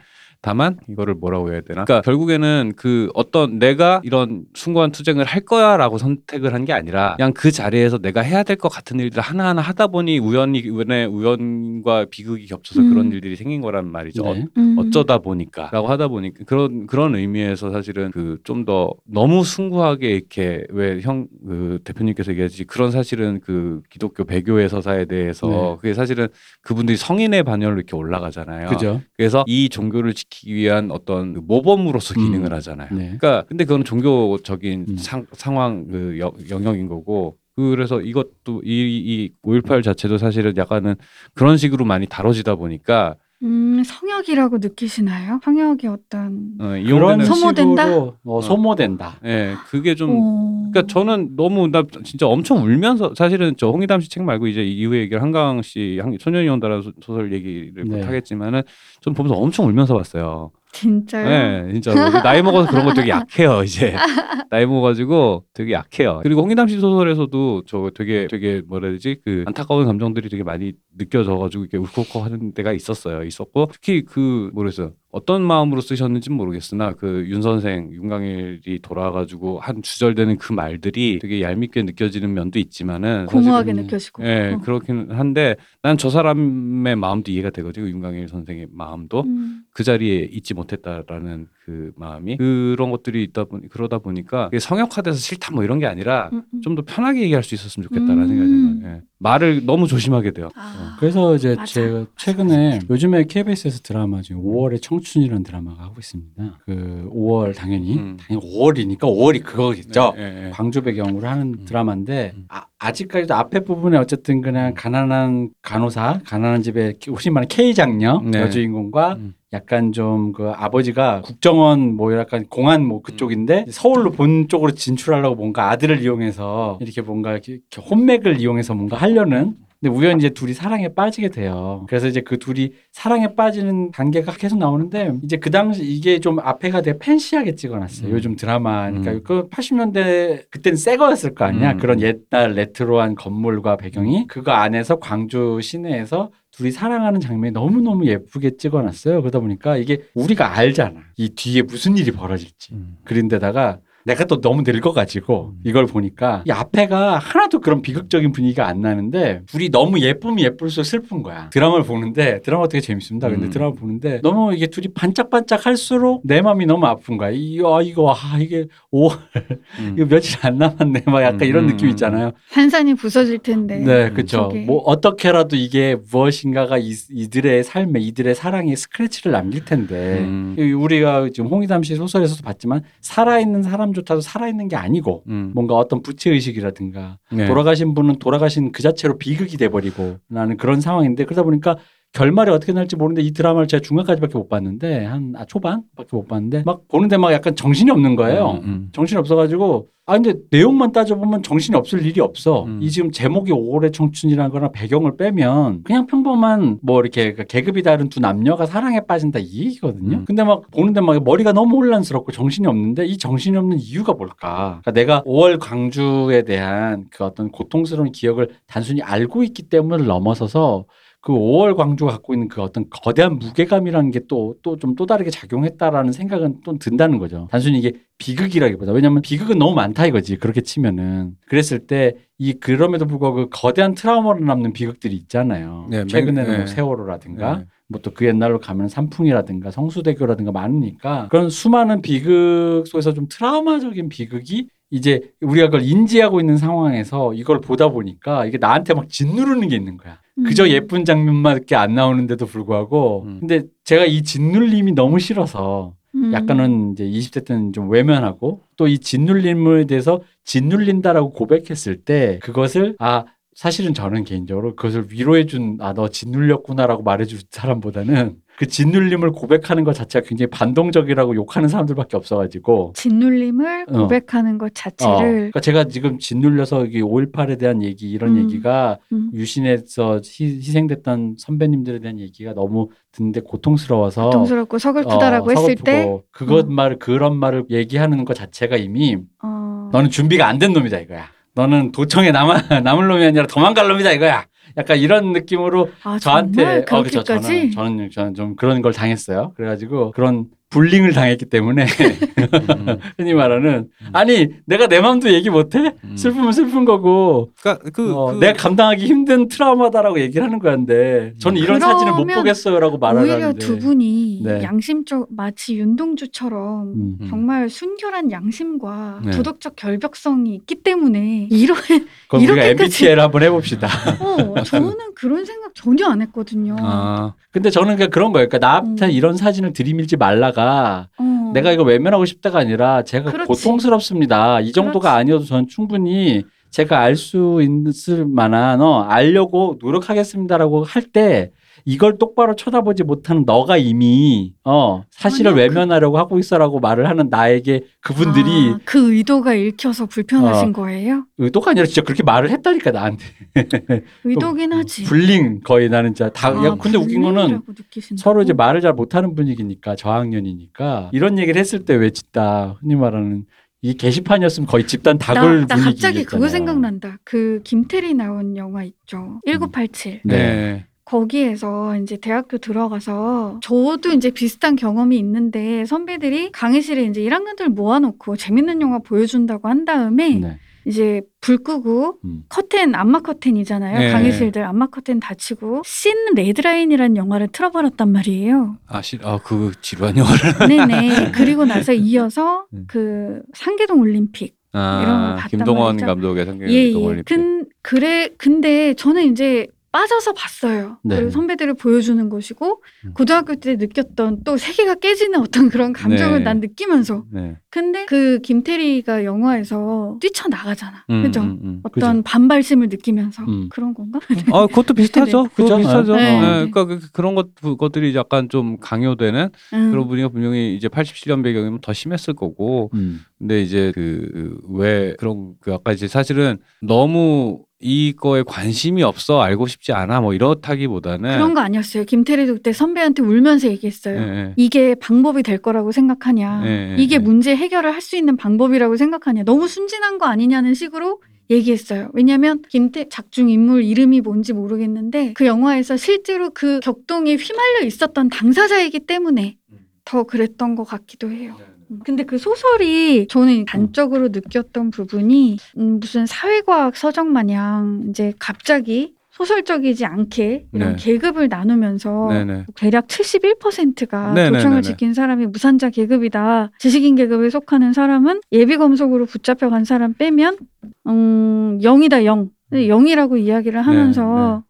Speaker 2: 다만 이거를 뭐라고 해야 되나? 그러니까 결국에는 그 어떤 내가 이런 숭고한 투쟁을 할 거야라고 선택을 한 게 아니라 그냥 그 자리에서 내가 해야 될 것 같은 일들 하나하나 하다 보니 우연히 우연의 우연과 비극이 겹쳐서
Speaker 3: 음.
Speaker 2: 그런 일들이 생긴 거란 말이죠.
Speaker 1: 네.
Speaker 3: 음.
Speaker 2: 어쩌다 보니까라고 하다 보니까 그런 그런 의미에서 사실은 그 좀 더 너무 숭고하게 이렇게 왜 형 그 대표님께서 얘기하지 그런 사실은 그 기독교 배교의 서사에 대해서
Speaker 1: 네.
Speaker 2: 그게 사실은 그분들이 성인의 반열로 이렇게 올라가잖아요.
Speaker 1: 그죠?
Speaker 2: 그래서 이 종교를 지키 기 위한 어떤 그 모범으로서
Speaker 1: 음.
Speaker 2: 기능을 하잖아요.
Speaker 1: 네.
Speaker 2: 그러니까 근데 그건 종교적인
Speaker 1: 음.
Speaker 2: 상, 상황 그 여- 영역인 거고 그래서 이것도 이, 이5.18 자체도 사실은 약간은 그런 식으로 많이 다뤄지다 보니까
Speaker 3: 음, 성역이라고 느끼시나요? 성역이 어떤
Speaker 2: 어,
Speaker 1: 그런
Speaker 2: 이용되는
Speaker 3: 소모된다?
Speaker 1: 식으로 어, 소모된다.
Speaker 2: 예 그게 좀
Speaker 3: 어...
Speaker 2: 그러니까 저는 너무 나 진짜 엄청 울면서 사실은 저 홍희담 씨 책 말고 이제 이후에 얘기를 한강 씨 한- 소년이 온다라는 소- 소설 얘기를
Speaker 1: 네.
Speaker 2: 못 하겠지만은 전 보면서 엄청 울면서 봤어요.
Speaker 3: 진짜요?
Speaker 2: 네, 진짜 나이 먹어서 그런 거 되게 약해요 이제 나이 먹어가지고 되게 약해요. 그리고 홍희담 씨 소설에서도 저 되게 되게 뭐라 해야 되지 그 안타까운 감정들이 되게 많이 느껴져가지고 이렇게 울컥하는 데가 있었어요. 있었고 특히 그 뭐랬어요. 어떤 마음으로 쓰셨는지는 모르겠으나 그 윤 선생 윤강일이 돌아와가지고 한 주절되는 그 말들이 되게 얄밉게 느껴지는 면도 있지만은
Speaker 3: 공허하게
Speaker 1: 사실은-
Speaker 3: 느껴지고.
Speaker 2: 예,
Speaker 3: 어.
Speaker 2: 그렇긴 한데 난 저 사람의 마음도 이해가 되거든요. 윤강일 선생의 마음도
Speaker 3: 음.
Speaker 2: 그 자리에 있지 못했다라는 그 마음이 그런 것들이 있다 보니 그러다 보니까 성역화돼서 싫다 뭐 이런 게 아니라
Speaker 3: 음, 음.
Speaker 2: 좀더 편하게 얘기할 수 있었으면 좋겠다라는
Speaker 3: 음.
Speaker 2: 생각이 드는 거예요. 예. 말을 너무 조심하게 돼요.
Speaker 3: 아.
Speaker 1: 그래서 이제
Speaker 3: 맞아.
Speaker 1: 제가 최근에
Speaker 3: 맞아.
Speaker 1: 요즘에 KBS에서 드라마 지금 5월의 청춘이라는 드라마가 하고 있습니다. 그 5월 당연히
Speaker 2: 음.
Speaker 1: 당연히 5월이니까 5월이 그거겠죠.
Speaker 2: 예, 예, 예.
Speaker 1: 광주 배경으로 하는
Speaker 2: 음.
Speaker 1: 드라마인데
Speaker 2: 음.
Speaker 1: 아, 아직까지도 앞에 부분에 어쨌든 그냥 가난한 간호사, 가난한 집에 혹시 말하는 K 장녀
Speaker 2: 네.
Speaker 1: 여주인공과
Speaker 2: 음.
Speaker 1: 약간 좀 그 아버지가 국정원 뭐 약간 공안 뭐 그쪽인데 서울로 본 쪽으로 진출하려고 뭔가 아들을 이용해서 이렇게 뭔가 이렇게 이렇게 혼맥을 이용해서 뭔가 하려는 근데 우연히 이제 둘이 사랑에 빠지게 돼요. 그래서 이제 그 둘이 사랑에 빠지는 단계가 계속 나오는데 이제 그 당시 이게 좀 앞에가 되게 팬시하게 찍어놨어요.
Speaker 2: 음.
Speaker 1: 요즘 드라마니까
Speaker 2: 음.
Speaker 1: 그 80년대 그때는 새 거였을 거 아니야.
Speaker 2: 음.
Speaker 1: 그런 옛날 레트로한 건물과 배경이 그거 안에서 광주 시내에서 둘이 사랑하는 장면이 너무너무 예쁘게 찍어놨어요. 그러다 보니까 이게 우리가 알잖아. 이 뒤에 무슨 일이 벌어질지.
Speaker 2: 음.
Speaker 1: 그런데다가 내가 또 너무 늙어가지고
Speaker 2: 음.
Speaker 1: 이걸 보니까 이 앞에가 하나도 그런 비극적인 분위기가 안 나는데 둘이 너무 예쁘면 예쁠수록 슬픈 거야. 드라마를 보는데 드라마 되게 재밌습니다. 근데
Speaker 2: 음.
Speaker 1: 드라마 보는데 너무 이게 둘이 반짝반짝 할수록 내 마음이 너무 아픈 거야. 이거 아, 이거 아 이게 오
Speaker 2: 음.
Speaker 1: 이거 며칠 안 남았네. 막 약간
Speaker 2: 음,
Speaker 1: 이런
Speaker 2: 음,
Speaker 1: 느낌
Speaker 2: 음.
Speaker 1: 있잖아요.
Speaker 3: 한산이 부서질 텐데.
Speaker 1: 네,
Speaker 2: 음,
Speaker 1: 그렇죠. 뭐 어떻게라도 이게 무엇인가가 이, 이들의 삶에 이들의 사랑에 스크래치를 남길 텐데
Speaker 2: 음.
Speaker 1: 이 우리가 지금 홍희담 씨 소설에서도 봤지만 살아있는 사람 조차도 살아있는 게 아니고
Speaker 2: 음.
Speaker 1: 뭔가 어떤 부채 의식이라든가
Speaker 2: 네.
Speaker 1: 돌아가신 분은 돌아가신 그 자체로 비극이 돼버리고 라는 그런 상황인데 그러다 보니까 결말이 어떻게 날지 모르는데 이 드라마를 제가 중간까지밖에 못 봤는데 한 아, 초반밖에 못 봤는데 막 보는데 막 약간 정신이 없는 거예요.
Speaker 2: 음, 음.
Speaker 1: 정신이 없어가지고 아 근데 내용만 따져보면 정신이 없을 일이 없어.
Speaker 2: 음.
Speaker 1: 이 지금 제목이 5월의 청춘이라는 거나 배경을 빼면 그냥 평범한 뭐 이렇게 그 계급이 다른 두 남녀가 사랑에 빠진다 이 얘기거든요.
Speaker 2: 음.
Speaker 1: 근데 막 보는데 막 머리가 너무 혼란스럽고 정신이 없는데 이 정신이 없는 이유가 뭘까? 그러니까 내가 5월 광주에 대한 그 어떤 고통스러운 기억을 단순히 알고 있기 때문을 넘어서서 그 5월 광주가 갖고 있는 그 어떤 거대한 무게감이라는 게 또 또좀또 다르게 작용했다라는 생각은 또 든다는 거죠. 단순히 이게 비극이라기보다 왜냐하면 비극은 너무 많다 이거지 그렇게 치면은 그랬을 때 이 그럼에도 불구하고 그 거대한 트라우마로 남는 비극들이 있잖아요.
Speaker 2: 네,
Speaker 1: 최근에는
Speaker 2: 맹-
Speaker 1: 뭐
Speaker 2: 네.
Speaker 1: 세월호라든가
Speaker 2: 네.
Speaker 1: 뭐또그 옛날로 가면 삼풍이라든가 성수대교라든가 많으니까 그런 수많은 비극 속에서 좀 트라우마적인 비극이 이제 우리가 그걸 인지하고 있는 상황에서 이걸 보다 보니까 이게 나한테 막 짓누르는 게 있는 거야. 그저
Speaker 3: 음.
Speaker 1: 예쁜 장면만밖에 안 나오는데도 불구하고
Speaker 2: 음.
Speaker 1: 근데 제가 이 짓눌림이 너무 싫어서
Speaker 3: 음.
Speaker 1: 약간은 이제 20대 때는 좀 외면하고 또 이 짓눌림에 대해서 짓눌린다라고 고백했을 때 그것을 아 사실은 저는 개인적으로 그것을 위로해준 아 너 짓눌렸구나라고 말해줄 사람보다는 그 짓눌림을 고백하는 것 자체가 굉장히 반동적이라고 욕하는 사람들밖에 없어가지고
Speaker 3: 짓눌림을
Speaker 1: 어.
Speaker 3: 고백하는 것
Speaker 1: 어,
Speaker 3: 자체를
Speaker 1: 그러니까 제가 지금 짓눌려서 이게 5.18에 대한 얘기 이런
Speaker 3: 음.
Speaker 1: 얘기가
Speaker 3: 음.
Speaker 1: 유신에서 희, 희생됐던 선배님들에 대한 얘기가 너무 듣는데 고통스러워서
Speaker 3: 고통스럽고 서글프다라고
Speaker 1: 어,
Speaker 3: 했을 때
Speaker 1: 그것
Speaker 3: 음.
Speaker 1: 말을 그런 말을 얘기하는 것 자체가 이미
Speaker 3: 어,
Speaker 1: 너는 준비가 안 된 놈이다 이거야. 너는 도청에 남아 남을 놈이 아니라 도망갈 놈이다 이거야. 약간 이런 느낌으로
Speaker 3: 아,
Speaker 1: 저한테 어 그렇죠. 저는 저는 저는 좀 그런 걸 당했어요. 그래가지고 그런 불링을 당했기 때문에
Speaker 2: 음.
Speaker 1: 흔히 말하는 아니 내가 내 마음도 얘기 못해
Speaker 2: 음.
Speaker 1: 슬프면 슬픈 거고
Speaker 2: 그러니까 그,
Speaker 1: 어,
Speaker 2: 그
Speaker 1: 내가 감당하기 힘든 트라우마다라고 얘기를 하는 거였는데 저는 이런 사진을 못 보겠어요라고 말을
Speaker 3: 오히려 두 분이
Speaker 1: 네.
Speaker 3: 양심적 마치 윤동주처럼
Speaker 1: 음.
Speaker 2: 음.
Speaker 3: 정말 순결한 양심과
Speaker 2: 네.
Speaker 3: 도덕적 결벽성이 있기 때문에 이런
Speaker 1: 그럼 우리가
Speaker 3: 이렇게까지-
Speaker 1: MBTI를 한번 해봅시다.
Speaker 3: 어, 저는 그런 생각 전혀 안 했거든요.
Speaker 2: 아,
Speaker 1: 근데 저는 그냥 그런 거예요. 그러니까 나한테
Speaker 3: 음.
Speaker 1: 이런 사진을 들이밀지 말라가
Speaker 3: 어.
Speaker 1: 내가 이거 외면하고 싶다가 아니라 제가
Speaker 3: 그렇지.
Speaker 1: 고통스럽습니다. 이 정도가
Speaker 3: 그렇지.
Speaker 1: 아니어도 저는 충분히 제가 알 수 있을 만한 어, 알려고 노력하겠습니다라고 할 때 이걸 똑바로 쳐다보지 못하는 너가 이미 어 사실을
Speaker 3: 전혀 그-
Speaker 1: 외면하려고 하고 있어라고 말을 하는 나에게 그분들이
Speaker 3: 아, 그 의도가 읽혀서 불편하신
Speaker 1: 어.
Speaker 3: 거예요?
Speaker 1: 의도가 아니라 진짜 그렇게 말을 했다니까 나한테
Speaker 3: 의도긴 하지.
Speaker 1: 불링 거의 나는 진짜 다
Speaker 3: 아,
Speaker 1: 야, 근데 웃긴 거는
Speaker 3: 느끼신다고?
Speaker 1: 서로 이제 말을 잘 못하는 분위기니까 저학년이니까 이런 얘기를 했을 때왜 짓다 흔히 말하는 이 게시판이었으면 거의 집단
Speaker 3: 나,
Speaker 1: 다굴
Speaker 3: 나
Speaker 1: 분위기
Speaker 3: 갑자기 그거 생각난다. 그 김태리 나온 영화 있죠. 1987.
Speaker 1: 네.
Speaker 2: 네.
Speaker 3: 거기에서 이제 대학교 들어가서 저도 이제 비슷한 경험이 있는데 선배들이 강의실에 이제 1학년들 모아놓고 재밌는 영화 보여준다고 한 다음에
Speaker 1: 네.
Speaker 3: 이제 불 끄고
Speaker 1: 음.
Speaker 3: 커튼 암막 커튼이잖아요.
Speaker 2: 네.
Speaker 3: 강의실들 암막 커튼 닫히고 신 레드라인이라는 영화를 틀어버렸단 말이에요.
Speaker 2: 아, 시, 아, 그 지루한 영화를.
Speaker 3: 네네. 그리고 나서 이어서
Speaker 2: 음.
Speaker 3: 그 상계동 올림픽 이런 걸
Speaker 2: 아,
Speaker 3: 봤단
Speaker 2: 김동원
Speaker 3: 말이죠.
Speaker 2: 감독의 성경
Speaker 3: 예, 예. 근, 그래, 근데 저는 이제 빠져서 봤어요.
Speaker 1: 네.
Speaker 3: 그리고 선배들을 보여주는 것이고,
Speaker 2: 음.
Speaker 3: 고등학교 때 느꼈던 또 세계가 깨지는 어떤 그런 감정을
Speaker 2: 네.
Speaker 3: 난 느끼면서.
Speaker 2: 네.
Speaker 3: 근데 그 김태리가 영화에서 뛰쳐나가잖아.
Speaker 2: 음,
Speaker 3: 그죠?
Speaker 2: 음, 음.
Speaker 3: 어떤 반발심을 느끼면서.
Speaker 1: 음.
Speaker 3: 그런 건가?
Speaker 2: 아, 그것도 비슷하죠.
Speaker 3: 네.
Speaker 2: 그거
Speaker 1: 그죠?
Speaker 2: 비슷하죠.
Speaker 3: 네.
Speaker 2: 네. 그러니까 그, 그런 것, 것들이 약간 좀 강요되는
Speaker 3: 음.
Speaker 2: 그런 분위기가 분명히 이제 87년 배경이면 더 심했을 거고.
Speaker 1: 음.
Speaker 2: 근데 이제 그 왜 그런 그 아까 이제 사실은 너무 이거에 관심이 없어 알고 싶지 않아 뭐 이렇다기보다는
Speaker 3: 그런 거 아니었어요. 김태리도 그때 선배한테 울면서 얘기했어요.
Speaker 2: 예, 예.
Speaker 3: 이게 방법이 될 거라고 생각하냐.
Speaker 2: 예, 예,
Speaker 3: 이게
Speaker 2: 예.
Speaker 3: 문제 해결을 할 수 있는 방법이라고 생각하냐. 너무 순진한 거 아니냐는 식으로 얘기했어요. 왜냐하면 김태 작중 인물 이름이 뭔지 모르겠는데 그 영화에서 실제로 그 격동에 휘말려 있었던 당사자이기 때문에 더 그랬던 것 같기도 해요. 음. 근데 그 소설이 저는 단적으로 느꼈던 부분이 음, 무슨 사회과학 서적 마냥 이제 갑자기 소설적이지 않게 이런
Speaker 2: 네.
Speaker 3: 계급을 나누면서
Speaker 2: 네네.
Speaker 3: 대략 71%가
Speaker 2: 네네네네.
Speaker 3: 도청을 지킨 사람이 무산자 계급이다. 지식인 계급에 속하는 사람은 예비 검속으로 붙잡혀 간 사람 빼면 음, 0이다 0. 0이라고 이야기를 하면서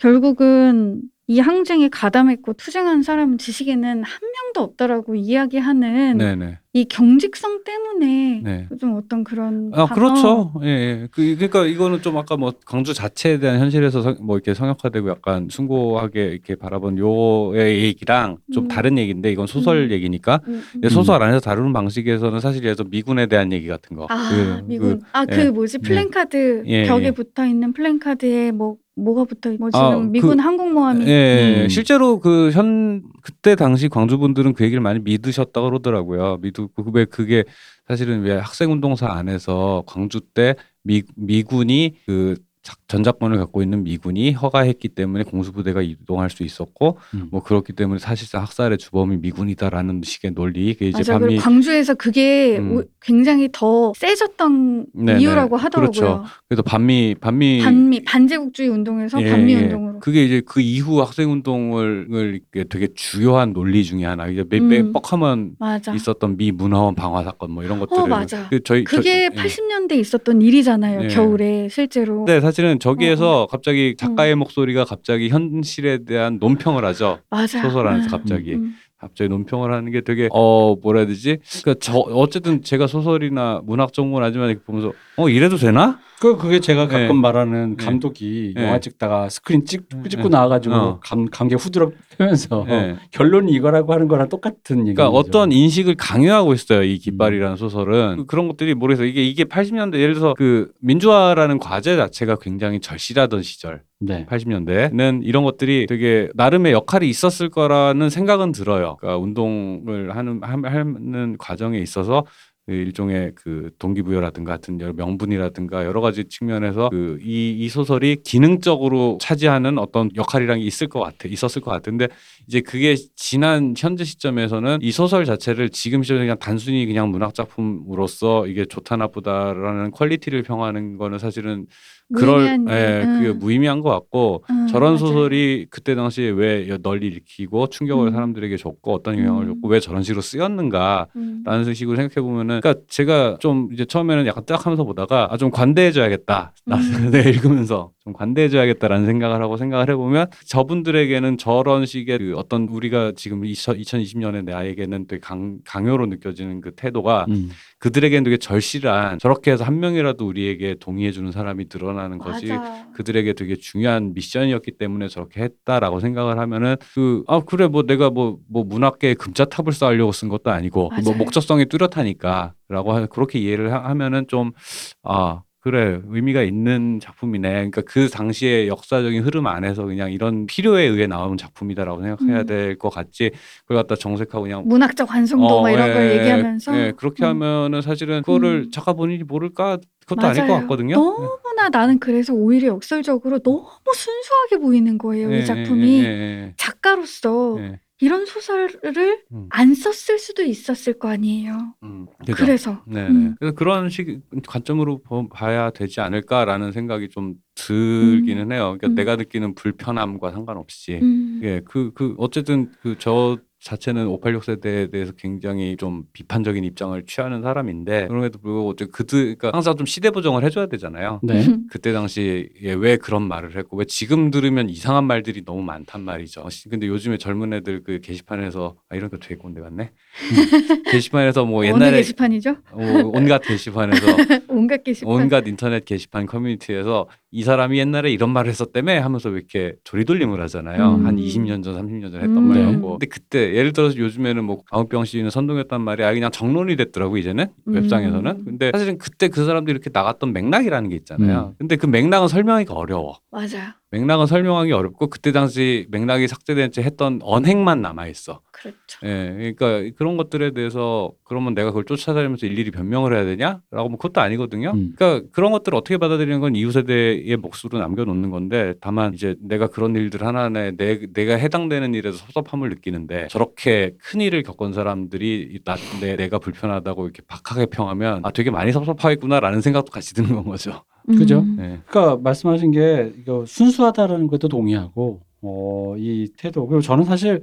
Speaker 3: 결국은 이 항쟁에 가담했고 투쟁한 사람은 지식인은 한 명도 없다라고 이야기하는
Speaker 2: 네네.
Speaker 3: 이 경직성 때문에
Speaker 2: 네.
Speaker 3: 좀 어떤 그런
Speaker 2: 아
Speaker 3: 바-
Speaker 2: 그렇죠.
Speaker 3: 어,
Speaker 2: 예, 예. 그 그러니까 이거는 좀 아까 뭐 광주 자체에 대한 현실에서 성- 뭐 이렇게 성역화되고 약간 숭고하게 이렇게 바라본 요의 얘기랑 좀
Speaker 3: 음.
Speaker 2: 다른 얘기인데 이건 소설
Speaker 3: 음.
Speaker 2: 얘기니까
Speaker 3: 음, 음.
Speaker 2: 소설 안에서 다루는 방식에서는 사실 들어 미군에 대한 얘기 같은 거.
Speaker 3: 아
Speaker 2: 그-
Speaker 3: 미군 아그
Speaker 2: 예.
Speaker 3: 뭐지 플랜카드
Speaker 2: 예,
Speaker 3: 벽에
Speaker 2: 예.
Speaker 3: 붙어 있는 플랜카드에 뭐 뭐가 붙어 있- 뭐 지금
Speaker 2: 아,
Speaker 3: 미군
Speaker 2: 그-
Speaker 3: 항공모함이
Speaker 2: 예, 예.
Speaker 1: 음.
Speaker 2: 실제로 그 현 그때 당시 광주 분들은 그 얘기를 많이 믿으셨다 고 그러더라고요. 믿고 왜 그게 사실은 왜 학생 운동사 안에서 광주 때 미, 미군이 그 작- 전작권을 갖고 있는 미군이 허가했기 때문에 공수부대가 이동할 수 있었고
Speaker 1: 음.
Speaker 2: 뭐 그렇기 때문에 사실상 학살의 주범이 미군이다라는 식의 논리 그게 이제
Speaker 3: 맞아.
Speaker 2: 반미
Speaker 3: 광주에서 그게
Speaker 2: 음.
Speaker 3: 오- 굉장히 더 세졌던
Speaker 2: 네네.
Speaker 3: 이유라고 하더라고요.
Speaker 2: 그렇죠. 그래서 반미 반미
Speaker 3: 반미 반제국주의 운동에서
Speaker 2: 예,
Speaker 3: 반미
Speaker 2: 예.
Speaker 3: 운동으로.
Speaker 2: 그게 이제 그 이후 학생 운동을 되게 주요한 논리 중에 하나. 이제 매,
Speaker 3: 음.
Speaker 2: 뻑하면. 있었던 미 문화원 방화 사건 뭐 이런 것들을
Speaker 3: 맞아.
Speaker 2: 그 저희
Speaker 3: 그게
Speaker 2: 저, 예.
Speaker 3: 80년대 있었던 일이잖아요.
Speaker 2: 예.
Speaker 3: 겨울에 실제로.
Speaker 2: 네, 사실은 저기에서
Speaker 3: 어,
Speaker 2: 갑자기 작가의 목소리가 갑자기 현실에 대한 논평을 하죠.
Speaker 3: 맞아.
Speaker 2: 소설 안에서
Speaker 3: 음,
Speaker 2: 갑자기.
Speaker 3: 음.
Speaker 2: 갑자기 논평을 하는 게 되게 어 뭐라 해야 되지? 그러니까 저 어쨌든 제가 소설이나 문학 전공을 하지만 이렇게 보면서 어 이래도 되나?
Speaker 1: 그 그게 제가 가끔
Speaker 2: 네.
Speaker 1: 말하는
Speaker 2: 네.
Speaker 1: 감독이
Speaker 2: 네.
Speaker 1: 영화 찍다가 스크린 찍 찍고
Speaker 2: 네.
Speaker 1: 나와가지고
Speaker 2: 어.
Speaker 1: 감 감개 후드럽 펴면서
Speaker 2: 네.
Speaker 1: 결론이 이거라고 하는 거랑 똑같은 얘기죠.
Speaker 2: 그러니까 어떤 인식을 강요하고 있어요. 이 깃발이라는 소설은 그- 그런 것들이 모르겠어요. 이게 이게 80년대 예를 들어서 그 민주화라는 과제 자체가 굉장히 절실하던 시절
Speaker 1: 네.
Speaker 2: 80년대는 이런 것들이 되게 나름의 역할이 있었을 거라는 생각은 들어요. 그러니까 운동을 하는 함- 하는 과정에 있어서 그 일종의 그 동기부여라든가 같은 여러 명분이라든가 여러 가지 측면에서 그 이 이 소설이 기능적으로 차지하는 어떤 역할이란 게 있을 것 같아 있었을 것 같은데 이제 그게 지난 현재 시점에서는 이 소설 자체를 지금 시점에 그냥 단순히 그냥 문학 작품으로서 이게 좋다 나쁘다라는 퀄리티를 평하는 거는 사실은 그럴 예,
Speaker 3: 일.
Speaker 2: 그게
Speaker 3: 음.
Speaker 2: 무의미한 것 같고
Speaker 3: 음,
Speaker 2: 저런
Speaker 3: 맞아요.
Speaker 2: 소설이 그때 당시에 왜 널리 읽히고 충격을
Speaker 3: 음.
Speaker 2: 사람들에게 줬고 어떤 영향을
Speaker 3: 음.
Speaker 2: 줬고 왜 저런 식으로 쓰였는가
Speaker 3: 음.
Speaker 2: 라는 식으로 생각해 보면은 그러니까 제가 좀 이제 처음에는 약간 뜨악하면서 보다가 아 좀 관대해 줘야겠다 나
Speaker 3: 음.
Speaker 2: 내가 읽으면서 좀 관대해 줘야겠다라는 생각을 하고 생각을 해보면 저분들에게는 저런 식의 그 어떤 우리가 지금 2020년에 나에게는 되게 강, 강요로 느껴지는 그 태도가
Speaker 1: 음.
Speaker 2: 그들에게는 되게 절실한 저렇게 해서 한 명이라도 우리에게 동의해 주는 사람이 늘어나 는 것이
Speaker 3: 맞아.
Speaker 2: 그들에게 되게 중요한 미션이었기 때문에 저렇게 했다라고 생각을 하면은 그 아 그래 뭐 내가 뭐 뭐 문학계에 금자탑을 쌓으려고 쓴 것도 아니고 뭐
Speaker 3: 맞아요.
Speaker 2: 목적성이 뚜렷하니까라고 하- 그렇게 이해를 하- 하면은 좀아 그래 의미가 있는 작품이네. 그러니까 그 당시의 역사적인 흐름 안에서 그냥 이런 필요에 의해 나온 작품이다라고 생각해야
Speaker 3: 음.
Speaker 2: 될것 같지. 그걸 갖다 정색하고 그냥
Speaker 3: 문학적 완성도
Speaker 2: 어,
Speaker 3: 막 이런
Speaker 2: 예,
Speaker 3: 걸
Speaker 2: 예,
Speaker 3: 얘기하면서
Speaker 2: 예, 그렇게
Speaker 3: 음.
Speaker 2: 하면은 사실은 그거를
Speaker 3: 음.
Speaker 2: 작가 본인이 모를까 그것도 아닐 것
Speaker 3: 맞아요.
Speaker 2: 같거든요.
Speaker 3: 너무나 나는 그래서 오히려 역설적으로 너무 순수하게 보이는 거예요.
Speaker 2: 예,
Speaker 3: 이 작품이
Speaker 2: 예, 예,
Speaker 3: 작가로서
Speaker 2: 예, 예.
Speaker 3: 이런 소설을
Speaker 2: 음.
Speaker 3: 안 썼을 수도 있었을 거 아니에요.
Speaker 2: 음, 그죠.
Speaker 3: 그래서
Speaker 2: 네,
Speaker 3: 음.
Speaker 2: 네. 그래서 그런 식 관점으로 보- 봐야 되지 않을까라는 생각이 좀 들기는 해요. 그러니까
Speaker 3: 음.
Speaker 2: 내가 느끼는 불편함과 상관없이.
Speaker 3: 음.
Speaker 2: 예, 그, 그, 어쨌든 그 저 자체는 586 세대에 대해서 굉장히 좀 비판적인 입장을 취하는 사람인데 그럼에도 불구하고 어쨌든 그들, 그러니까 항상 좀 시대 보정을 해줘야 되잖아요.
Speaker 1: 네.
Speaker 2: 그때 당시에 왜 그런 말을 했고 왜 지금 들으면 이상한 말들이 너무 많단 말이죠. 근데 요즘에 젊은 애들 그 게시판에서 아 이런 거 되게 꼰대 같네. 게시판에서 뭐
Speaker 3: 어느
Speaker 2: 옛날에
Speaker 3: 게시판이죠?
Speaker 2: 어, 온갖 게시판에서
Speaker 3: 온갖 게시판.
Speaker 2: 온갖 인터넷 게시판 커뮤니티에서 이 사람이 옛날에 이런 말을 했었다며 하면서 왜 이렇게 조리돌림을 하잖아요.
Speaker 3: 음.
Speaker 2: 한 20년 전, 30년 전 했던
Speaker 3: 음.
Speaker 2: 말이고. 근데 그때 예를 들어서 요즘에는 뭐 강욱병 씨는 선동했단 말이 아예 그냥 정론이 됐더라고 이제는
Speaker 3: 음.
Speaker 2: 웹상에서는. 근데 사실은 그때 그 사람들이 이렇게 나갔던 맥락이라는 게 있잖아요.
Speaker 1: 음.
Speaker 2: 근데 그 맥락은 설명하기가 어려워.
Speaker 3: 맞아요.
Speaker 2: 맥락은 설명하기 어렵고 그때 당시 맥락이 삭제된 채 했던 언행만 남아 있어.
Speaker 3: 그렇죠.
Speaker 2: 예, 그러니까 그런 것들에 대해서 그러면 내가 그걸 쫓아다니면서 일일이 변명을 해야 되냐?라고 뭐 그것도 아니거든요.
Speaker 1: 음.
Speaker 2: 그러니까 그런 것들을 어떻게 받아들이는 건 이후 세대의 몫으로 남겨놓는 건데 다만 이제 내가 그런 일들 하나하나에 내, 내가 해당되는 일에서 섭섭함을 느끼는데 저렇게 큰 일을 겪은 사람들이 나, 내, 내가 불편하다고 이렇게 박하게 평하면 아 되게 많이 섭섭하겠구나라는 생각도 같이 드는 건 거죠.
Speaker 1: 그죠?
Speaker 3: 음.
Speaker 2: 예.
Speaker 1: 그러니까 말씀하신 게 이거 순수하다라는 것도 동의하고 어, 이 태도 그리고 저는 사실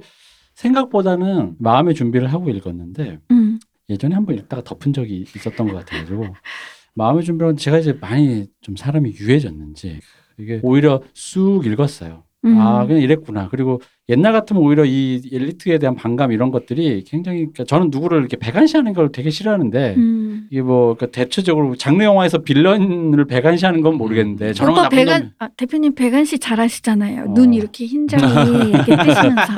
Speaker 1: 생각보다는 마음의 준비를 하고 읽었는데
Speaker 3: 음.
Speaker 1: 예전에 한번 읽다가 덮은 적이 있었던 것 같아가지고 마음의 준비는 제가 이제 많이 좀 사람이 유해졌는지 이게 오히려 쑥 읽었어요.
Speaker 3: 음.
Speaker 1: 아 그냥 이랬구나. 그리고 옛날 같으면 오히려 이 엘리트에 대한 반감 이런 것들이 굉장히 그러니까 저는 누구를 이렇게 배관시하는 걸 되게 싫어하는데
Speaker 3: 음.
Speaker 1: 이게 뭐 그러니까 대체적으로 장르 영화에서 빌런을 배관시하는 건 모르겠는데 저런 거
Speaker 3: 오빠
Speaker 1: 나쁜
Speaker 3: 배관
Speaker 1: 놈
Speaker 3: 아, 대표님 배관 씨 잘하시잖아요.
Speaker 1: 어.
Speaker 3: 눈 이렇게 흰자리 이렇게 뜨시면서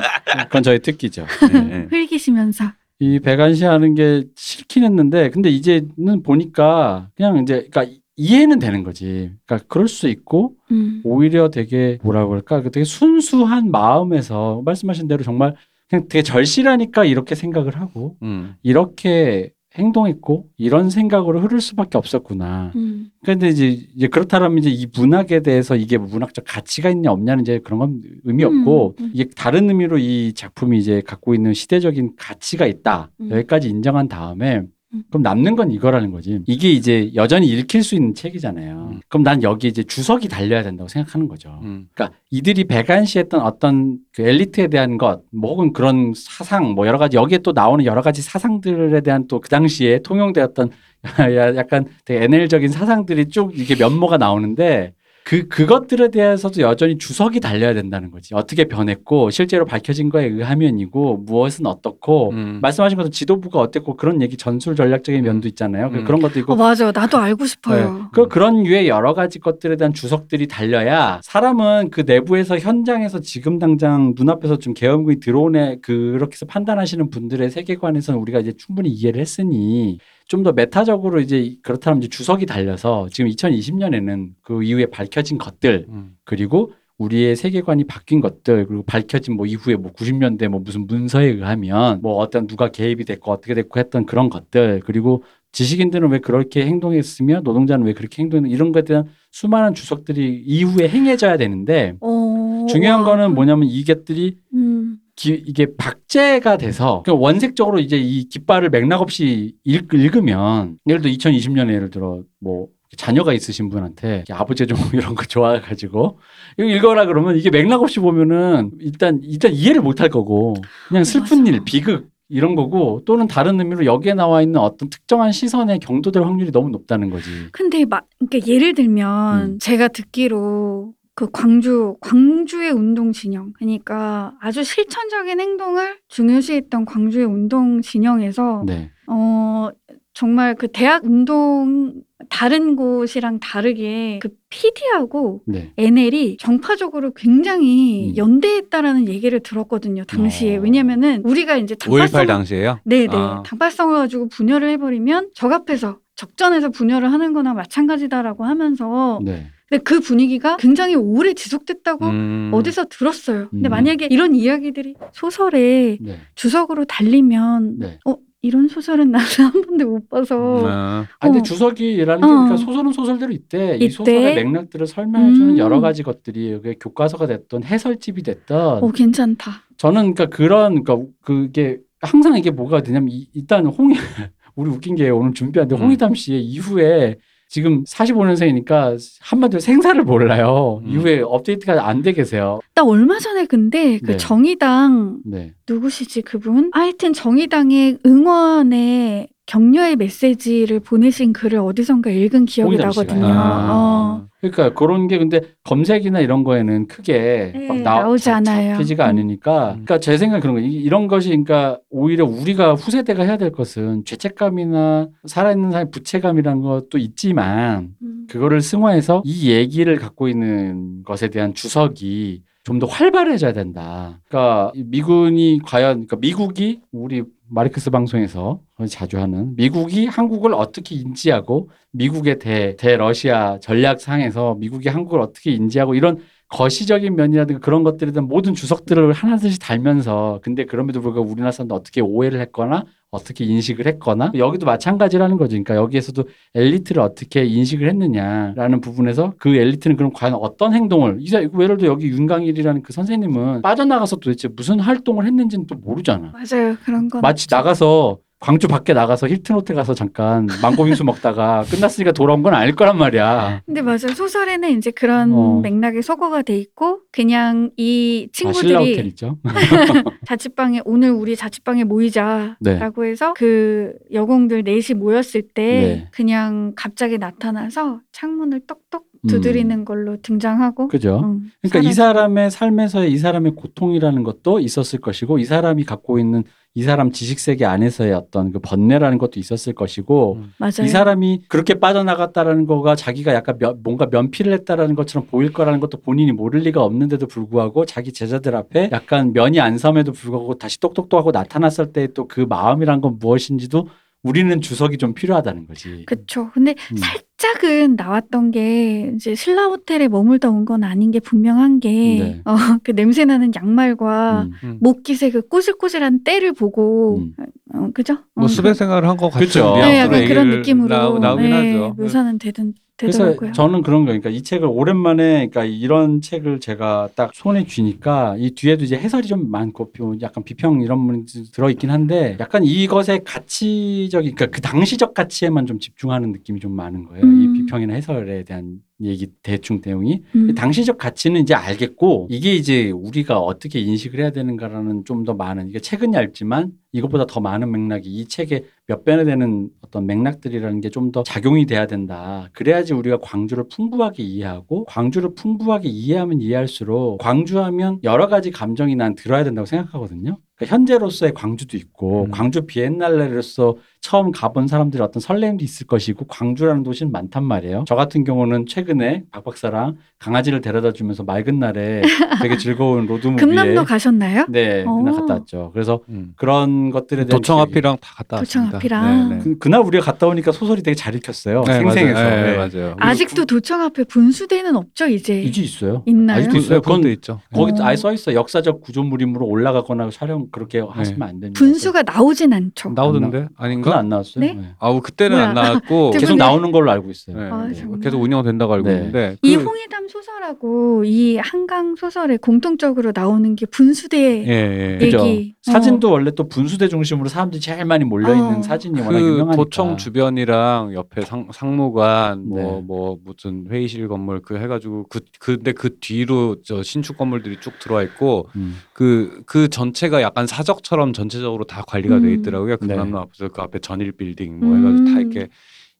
Speaker 1: 그건 저의 특기죠.
Speaker 2: 예, 예.
Speaker 3: 흘기시면서
Speaker 1: 이 배관시하는 게 싫긴 했는데 근데 이제는 보니까 그냥 이제 그러니까 이해는 되는 거지. 그러니까 그럴 수 있고
Speaker 3: 음.
Speaker 1: 오히려 되게 뭐라고 할까 그 되게 순수한 마음에서 말씀하신 대로 정말 그냥 되게 절실하니까 이렇게 생각을 하고
Speaker 2: 음.
Speaker 1: 이렇게 행동했고 이런 생각으로 흐를 수밖에 없었구나.
Speaker 3: 음.
Speaker 1: 근데 이제, 이제 그렇다면 이제 이 문학에 대해서 이게 문학적 가치가 있냐 없냐는 이제 그런 건 의미
Speaker 3: 음,
Speaker 1: 없고
Speaker 3: 음.
Speaker 1: 이게 다른 의미로 이 작품이 이제 갖고 있는 시대적인 가치가 있다.
Speaker 3: 음.
Speaker 1: 여기까지 인정한 다음에
Speaker 3: 음.
Speaker 1: 그럼 남는 건 이거라는 거지. 이게 이제 여전히 읽힐 수 있는 책이잖아요.
Speaker 2: 음.
Speaker 1: 그럼 난 여기 이제 주석이 달려야 된다고 생각하는 거죠.
Speaker 2: 음.
Speaker 1: 그러니까 이들이 배관시했던 어떤 그 엘리트에 대한 것, 뭐 혹은 그런 사상, 뭐 여러 가지 여기에 또 나오는 여러 가지 사상들에 대한 또 그 당시에 통용되었던 야- 약간 되게 NL적인 사상들이 쭉 이게 면모가 나오는데 그 그것들에 대해서도 여전히 주석이 달려야 된다는 거지. 어떻게 변했고 실제로 밝혀진 거에 의하면이고 무엇은 어떻고
Speaker 2: 음.
Speaker 1: 말씀하신 것처럼 지도부가 어땠고 그런 얘기 전술 전략적인 면도 있잖아요.
Speaker 2: 음.
Speaker 1: 그런 것도 있고
Speaker 3: 어 맞아 나도 알고
Speaker 1: 네.
Speaker 3: 싶어요.
Speaker 1: 그 그런 유의 여러 가지 것들에 대한 주석들이 달려야 사람은 그 내부에서 현장에서 지금 당장 눈앞에서 좀 계엄군이 들어오네 그렇게 해서 판단하시는 분들의 세계관에서는 우리가 이제 충분히 이해를 했으니 좀 더 메타적으로 이제 그렇다면 이제 주석이 달려서 지금 2020년에는 그 이후에 밝혀진 것들
Speaker 2: 음.
Speaker 1: 그리고 우리의 세계관이 바뀐 것들 그리고 밝혀진 뭐 이후에 뭐 90년대 뭐 무슨 문서에 의하면 뭐 어떤 누가 개입이 됐고 어떻게 됐고 했던 그런 것들 그리고 지식인들은 왜 그렇게 행동했으며 노동자는 왜 그렇게 행동했는 이런 것에 대한 수많은 주석들이 이후에 행해져야 되는데
Speaker 3: 어,
Speaker 1: 중요한
Speaker 3: 와.
Speaker 1: 거는 뭐냐면 이것들이
Speaker 3: 음.
Speaker 1: 기- 이게 박제가 돼서 그러니까 원색적으로 이제 이 깃발을 맥락 없이 읽, 읽으면 예를 들어 2020년에 예를 들어 뭐 자녀가 있으신 분한테 아버지 좀 이런 거 좋아가지고 이거 읽어라 그러면 이게 맥락 없이 보면은 일단 일단 이해를 못 할 거고 그냥 슬픈
Speaker 3: 맞아.
Speaker 1: 일 비극 이런 거고 또는 다른 의미로 여기에 나와 있는 어떤 특정한 시선에 경도될 확률이 너무 높다는 거지.
Speaker 3: 근데 막 그러니까 예를 들면
Speaker 1: 음.
Speaker 3: 제가 듣기로 그 광주 광주의 운동 진영 그러니까 아주 실천적인 행동을 중요시했던 광주의 운동 진영에서
Speaker 1: 네.
Speaker 3: 어 정말 그 대학 운동 다른 곳이랑 다르게 그 PD하고
Speaker 1: 네.
Speaker 3: NL이 정파적으로 굉장히
Speaker 1: 음.
Speaker 3: 연대했다라는 얘기를 들었거든요 당시에
Speaker 1: 어.
Speaker 3: 왜냐면은 우리가 이제
Speaker 2: 5.18
Speaker 3: 단발성
Speaker 2: 당시에요?
Speaker 3: 네네
Speaker 2: 아.
Speaker 3: 단발성을 가지고 분열을 해버리면 적 앞에서 적전에서 분열을 하는 거나 마찬가지다라고 하면서
Speaker 1: 네.
Speaker 3: 근데 그 분위기가 굉장히 오래 지속됐다고
Speaker 2: 음.
Speaker 3: 어디서 들었어요 근데
Speaker 1: 음.
Speaker 3: 만약에 이런 이야기들이 소설에
Speaker 1: 네.
Speaker 3: 주석으로 달리면
Speaker 1: 네.
Speaker 3: 어 이런 소설은 나는 한 번도 못 봐서
Speaker 2: 아.
Speaker 1: 아, 근데
Speaker 3: 어.
Speaker 1: 주석이라는 게
Speaker 3: 어.
Speaker 1: 그러니까 소설은 소설대로 있대. 이
Speaker 3: 있대.
Speaker 1: 소설의 맥락들을 설명해주는
Speaker 3: 음.
Speaker 1: 여러 가지 것들이 그게 교과서가 됐던 해설집이 됐던
Speaker 3: 어 괜찮다
Speaker 1: 저는 그러니까 그런 그러니까 그게 항상 이게 뭐가 되냐면 이- 일단 홍 우리 웃긴 게 오늘 준비한데
Speaker 2: 음.
Speaker 1: 홍희담 씨의 이후에 지금 45년생이니까 한마디로 생사를 몰라요.
Speaker 2: 음.
Speaker 1: 이후에 업데이트가 안 돼 계세요.
Speaker 3: 나 얼마 전에 근데 그
Speaker 1: 네.
Speaker 3: 정의당
Speaker 1: 네.
Speaker 3: 누구시지 그분? 하여튼 정의당의 응원의 격려의 메시지를 보내신 글을 어디선가 읽은 기억이
Speaker 1: 홍의담?
Speaker 3: 나거든요.
Speaker 2: 아.
Speaker 3: 어.
Speaker 1: 그러니까 그런 게 근데 검색이나 이런 거에는 크게
Speaker 3: 네,
Speaker 1: 막 나,
Speaker 3: 나오지
Speaker 1: 자-
Speaker 3: 않아요.
Speaker 1: 잡히지가
Speaker 3: 음.
Speaker 1: 않으니까 그러니까 제 생각은 그런 거 이- 이런 것이 그러니까 오히려 우리가 후세대가 해야 될 것은 죄책감이나 살아있는 사람의 부채감이라는 것도 있지만
Speaker 3: 음.
Speaker 1: 그거를 승화해서 이 얘기를 갖고 있는 것에 대한 주석이 좀 더 활발해져야 된다. 그러니까 이 미군이 과연 그러니까 미국이 우리 마르크스 방송에서 자주 하는 미국이 한국을 어떻게 인지하고 미국의 대, 대 러시아 전략상에서 미국이 한국을 어떻게 인지하고 이런 거시적인 면이라든가 그런 것들에 대한 모든 주석들을 하나씩 달면서 근데 그럼에도 불구하고 우리나라 사람들 어떻게 오해를 했거나 어떻게 인식을 했거나 여기도 마찬가지라는 거죠. 그러니까 여기에서도 엘리트를 어떻게 인식을 했느냐라는 부분에서 그 엘리트는 그럼 과연 어떤 행동을 이사 예를 들어 여기 윤강일이라는 그 선생님은 빠져나가서 도대체 무슨 활동을 했는지는 또 모르잖아.
Speaker 3: 맞아요. 그런 건
Speaker 1: 마치
Speaker 3: 없죠.
Speaker 1: 나가서 광주 밖에 나가서 힐튼 호텔 가서 잠깐 망고빙수 먹다가 끝났으니까 돌아온 건 아닐 거란 말이야.
Speaker 3: 근데 맞아요. 소설에는 이제 그런
Speaker 1: 어.
Speaker 3: 맥락에 소거가 돼 있고 그냥 이
Speaker 1: 아, 신라 호텔
Speaker 3: 친구들이
Speaker 1: 있죠.
Speaker 3: 자취방에 오늘 우리 자취방에 모이자라고 해서 그 여공들 넷이 모였을 때
Speaker 1: 네.
Speaker 3: 그냥 갑자기 나타나서 창문을 똑똑
Speaker 1: 음.
Speaker 3: 두드리는 걸로 등장하고
Speaker 1: 그죠.
Speaker 3: 음,
Speaker 1: 그러니까 이
Speaker 3: 사라지고.
Speaker 1: 사람의 삶에서의 이 사람의 고통이라는 것도 있었을 것이고 이 사람이 갖고 있는 이 사람 지식 세계 안에서의 어떤 그 번뇌라는 것도 있었을 것이고
Speaker 2: 음.
Speaker 3: 맞아요.
Speaker 1: 이 사람이 그렇게 빠져나갔다라는 거가 자기가 약간 면- 뭔가 면피를 했다라는 것처럼 보일 거라는 것도 본인이 모를 리가 없는데도 불구하고 자기 제자들 앞에 약간 면이 안 섬에도 불구하고 다시 똑똑똑하고 나타났을 때 또 그 마음이란 건 무엇인지도 우리는 주석이 좀 필요하다는 거지.
Speaker 3: 그쵸. 근데
Speaker 1: 음.
Speaker 3: 살짝은 나왔던 게 이제 신라 호텔에 머물다 온 건 아닌 게 분명한 게
Speaker 1: 네.
Speaker 3: 어, 그 냄새 나는 양말과
Speaker 1: 음.
Speaker 2: 음.
Speaker 3: 목깃의 그 꼬실꼬실한 때를 보고
Speaker 1: 음.
Speaker 3: 어, 그죠?
Speaker 2: 뭐
Speaker 3: 어,
Speaker 2: 수배 생활을 한것
Speaker 1: 그쵸.
Speaker 2: 뉘앙스로
Speaker 3: 네, 약간 그런 느낌으로
Speaker 2: 나, 나오긴
Speaker 3: 네,
Speaker 2: 하죠.
Speaker 3: 묘사는 되든 되더라고요.
Speaker 1: 저는 그런 거 그러니까 이 책을 오랜만에 그러니까 이런 책을 제가 딱 손에 쥐니까 이 뒤에도 이제 해설이 좀 많고 비- 약간 비평 이런 문이 들어 있긴 한데 약간 이것의 가치적인 그러니까 그 당시적 가치에만 좀 집중하는 느낌이 좀 많은 거예요.
Speaker 3: 음.
Speaker 1: 이 비평이나 해설에 대한 얘기 대충 내용이
Speaker 3: 음.
Speaker 1: 당시적 가치는 이제 알겠고 이게 이제 우리가 어떻게 인식을 해야 되는가라는 좀 더 많은 이게 책은 얇지만 이것보다 더 많은 맥락이 이 책에 몇 배나 되는 어떤 맥락들이라는 게 좀 더 작용이 돼야 된다. 그래야지 우리가 광주를 풍부하게 이해하고 광주를 풍부하게 이해하면 이해할수록 광주하면 여러 가지 감정이 난 들어야 된다고 생각하거든요. 그러니까 현재로서의 광주도 있고
Speaker 2: 음.
Speaker 1: 광주 비엔날레로서 처음 가본 사람들의 어떤 설렘도 있을 것이고 광주라는 도시는 많단 말이에요. 저 같은 경우는 최근에 박 박사랑 강아지를 데려다 주면서 맑은 날에 되게 즐거운 로드무비에
Speaker 3: 금남로 가셨나요?
Speaker 1: 네, 그날
Speaker 3: 오.
Speaker 1: 갔다 왔죠. 그래서
Speaker 2: 음.
Speaker 1: 그런 것들에 대한
Speaker 2: 도청 앞이랑 다 갔다
Speaker 3: 도청
Speaker 2: 왔습니다.
Speaker 3: 앞이랑.
Speaker 2: 네, 네.
Speaker 1: 그, 그날 우리가 갔다 오니까 소설이 되게 잘 읽혔어요.
Speaker 2: 네,
Speaker 1: 생생해서.
Speaker 2: 맞아요. 네,
Speaker 1: 네.
Speaker 2: 맞아요.
Speaker 3: 아직도 도청 앞에 분수대는 없죠 이제
Speaker 1: 이제 있어요.
Speaker 3: 있나요?
Speaker 1: 아직도 있어요.
Speaker 2: 그건
Speaker 1: 그건
Speaker 2: 있죠.
Speaker 1: 거기
Speaker 3: 어.
Speaker 1: 아예 써 있어. 역사적 구조물임으로 올라가거나 촬영 그렇게 하시면 안 됩니다.
Speaker 3: 분수가 나오진 않죠.
Speaker 2: 나오던데 아닌가?
Speaker 1: 안 나왔어요.
Speaker 3: 네?
Speaker 1: 네.
Speaker 2: 아우 그때는
Speaker 3: 뭐야.
Speaker 2: 안 나왔고
Speaker 3: 두
Speaker 1: 계속
Speaker 3: 분이-
Speaker 1: 나오는 걸로 알고 있어요.
Speaker 2: 네,
Speaker 3: 아,
Speaker 2: 네.
Speaker 3: 정말.
Speaker 2: 계속 운영된다고 알고
Speaker 1: 네.
Speaker 2: 있는데
Speaker 3: 이
Speaker 2: 그-
Speaker 3: 홍해담 소설하고 이 한강 소설에 공통적으로 나오는 게 분수대
Speaker 2: 예, 예.
Speaker 1: 그죠.
Speaker 3: 얘기.
Speaker 1: 사진도 원래 또 분수대 중심으로 사람들이 제일 많이 몰려 있는
Speaker 3: 어.
Speaker 1: 사진이 워낙
Speaker 2: 그
Speaker 1: 유명하니까.
Speaker 2: 도청 주변이랑 옆에 상, 상무관 뭐
Speaker 1: 네.
Speaker 2: 뭐 무슨 회의실 건물 그 해가지고 그 근데 그 뒤로 저 신축 건물들이 쭉 들어와 있고
Speaker 1: 음.
Speaker 2: 그 그 전체가 약간 사적처럼 전체적으로 다 관리가 돼
Speaker 3: 음.
Speaker 2: 있더라고요.
Speaker 1: 네.
Speaker 2: 금남로 앞에서 그 앞에 전일 빌딩 뭐 해가지고 다
Speaker 3: 음.
Speaker 2: 이렇게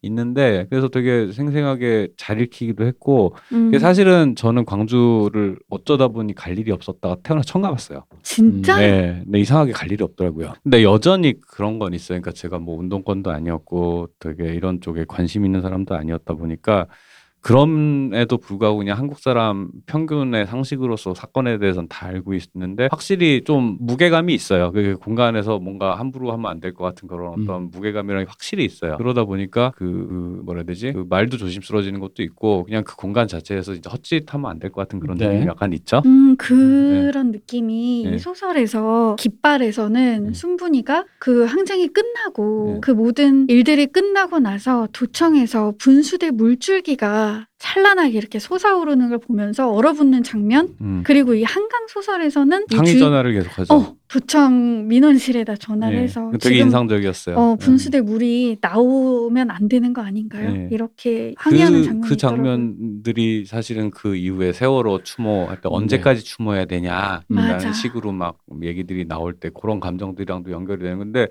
Speaker 2: 있는데 그래서 되게 생생하게 잘 읽히기도 했고
Speaker 3: 음.
Speaker 2: 이게 사실은 저는 광주를 어쩌다 보니 갈 일이 없었다가 태어나 처음 가봤어요.
Speaker 3: 진짜
Speaker 2: 네, 근데 이상하게 갈 일이 없더라고요. 근데 여전히 그런 건 있어요. 그러니까 제가 뭐 운동권도 아니었고 되게 이런 쪽에 관심 있는 사람도 아니었다 보니까 그럼에도 불구하고 그냥 한국 사람 평균의 상식으로서 사건에 대해서는 다 알고 있는데 확실히 좀 무게감이 있어요. 그 공간에서 뭔가 함부로 하면 안 될 것 같은 그런
Speaker 1: 음.
Speaker 2: 어떤 무게감이랑 확실히 있어요. 그러다 보니까 그, 그 뭐라 해야 되지? 그 말도 조심스러워지는 것도 있고 그냥 그 공간 자체에서 이제 헛짓하면 안 될 것 같은 그런
Speaker 1: 네.
Speaker 2: 느낌이 약간 있죠.
Speaker 3: 음 그런 느낌이
Speaker 2: 네.
Speaker 3: 이 소설에서 깃발에서는
Speaker 1: 네.
Speaker 3: 순분이가 그 항쟁이 끝나고
Speaker 2: 네.
Speaker 3: 그 모든 일들이 끝나고 나서 도청에서 분수대 물줄기가 찬란하게 이렇게 솟아오르는 걸 보면서 얼어붙는 장면
Speaker 2: 음.
Speaker 3: 그리고 이 한강 소설에서는 이
Speaker 2: 항의
Speaker 3: 주-
Speaker 2: 전화를 계속하죠.
Speaker 3: 어 도청 민원실에다 전화를
Speaker 2: 네.
Speaker 3: 해서
Speaker 2: 되게
Speaker 3: 지금
Speaker 2: 인상적이었어요.
Speaker 3: 어,
Speaker 2: 네.
Speaker 3: 분수대 물이 나오면 안 되는 거 아닌가요?
Speaker 2: 네.
Speaker 3: 이렇게 항의하는
Speaker 2: 그,
Speaker 3: 장면이
Speaker 2: 그
Speaker 3: 있더라고요.
Speaker 2: 장면들이 사실은 그 이후에 세월호 추모할 때 언제까지 추모해야 되냐라는
Speaker 3: 맞아.
Speaker 2: 식으로 막 얘기들이 나올 때 그런 감정들이랑도 연결이 되는 건데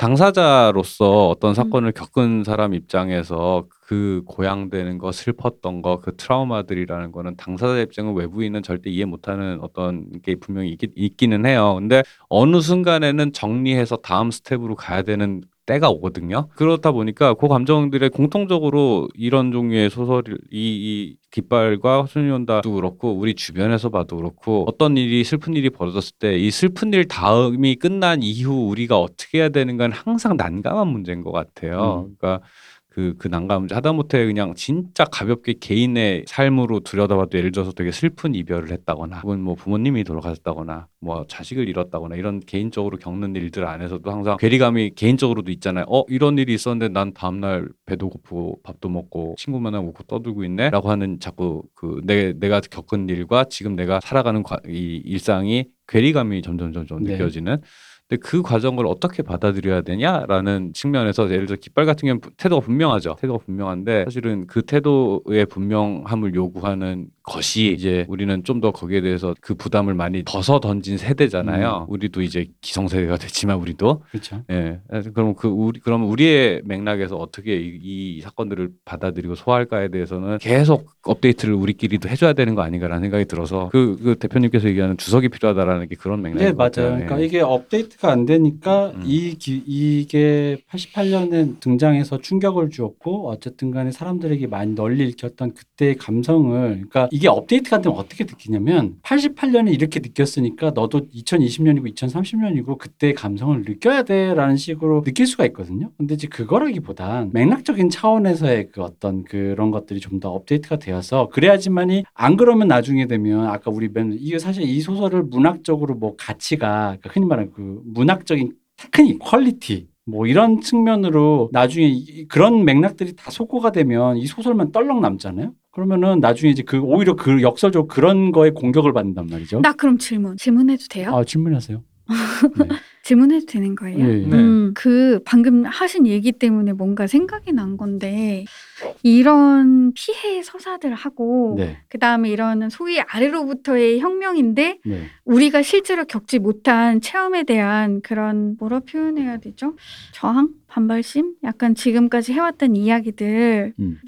Speaker 2: 당사자로서 어떤 사건을 겪은 사람 입장에서 그 고양되는 거 슬펐던 거 그 트라우마들이라는 거는 당사자 입장은 외부인은 절대 이해 못하는 어떤 게 분명히 있기, 있기는 해요. 근데 어느 순간에는 정리해서 다음 스텝으로 가야 되는 때가 오거든요. 그렇다 보니까 그 감정들의 공통적으로 이런 종류의 소설이 이, 이 깃발과 소년다도 그렇고 우리 주변에서 봐도 그렇고 어떤 일이 슬픈 일이 벌어졌을 때 이 슬픈 일 다음이 끝난 이후 우리가 어떻게 해야 되는 건 항상 난감한 문제인 것 같아요.
Speaker 1: 음.
Speaker 2: 그러니까 그, 그 난감, 하다못해 그냥 진짜 가볍게 개인의 삶으로 들여다봐도 예를 들어서 되게 슬픈 이별을 했다거나, 혹은 뭐 부모님이 돌아가셨다거나, 뭐 자식을 잃었다거나, 이런 개인적으로 겪는 일들 안에서도 항상 괴리감이 개인적으로도 있잖아요. 어, 이런 일이 있었는데 난 다음날 배도 고프고 밥도 먹고 친구 만나고 웃고 떠들고 있네? 라고 하는 자꾸 그 내, 내가 겪은 일과 지금 내가 살아가는 과- 이 일상이 괴리감이 점점 점점
Speaker 1: 네.
Speaker 2: 느껴지는 근데 그 과정을 어떻게 받아들여야 되냐라는 측면에서 예를 들어 깃발 같은 경우는 부- 태도가 분명하죠. 태도가 분명한데 사실은 그 태도의 분명함을 요구하는 것이 이제 우리는 좀 더 거기에 대해서 그 부담을 많이 벗어 던진 세대잖아요. 우리도 이제 기성세대가 됐지만 우리도
Speaker 1: 그렇죠.
Speaker 2: 예. 그럼 그 우리 그럼 우리의 맥락에서 어떻게 이, 이 사건들을 받아들이고 소화할까에 대해서는 계속 업데이트를 우리끼리도 해줘야 되는 거 아닌가라는 생각이 들어서 그, 그 대표님께서 얘기하는 주석이 필요하다라는 게 그런 맥락인 네것
Speaker 1: 맞아요.
Speaker 2: 같아요.
Speaker 1: 그러니까
Speaker 2: 예.
Speaker 1: 이게 업데이트가 안 되니까
Speaker 2: 음.
Speaker 1: 이 기, 이게 88년에 등장해서 충격을 주었고 어쨌든 간에 사람들에게 많이 널리 읽혔던 그때의 감성을 그러니까 이게 업데이트가 안 되면 어떻게 느끼냐면 88년에 이렇게 느꼈으니까 너도 2020년이고 2030년이고 그때의 감성을 느껴야 돼라는 식으로 느낄 수가 있거든요. 근데 이제 그거라기보단 맥락적인 차원에서의 그 어떤 그런 것들이 좀 더 업데이트가 되어서 그래야지만이 안 그러면 나중에 되면 아까 우리 맨 이게 사실 이 소설을 문학적으로 뭐 가치가 그러니까 흔히 말하는 그 문학적인 테크닉, 퀄리티 뭐 이런 측면으로 나중에 이- 그런 맥락들이 다 소거가 되면 이 소설만 떨렁 남잖아요. 그러면은 나중에 이제 그 오히려 그 역설적으로 그런 거에 공격을 받는단 말이죠.
Speaker 3: 나 그럼 질문. 질문해도 돼요?
Speaker 1: 아 질문하세요. 네.
Speaker 3: 질문해도 되는 거예요?
Speaker 1: 예, 예.
Speaker 2: 네.
Speaker 3: 음, 그 방금 하신 얘기 때문에 뭔가 생각이 난 건데 이런 피해 서사들 하고
Speaker 1: 네,
Speaker 3: 그 다음에 이런 소위 아래로부터의 혁명인데
Speaker 1: 네,
Speaker 3: 우리가 실제로 겪지 못한 체험에 대한 그런 뭐라 표현해야 되죠? 저항, 반발심, 약간 지금까지 해왔던 이야기들을
Speaker 1: 음.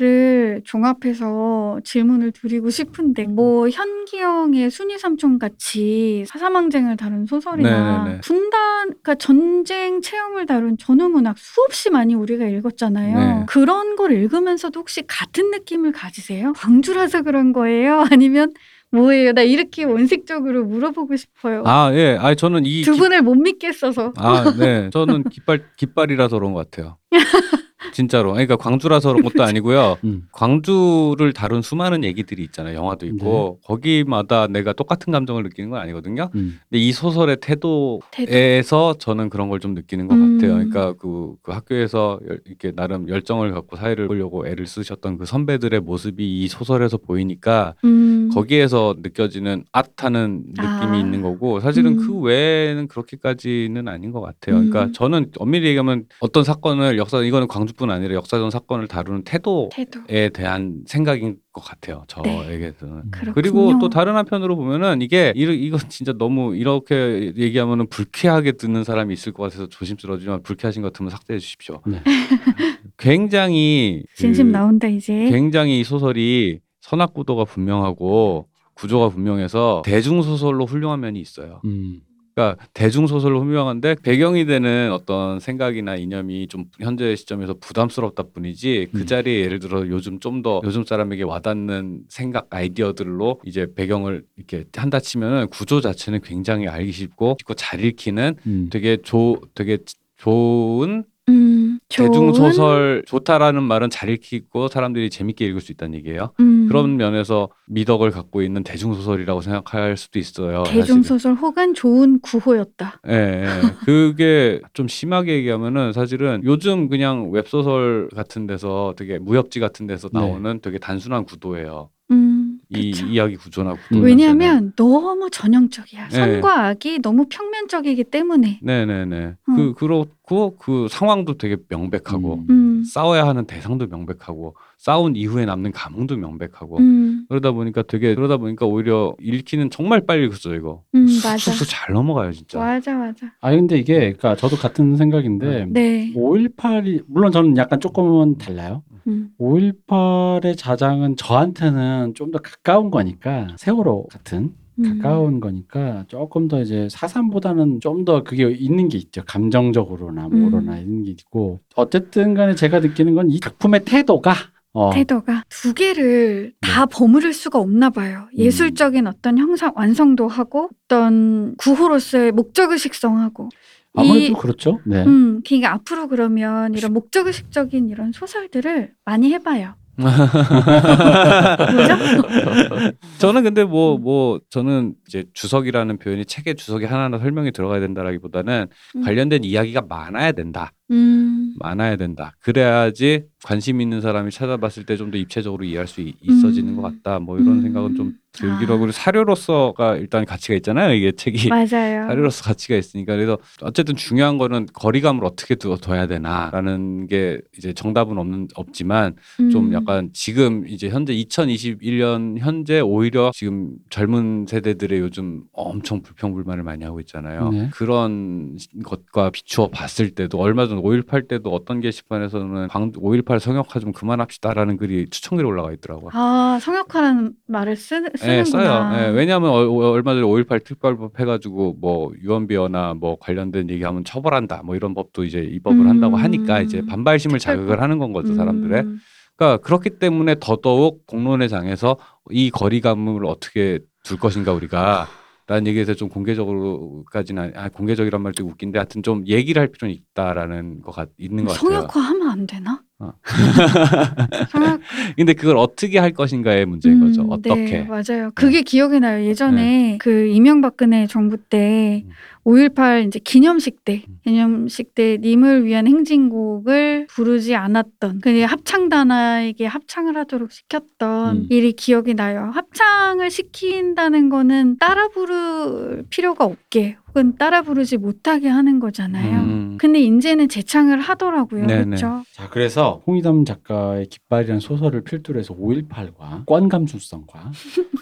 Speaker 3: 종합해서 질문을 드리고 싶은데 뭐 현기영의 순위 삼촌 같이 사사망쟁을 다룬 소설이나
Speaker 2: 네네네.
Speaker 3: 분단, 그러니까 전쟁 체험을 다룬 전후문학 수없이 많이 우리가 읽었잖아요.
Speaker 2: 네.
Speaker 3: 그런 걸 읽으면서도 혹시 같은 느낌을 가지세요? 광주라서 그런 거예요? 아니면 뭐예요? 나 이렇게 원색적으로 물어보고 싶어요.
Speaker 2: 아, 예. 아, 저는
Speaker 3: 이두
Speaker 2: 깃-
Speaker 3: 분을 못 믿겠어서.
Speaker 2: 아, 네. 저는 깃발 깃발이라서 그런 것 같아요. 진짜로. 그러니까 광주라서 그런 것도 아니고요.
Speaker 1: 음.
Speaker 2: 광주를 다룬 수많은 얘기들이 있잖아요. 영화도 있고
Speaker 1: 네.
Speaker 2: 거기마다 내가 똑같은 감정을 느끼는 건 아니거든요.
Speaker 1: 음.
Speaker 2: 근데 이 소설의 태도에서 저는 그런 걸 좀 느끼는 것
Speaker 3: 음.
Speaker 2: 같아요. 그러니까 그, 그 학교에서 열- 이렇게 나름 열정을 갖고 사회를 보려고 애를 쓰셨던 그 선배들의 모습이 이 소설에서 보이니까
Speaker 3: 음.
Speaker 2: 거기에서 느껴지는 앗하는 느낌이
Speaker 3: 아.
Speaker 2: 있는 거고 사실은
Speaker 3: 음.
Speaker 2: 그 외에는 그렇게까지는 아닌 것 같아요. 그러니까
Speaker 3: 음.
Speaker 2: 저는 엄밀히 얘기하면 어떤 사건을 역사 이거는 광주 뿐 아니라 역사적 사건을 다루는 태도에
Speaker 3: 태도.
Speaker 2: 대한 생각인 것 같아요. 저에게서는.
Speaker 3: 그렇군요.
Speaker 2: 그리고 또 다른 한편으로 보면은 이게 이거 진짜 너무 이렇게 얘기하면은 불쾌하게 듣는 사람이 있을 것 같아서 조심스러우지만 불쾌하신 것 같으면 삭제해 주십시오.
Speaker 1: 네.
Speaker 2: 굉장히
Speaker 3: 진심
Speaker 2: 그
Speaker 3: 나온다 이제.
Speaker 2: 굉장히 이 소설이 선악구도가 분명하고 구조가 분명해서 대중 소설로 훌륭한 면이 있어요.
Speaker 1: 음.
Speaker 2: 그러니까 대중 소설로 훌륭한데 배경이 되는 어떤 생각이나 이념이 좀 현재 시점에서 부담스럽다 뿐이지 그
Speaker 1: 음.
Speaker 2: 자리에 예를 들어 요즘 좀 더 요즘 사람에게 와닿는 생각 아이디어들로 이제 배경을 이렇게 한다 치면은 구조 자체는 굉장히 알기 쉽고 쉽고 잘 읽히는
Speaker 1: 음.
Speaker 2: 되게 조 되게 좋은
Speaker 3: 음,
Speaker 2: 대중
Speaker 3: 좋은,
Speaker 2: 소설 좋다라는 말은 잘 읽히고 사람들이 재밌게 읽을 수 있다는 얘기예요.
Speaker 3: 음,
Speaker 2: 그런 면에서 미덕을 갖고 있는 대중 소설이라고 생각할 수도 있어요.
Speaker 3: 대중
Speaker 2: 사실은.
Speaker 3: 소설 혹은 좋은 구호였다.
Speaker 2: 예, 예. 그게 좀 심하게 얘기하면은 사실은 요즘 그냥 웹소설 같은 데서 되게 무협지 같은 데서
Speaker 1: 네.
Speaker 2: 나오는 되게 단순한 구도예요.
Speaker 3: 음,
Speaker 2: 이
Speaker 3: 그쵸.
Speaker 2: 이야기 구조나 구도.
Speaker 1: 음.
Speaker 3: 왜냐하면 너무 전형적이야.
Speaker 2: 네.
Speaker 3: 선과 악이 너무 평면적이기 때문에.
Speaker 2: 네네네.
Speaker 3: 어.
Speaker 2: 그 그렇 고 그 상황도 되게 명백하고
Speaker 1: 음.
Speaker 3: 음,
Speaker 2: 싸워야 하는 대상도 명백하고 싸운 이후에 남는 감흥도 명백하고
Speaker 3: 음,
Speaker 2: 그러다 보니까 되게 그러다 보니까 오히려 읽기는 정말 빨리 읽었어요 이거.
Speaker 3: 음, 맞아.
Speaker 2: 쑥쑥 잘 넘어가요 진짜.
Speaker 3: 맞아, 맞아.
Speaker 1: 아 근데 이게 그러니까 저도 같은 생각인데
Speaker 3: 네.
Speaker 1: 5.18이 물론 저는 약간 조금은 달라요.
Speaker 3: 음,
Speaker 1: 5.18의 자장은 저한테는 좀 더 가까운 거니까 세월호 같은
Speaker 3: 음.
Speaker 1: 가까운 거니까 조금 더 이제 사삼보다는 좀 더 그게 있는 게 있죠. 감정적으로나 뭐로나
Speaker 3: 음.
Speaker 1: 있는 게 있고 어쨌든 간에 제가 느끼는 건 이 작품의 태도가 어,
Speaker 3: 태도가 두 개를 다 버무릴 수가 없나 봐요.
Speaker 1: 음.
Speaker 3: 예술적인 어떤 형상 완성도 하고 어떤 구호로서의 목적의식성하고
Speaker 1: 아무래도
Speaker 3: 이-
Speaker 1: 그렇죠. 네.
Speaker 3: 음, 그러니까 앞으로 그러면 이런 목적의식적인 이런 소설들을 많이 해봐요. 뭐죠?
Speaker 2: 저는 근데 뭐뭐 저는 이제 주석이라는 표현이 책에 주석이 하나하나 설명이 들어가야 된다라기보다는
Speaker 3: 음.
Speaker 2: 관련된 이야기가 많아야 된다.
Speaker 3: 음,
Speaker 2: 많아야 된다. 그래야지 관심 있는 사람이 찾아봤을 때 좀 더 입체적으로 이해할 수 있- 있어지는
Speaker 3: 음.
Speaker 2: 것 같다. 뭐 이런
Speaker 3: 음.
Speaker 2: 생각은 좀 들기도
Speaker 3: 아.
Speaker 2: 하고 그리고 사료로서가 일단 가치가 있잖아요. 이게 책이
Speaker 3: 맞아요.
Speaker 2: 사료로서 가치가 있으니까 그래서 어쨌든 중요한 거는 거리감을 어떻게 두- 둬야 되나라는 게 이제 정답은 없는 없지만 좀
Speaker 3: 음.
Speaker 2: 약간 지금 이제 현재 2021년 현재 오히려 지금 젊은 세대들의 요즘 엄청 불평불만을 많이 하고 있잖아요.
Speaker 1: 네.
Speaker 2: 그런 것과 비추어 봤을 때도 얼마 전5.18 때도 어떤 게시판에서는 5.18 성역화 좀 그만합시다라는 글이 추천글이 올라가 있더라고요.
Speaker 3: 아 성역화라는 말을 쓰,
Speaker 2: 예,
Speaker 3: 쓰는구나.
Speaker 2: 써요. 예, 왜냐하면 어- 어- 얼마 전에 5.18 특별법 해가지고 뭐 유언비어나 뭐 관련된 얘기하면 처벌한다 뭐 이런 법도 이제 입법을
Speaker 3: 음.
Speaker 2: 한다고 하니까 이제 반발심을
Speaker 3: 특별법.
Speaker 2: 자극을 하는 건 거죠 사람들의.
Speaker 3: 음.
Speaker 2: 그러니까 그렇기 때문에 더더욱 공론의 장에서 이 거리감을 어떻게 둘 것인가 우리가 라는 얘기에 대해서 좀 공개적으로까지는 아 공개적이란 말도 웃긴데 하여튼 좀 얘기를 할 필요는 있다라는 것 같, 있는 것 같아요.
Speaker 3: 성역화 하면 안 되나?
Speaker 2: 어.
Speaker 3: 성역
Speaker 2: 근데 그걸 어떻게 할 것인가의 문제인 거죠.
Speaker 3: 음,
Speaker 2: 어떻게.
Speaker 3: 네, 맞아요. 그게 기억이 나요. 예전에 그 이명박근혜 정부 때
Speaker 2: 음.
Speaker 3: 5.18 이제 기념식 때,
Speaker 2: 음.
Speaker 3: 기념식 때 님을 위한 행진곡을 부르지 않았던, 그 합창단에게 합창을 하도록 시켰던
Speaker 1: 음.
Speaker 3: 일이 기억이 나요. 합창을 시킨다는 거는 따라 부를 필요가 없게, 혹은 따라 부르지 못하게 하는 거잖아요.
Speaker 2: 음.
Speaker 3: 근데 이제는 재창을 하더라고요.
Speaker 2: 네네.
Speaker 3: 그렇죠?
Speaker 1: 자, 그래서 홍의담 작가의 깃발이라는 소설을 필두로 해서 5.18과 권 감수성과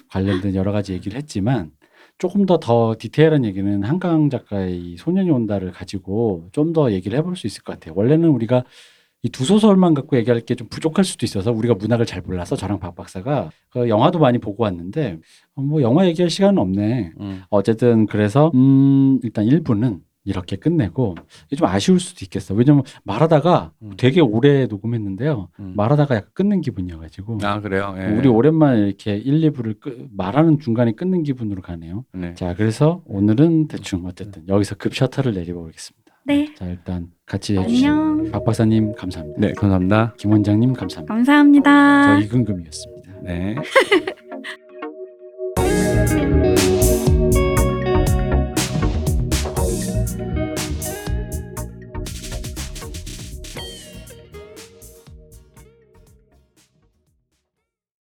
Speaker 1: 관련된 여러 가지 얘기를 했지만 조금 더 더 디테일한 얘기는 한강 작가의 이 소년이 온다를 가지고 좀 더 얘기를 해볼 수 있을 것 같아요. 원래는 우리가 이 두 소설만 갖고 얘기할 게 좀 부족할 수도 있어서 우리가 문학을 잘 몰라서 저랑 박 박사가 그 영화도 많이 보고 왔는데 어, 뭐 영화 얘기할 시간은 없네.
Speaker 2: 음.
Speaker 1: 어쨌든 그래서 음 일단 1부는 이렇게 끝내고 이게 좀 아쉬울 수도 있겠어. 왜냐면 말하다가
Speaker 2: 음.
Speaker 1: 되게 오래 녹음했는데요.
Speaker 2: 음.
Speaker 1: 말하다가 약간 끊는 기분이어가지고
Speaker 2: 아 그래요. 예.
Speaker 1: 우리 오랜만에 이렇게 1, 2부를 끄, 말하는 중간에 끊는 기분으로 가네요.
Speaker 2: 네.
Speaker 1: 자 그래서 오늘은 대충 어쨌든 여기서 급 셔터를 내려보겠습니다.
Speaker 3: 네.
Speaker 1: 자 일단 같이 해주신. 박 박사님 감사합니다.
Speaker 2: 네, 감사합니다.
Speaker 1: 김 원장님 감사합니다.
Speaker 3: 감사합니다.
Speaker 1: 저 이근금이었습니다.
Speaker 2: 네.